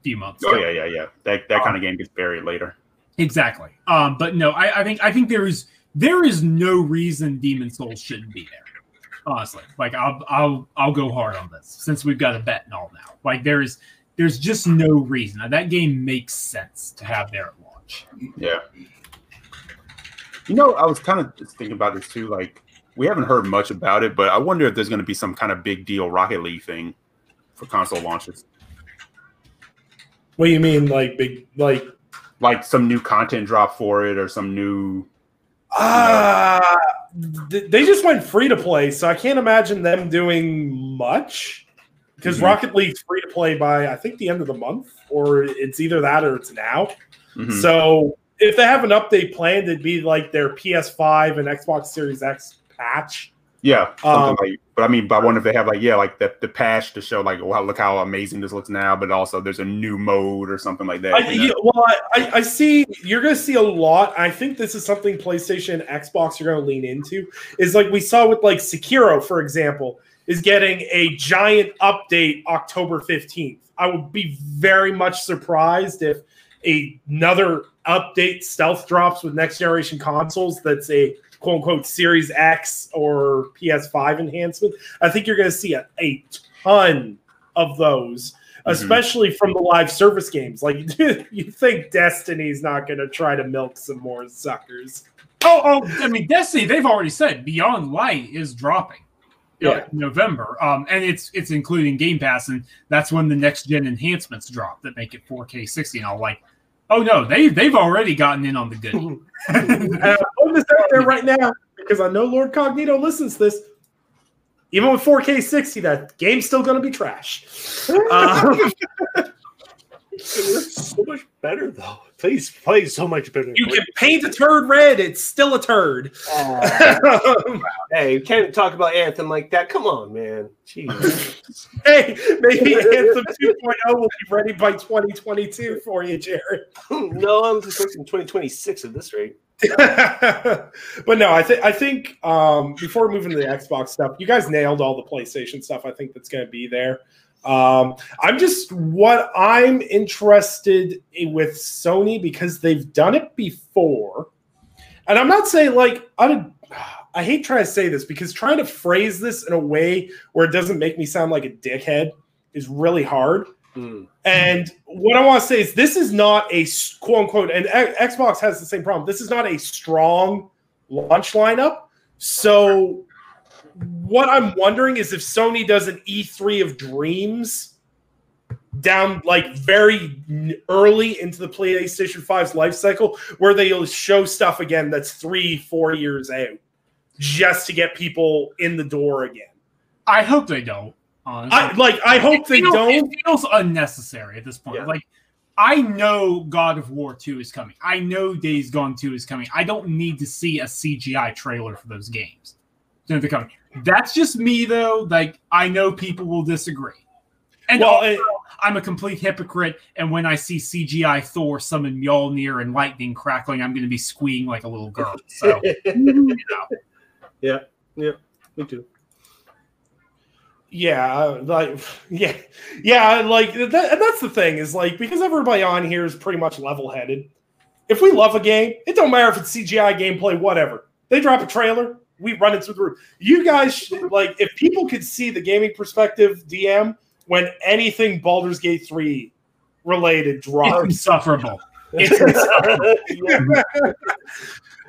a few months. oh ago. yeah, yeah, yeah. That that kind of game gets buried later. Exactly. Um, but no, I, I think I think there is there is no reason Demon's Souls shouldn't be there. Honestly, like I'll I'll I'll go hard on this since we've got a bet and all now. Like there is there's just no reason that game makes sense to have there at launch. Yeah. You know, I was kind of just thinking about this too. Like, we haven't heard much about it, but I wonder if there's going to be some kind of big deal Rocket League thing for console launches, What do you mean, like big, like? like some new content drop for it or some new. Uh, they just went free to play, so I can't imagine them doing much. Because Mhm. Rocket League's free to play by I think the end of the month, or it's either that or it's now. Mhm. So if they have an update planned, it'd be like their PS5 and Xbox Series X patch. Yeah, something Um, like. But I mean, but I wonder if they have like yeah, like the the patch to show like wow, look how amazing this looks now, but also there's a new mode or something like that. I, you know? you- well, I, I, see you're going to see a lot. I think this is something PlayStation, and Xbox are going to lean into. Is like we saw with like Sekiro, for example, is getting a giant update October fifteenth. I would be very much surprised if another update stealth drops with next generation consoles. That's a quote unquote Series X or PS5 enhancement. I think you're going to see a, a ton of those Mhm. especially from the live service games. Like, you think Destiny's not going to try to milk some more suckers? Oh, oh, I mean, Destiny. They've already said Beyond Light is dropping. Yeah. November. Um, and it's it's including Game Pass, and that's when the next gen enhancements drop that make it 4K 60. And I'm like, oh no, they they've already gotten in on the good. And I'm putting this out there right now because I know Lord Cognito listens to this. Even with 4K 60, that game's still going to be trash. Um, It looks so much better though. Please play so much better. you can paint a turd red; it's still a turd. Oh, hey, you can't talk about Anthem like that. Come on, man. Jeez. hey, maybe Anthem 2.0 will be ready by 2022 for you, Jared. no, I'm expecting 2026 at this rate. but no, I think I think um, before moving to the Xbox stuff, you guys nailed all the PlayStation stuff. I think that's going to be there. Um, I'm just what I'm interested in with Sony because they've done it before, and I'm not saying like I. I hate trying to say this because trying to phrase this in a way where it doesn't make me sound like a dickhead is really hard. Hmm. And what I want to say is, this is not a quote unquote, and Xbox has the same problem. This is not a strong launch lineup. So, what I'm wondering is if Sony does an E3 of dreams down like very early into the PlayStation 5's life cycle, where they'll show stuff again that's three, four years out, just to get people in the door again. I hope they don't. honestly. I like. I hope It they feels- don't. It feels unnecessary at this point. Yeah. Like, I know God of War 2 is coming. I know Days Gone 2 is coming. I don't need to see a CGI trailer for those games. They're coming. That's just me, though. Like, I know people will disagree. And Well, also, it- I'm a complete hypocrite. And when I see CGI Thor summon Mjolnir and lightning crackling, I'm going to be squeeing like a little girl. So, you know. yeah, yeah, me too. Yeah, uh, like yeah, yeah, like that, and that's the thing is like because everybody on here is pretty much level-headed. If we love a game, it don't matter if it's CGI gameplay, whatever. They drop a trailer, we run it through the roof. You guys should, like if people could see the gaming perspective DM when anything Baldur's Gate 3 related It's drops. insufferable.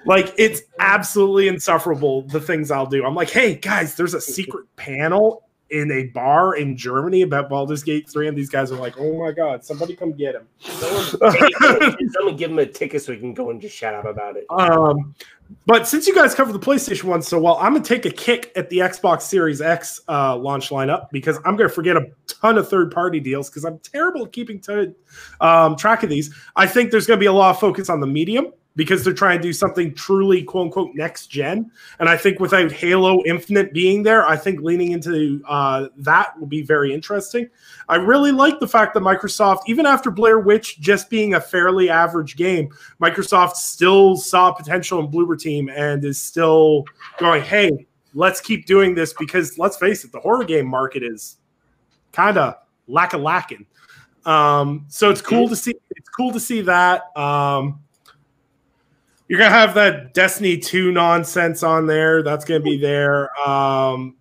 Like it's absolutely insufferable the things I'll do. I'm like, hey guys, there's a secret panel in a bar in Germany about Baldur's Gate 3, and these guys are like, oh my god, somebody come get him. Someone give him a ticket so he can go and just shout out about it. Um, but since you guys covered the PlayStation one so well, I'm gonna take a kick at the Xbox Series X uh, launch lineup because I'm gonna forget a ton of third party deals because I'm terrible at keeping t- um, track of these. I think there's gonna be a lot of focus on the medium because they're trying to do something truly quote unquote next gen. And I think without Halo Infinite being there, I think leaning into uh, that will be very interesting. I really like the fact that Microsoft, even after Blair Witch just being a fairly average game, Microsoft still saw potential in Bloober Team and is still going, hey, let's keep doing this because let's face it, the horror game market is kind of lack a lacking. Um, so it's cool to see. It's cool to see that. Um, you're gonna have that Destiny 2 nonsense on there. That's gonna be there. Um,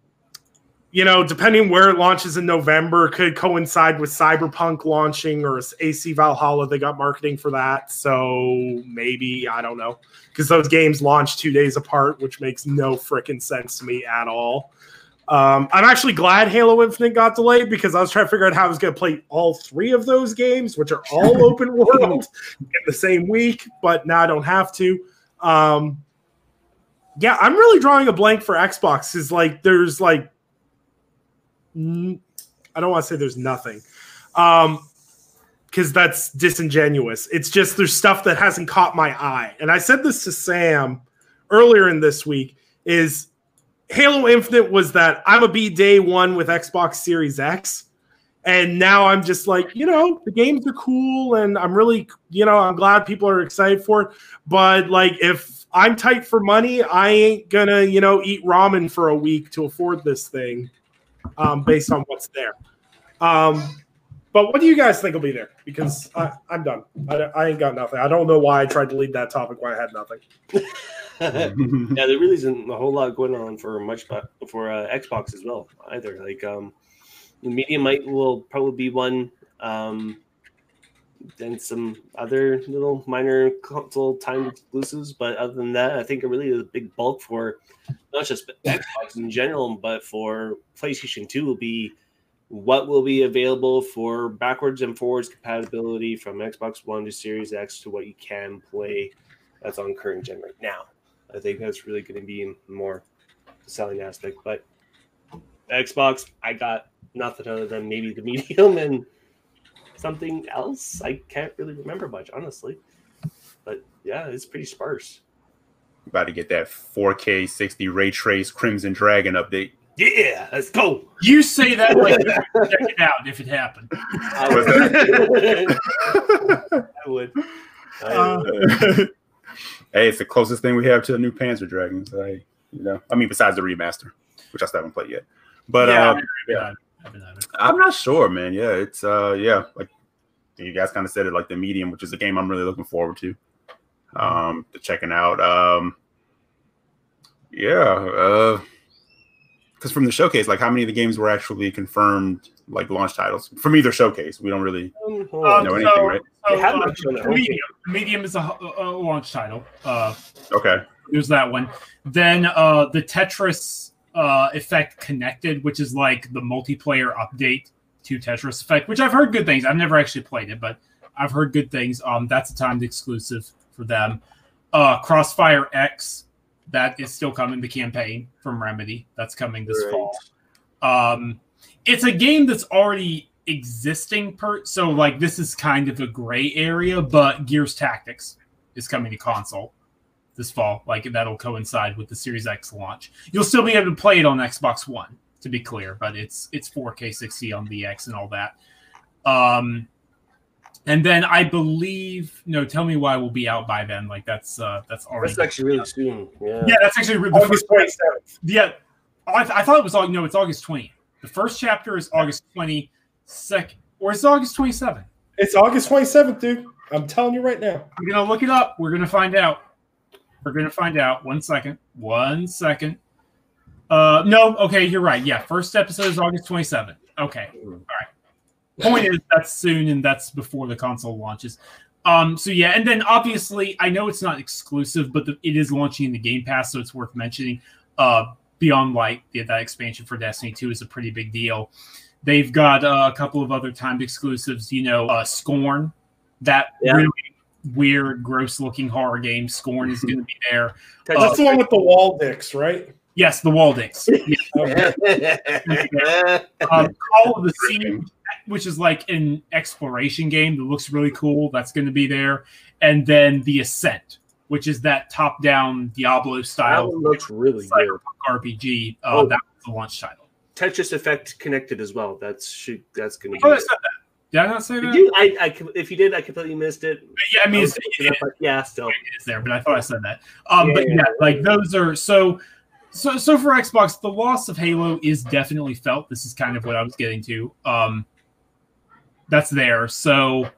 you know, depending where it launches in November, could coincide with Cyberpunk launching or AC Valhalla. They got marketing for that, so maybe I don't know because those games launch two days apart, which makes no freaking sense to me at all. Um, I'm actually glad Halo Infinite got delayed because I was trying to figure out how I was going to play all three of those games, which are all open world, in the same week. But now I don't have to. Um, yeah, I'm really drawing a blank for Xbox. Because like there's like, n- I don't want to say there's nothing, um, because that's disingenuous. It's just there's stuff that hasn't caught my eye, and I said this to Sam earlier in this week. Is Halo Infinite was that I'm a be day one with Xbox Series X. And now I'm just like, you know, the games are cool and I'm really, you know, I'm glad people are excited for it. But like, if I'm tight for money, I ain't gonna, you know, eat ramen for a week to afford this thing um, based on what's there. Um, but what do you guys think will be there? Because I, am done. I, I ain't got nothing. I don't know why I tried to lead that topic when I had nothing. yeah, there really isn't a whole lot going on for much for uh, Xbox as well either. Like, um, might will probably be one. Um, then some other little minor console time exclusives, but other than that, I think it really is a big bulk for not just Xbox in general, but for PlayStation Two will be what will be available for backwards and forwards compatibility from Xbox One to Series X to what you can play that's on current gen right now. I think that's really going to be more the selling aspect. But Xbox, I got nothing other than maybe the medium and something else. I can't really remember much, honestly. But yeah, it's pretty sparse. About to get that 4K 60 ray trace Crimson Dragon update. Yeah, let's go. You say that like check it out if it happened. I would. I would. Uh, hey, it's the closest thing we have to a new Panzer Dragoon. So, hey, you know, I mean, besides the remaster, which I still haven't played yet. But yeah, uh, yeah. I'm not sure, man. Yeah, it's uh, yeah, like you guys kind of said it, like the medium, which is a game I'm really looking forward to, um, to checking out. Um, yeah, uh, because from the showcase, like how many of the games were actually confirmed, like launch titles from either showcase? We don't really um, know anything, right? So, uh, medium, medium is a, a launch title. Uh, okay, there's that one. Then uh, the Tetris uh, Effect Connected, which is like the multiplayer update to Tetris Effect, which I've heard good things. I've never actually played it, but I've heard good things. Um, that's a timed exclusive for them. Uh, Crossfire X, that is still coming. The campaign from Remedy, that's coming this right. fall. Um, it's a game that's already existing per so like this is kind of a gray area, but Gears Tactics is coming to console this fall. Like that'll coincide with the Series X launch. You'll still be able to play it on Xbox One, to be clear, but it's it's 4K 60 on the X and all that. Um, and then I believe no, tell me why we'll be out by then. Like that's uh that's already that's actually really soon. Yeah, yeah, that's actually really August twenty seventh. Yeah, I, I, thought it was all no, it's August 20th. The first chapter is August 22nd, or is August 27th? It's August 27th, dude. I'm telling you right now. We're gonna look it up. We're gonna find out. We're gonna find out. One second. One second. Uh, no. Okay, you're right. Yeah, first episode is August 27th. Okay. All right. Point is that's soon, and that's before the console launches. Um, so yeah, and then obviously I know it's not exclusive, but the, it is launching in the Game Pass, so it's worth mentioning. Uh, Beyond Light, yeah, that expansion for Destiny 2 is a pretty big deal. They've got uh, a couple of other timed exclusives, you know, uh, Scorn, that Yeah. really weird, gross looking horror game. Scorn is going to be there. That's the one with the wall dicks, right? Yes, the Waldix. Yeah. um, Call of the Sea, which is like an exploration game that looks really cool. That's going to be there. And then The Ascent, which is that top down Diablo style. one looks really good. RPG. Uh, Oh. That was the launch title. Tetris Effect connected as well. That's should that's gonna Oh, I be. said that. Did I not say that? did- I, I, if you did, I completely missed it. Yeah, I mean, I it's, was looking up, yeah, still. is there, but I thought I said that. Um, but Yeah. yeah, like those are so. So, so for Xbox, the loss of Halo is definitely felt. This is kind of what I was getting to. Um, that's there. So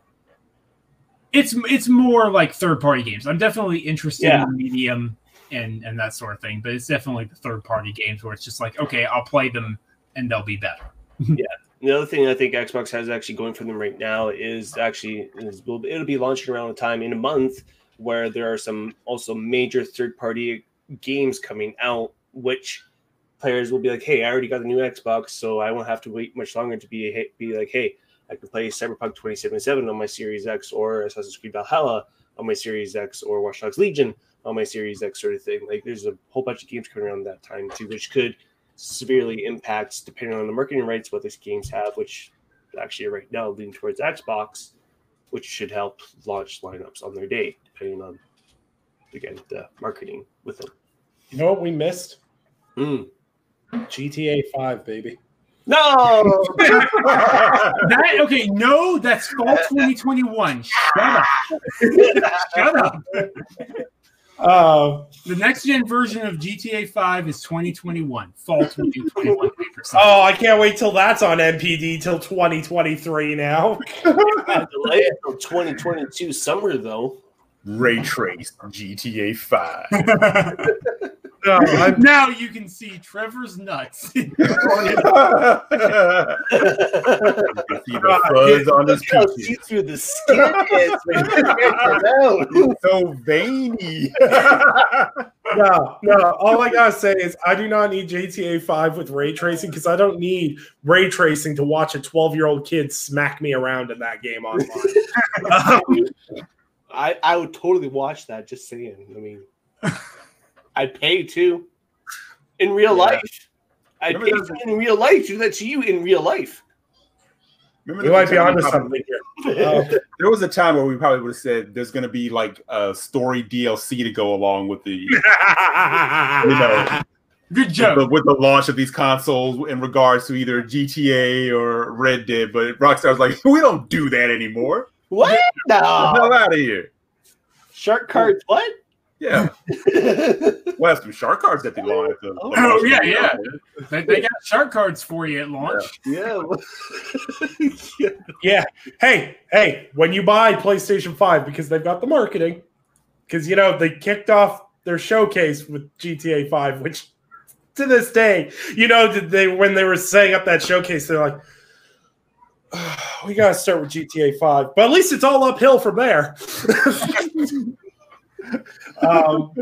it's it's more like third party games. I'm definitely interested Yeah. in medium and and that sort of thing, but it's definitely the third party games where it's just like, okay, I'll play them and they'll be better. Yeah. The other thing I think Xbox has actually going for them right now is actually is will- it'll be launching around a time in a month where there are some also major third party games coming out, which players will be like, "Hey, I already got the new Xbox, so I won't have to wait much longer to be be like, hey, I can play Cyberpunk 2077 on my Series X or Assassin's Creed Valhalla on my Series X or Watch Dogs Legion on my Series X sort of thing. Like, there's a whole bunch of games coming around that time too, which could severely impact depending on the marketing rights what these games have, which actually right now lean towards Xbox, which should help launch lineups on their day, depending on again the marketing with them. You know what we missed? Mm. GTA 5, baby. No, That okay? No, that's fall 2021. Shut up! Shut up! Uh, The next gen version of GTA 5 is 2021, fall 2021. to be precise. oh, I can't wait till that's on NPD till 2023 now. delay until 2022 summer though. Ray Trace GTA 5. No, I'm- now you can see Trevor's nuts. you can see the fuzz on his Look how peaches. see through the skin is It's so veiny. no, no. All I gotta say is I do not need GTA 5 with ray tracing because I don't need ray tracing to watch a 12 year old kid smack me around in that game online. Um, I, I would totally watch that. Just saying. I mean, I'd pay too. In real Yeah. life, I'd Remember pay those- to in real life. Do that to you in real life. Remember we there might was be a time onto we something here. Um, There was a time where we probably would have said there's going to be like a story DLC to go along with the you know Good with the, with the launch of these consoles in regards to either GTA or Red Dead. But Rockstar was like, we don't do that anymore. What? Get the No. hell out of here. Shark cards. What? Yeah, we'll have some shark cards at the launch. At the, Oh, Oh, yeah, yeah. They, they got shark cards for you at launch. yeah. yeah. Hey, hey, when you buy PlayStation 5, because they've got the marketing, because you know they kicked off their showcase with GTA 5, which to this day, you know, they when they were setting up that showcase, they're like, "Ah, we gotta start with GTA 5. But at least it's all uphill from there. um,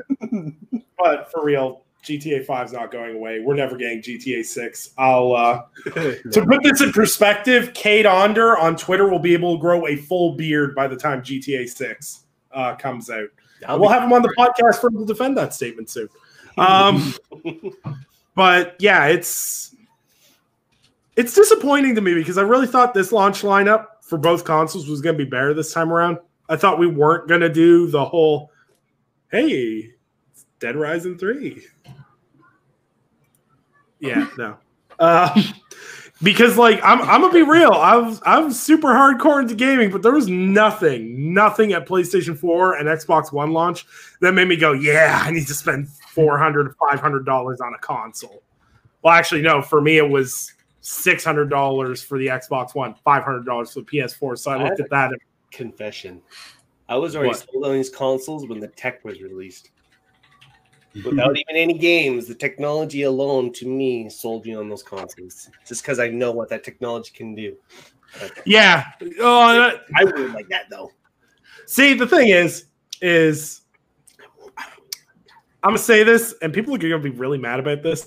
but for real, GTA 5 is not going away. We're never getting GTA 6. I'll uh to put this in perspective, Kate Onder on Twitter will be able to grow a full beard by the time GTA 6 uh, comes out. That'll we'll have him on the podcast for him to defend that statement soon. Um, but yeah, it's it's disappointing to me because I really thought this launch lineup for both consoles was going to be better this time around. I thought we weren't going to do the whole, hey, it's Dead Rising three. Yeah, no. Um, because like I'm, I'm gonna be real. I was I'm super hardcore into gaming, but there was nothing, nothing at PlayStation 4 and Xbox One launch that made me go, yeah, I need to spend 400 500 dollars on a console. Well, actually, no. For me, it was six hundred dollars for the Xbox One, five hundred dollars for the PS4. So I looked at that. And, Confession. I was already What? sold on these consoles when the tech was released. Without even any games, the technology alone to me sold me on those consoles. Just because I know what that technology can do. yeah. Oh, that- I would like that though. See, the thing is, is I'm gonna say this, and people are gonna be really mad about this.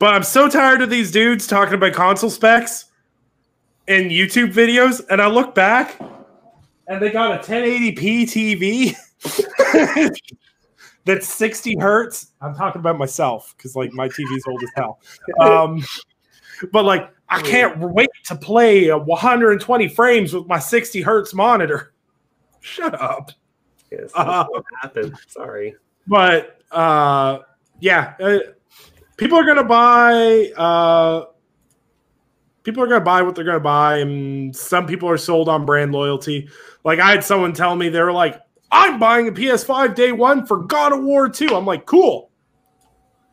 But I'm so tired of these dudes talking about console specs in YouTube videos, and I look back and they got a 1080p TV that's 60 hertz. I'm talking about myself because like my TV's old as hell. Um, but like I can't wait to play 120 frames with my 60 hertz monitor. Shut up. Yes, that's Uh, what happened. Sorry. But uh, yeah, uh, people are gonna buy. Uh, people are gonna buy what they're gonna buy, and some people are sold on brand loyalty. Like I had someone tell me they were like, "I'm buying a PS5 day one for God of War 2. I'm like, "Cool."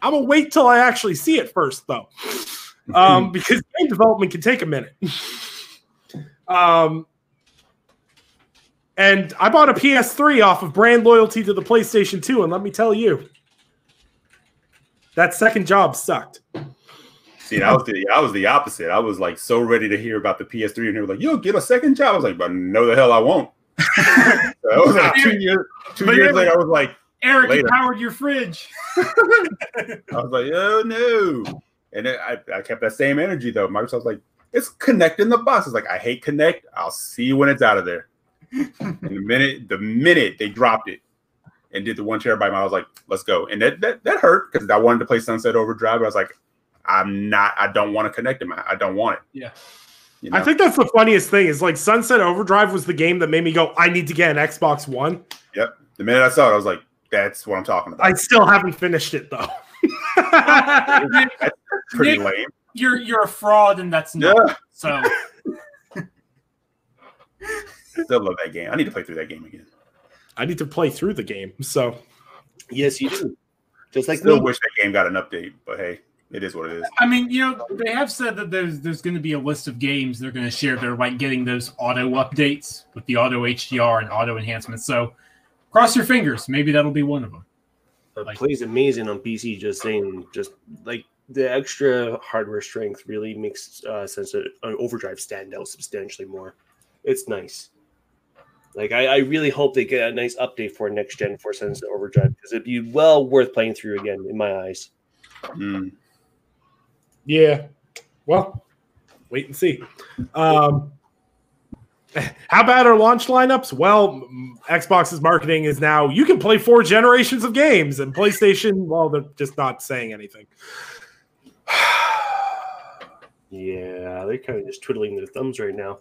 I'm gonna wait till I actually see it first, though, um, because game development can take a minute. um, and I bought a PS3 off of brand loyalty to the PlayStation 2, and let me tell you, that second job sucked. See, that was the I was the opposite. I was like so ready to hear about the PS3, and they were like, "You'll get a second job." I was like, "But no, the hell I won't." so it was like two years. Two But years later, I was like, Eric, you powered your fridge. I was like, "Oh no!" And then I, I kept that same energy though. Microsoft was like, "It's connecting the box." It's like, "I hate Kinect. I'll see you when it's out of there." and the minute the minute they dropped it and did the one terabyte, I was like, "Let's go!" And that that, that hurt because I wanted to play Sunset Overdrive. I was like, "I'm not. I don't want to connect it. man. I don't want it." Yeah. You know? I think that's the funniest thing is like Sunset Overdrive was the game that made me go, I need to get an Xbox One. Yep. The minute I saw it, I was like, "That's what I'm talking about." I still haven't finished it though. That's pretty Nick- lame. You're you're a fraud, and that's not. Yeah, So still love that game. I need to play through that game again. I need to play through the game. So Yes, you do. Just like Still me. wish that game got an update, but hey, it is what it is. I mean, you know, they have said that there's there's going to be a list of games they're going to share. They're like getting those auto updates with the auto HDR and auto enhancements. So cross your fingers. Maybe that'll be one of them. It Like- plays amazing on PC. Just saying, just like the extra hardware strength really makes uh, sense that an overdrive stand out substantially more. It's nice. Like I, I really hope they get a nice update for next gen for Sunset Overdrive because it'd be well worth playing through again in my eyes. Mm. Yeah. Well, wait and see. Um how bad are launch lineups? Well, Xbox's marketing is now you can play four generations of games, and PlayStation, well, they're just not saying anything. Yeah, they're kind of just twiddling their thumbs right now.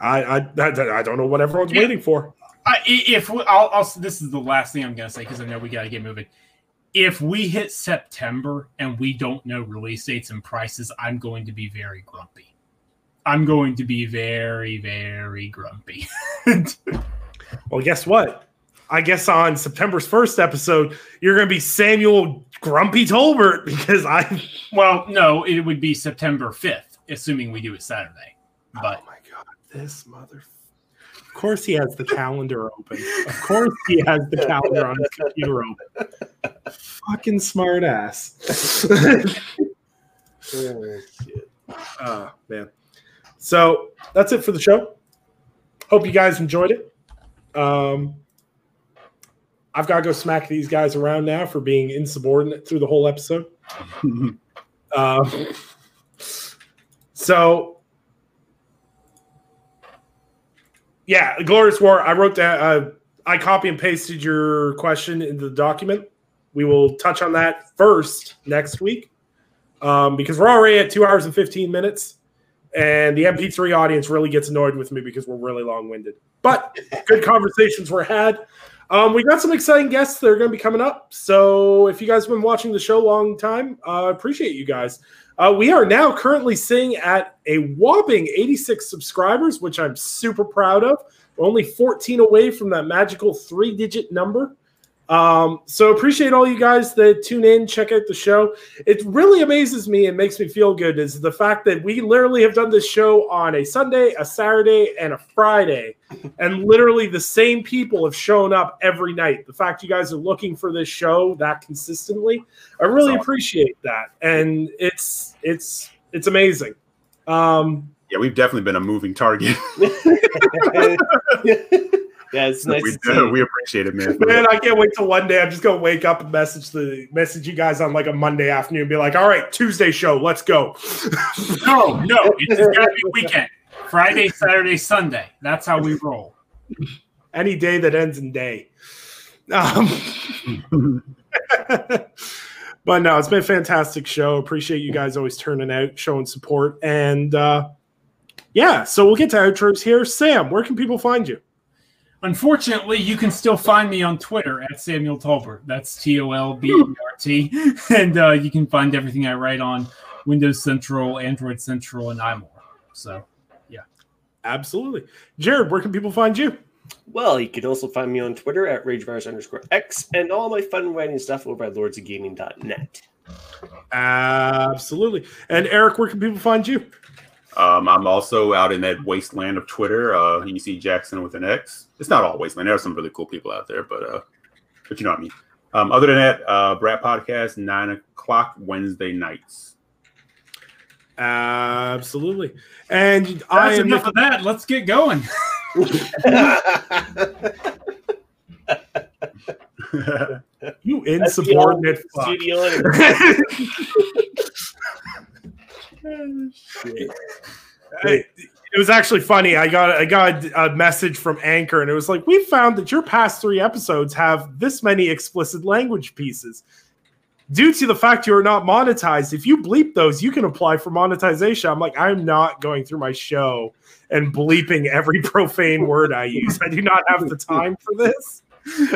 I I, I, I don't know what everyone's Yeah. waiting for. I, i- if we, I'll, I'll, this is the last thing I'm going to say because I know we got to get moving. If we hit September and we don't know release dates and prices, I'm going to be very grumpy. I'm going to be very, very grumpy. Well, guess what? I guess on September's first episode, you're going to be Samuel Grumpy Tolbert because I. well, no, it would be September 5th, assuming we do it Saturday. But oh my god, this mother. Of course, he has the calendar open. Of course, he has the calendar on his computer open. Fucking smart ass. Oh, shit. Ah, man. So that's it for the show. Hope you guys enjoyed it. Um, I've got to go smack these guys around now for being insubordinate through the whole episode. Um, so, yeah, Glorious War. I wrote that. Uh, I copy and pasted your question into the document. We will touch on that first next week um, because we're already at two hours and 15 minutes. And the MP3 audience really gets annoyed with me because we're really long winded. But good conversations were had. Um, we got some exciting guests that are going to be coming up. So if you guys have been watching the show a long time, I uh, appreciate you guys. Uh, we are now currently sitting at a whopping 86 subscribers, which I'm super proud of. We're only 14 away from that magical three digit number. Um, so appreciate all you guys that tune in, check out the show. It really amazes me and makes me feel good is the fact that we literally have done this show on a Sunday, a Saturday, and a Friday, and literally the same people have shown up every night. The fact you guys are looking for this show that consistently, I really awesome. appreciate that, and it's it's it's amazing. Um, Yeah, we've definitely been a moving target. Yeah, it's nice we, to see. we appreciate it, man. Man, I can't wait till one day. I'm just gonna wake up and message the message you guys on like a Monday afternoon and be like, all right, Tuesday show, let's go. No, no, it's gotta be weekend. Friday, Saturday, Sunday. That's how we roll. Any day that ends in day. Um, but no, it's been a fantastic show. Appreciate you guys always turning out, showing support. And uh yeah, so we'll get to outros here. Sam, where can people find you? Unfortunately, you can still find me on Twitter at Samuel Tolbert. That's T O L B E R T. And uh, you can find everything I write on Windows Central, Android Central, and iMore. So, yeah. Absolutely. Jared, where can people find you? Well, you can also find me on Twitter at RageVirus underscore X and all my fun writing stuff over at lordsofgaming.net. Absolutely. And Eric, where can people find you? Um, I'm also out in that wasteland of Twitter. Uh, you see Jackson with an X. It's not all wasteland. There are some really cool people out there, but uh, but you know what I mean. Um, other than that, uh, Brat Podcast nine o'clock Wednesday nights. Absolutely. And I am enough of that. Let's get going. you insubordinate fuck. It, it was actually funny. I got I got a message from Anchor, and it was like, "We found that your past three episodes have this many explicit language pieces." Due to the fact you are not monetized, if you bleep those, you can apply for monetization. I'm like, I'm not going through my show and bleeping every profane word I use. I do not have the time for this.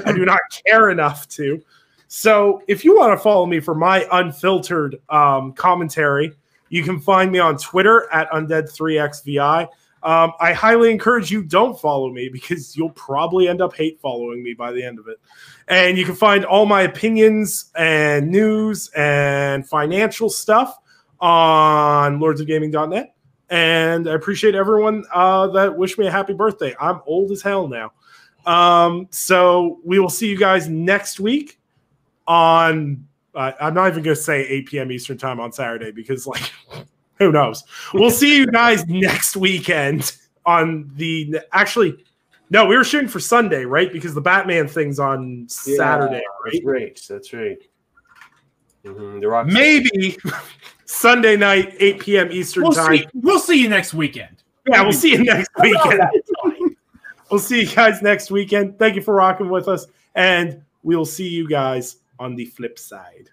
I do not care enough to. So, if you want to follow me for my unfiltered um, commentary, you can find me on Twitter at undead3xvi. Um, I highly encourage you don't follow me because you'll probably end up hate following me by the end of it. And you can find all my opinions and news and financial stuff on lordsofgaming.net. And I appreciate everyone uh, that wished me a happy birthday. I'm old as hell now. Um, so we will see you guys next week on uh, I'm not even going to say 8 p.m. Eastern time on Saturday because, like, who knows? We'll see you guys next weekend on the. Actually, no, we were shooting for Sunday, right? Because the Batman thing's on Saturday, That's right? right. That's right. Mhm, The Rock. Maybe Sunday night, 8 p.m. Eastern We'll time. see. We'll see you next weekend. Yeah, we'll see you next weekend. We'll see you guys next weekend. Thank you for rocking with us, and we'll see you guys on the flip side.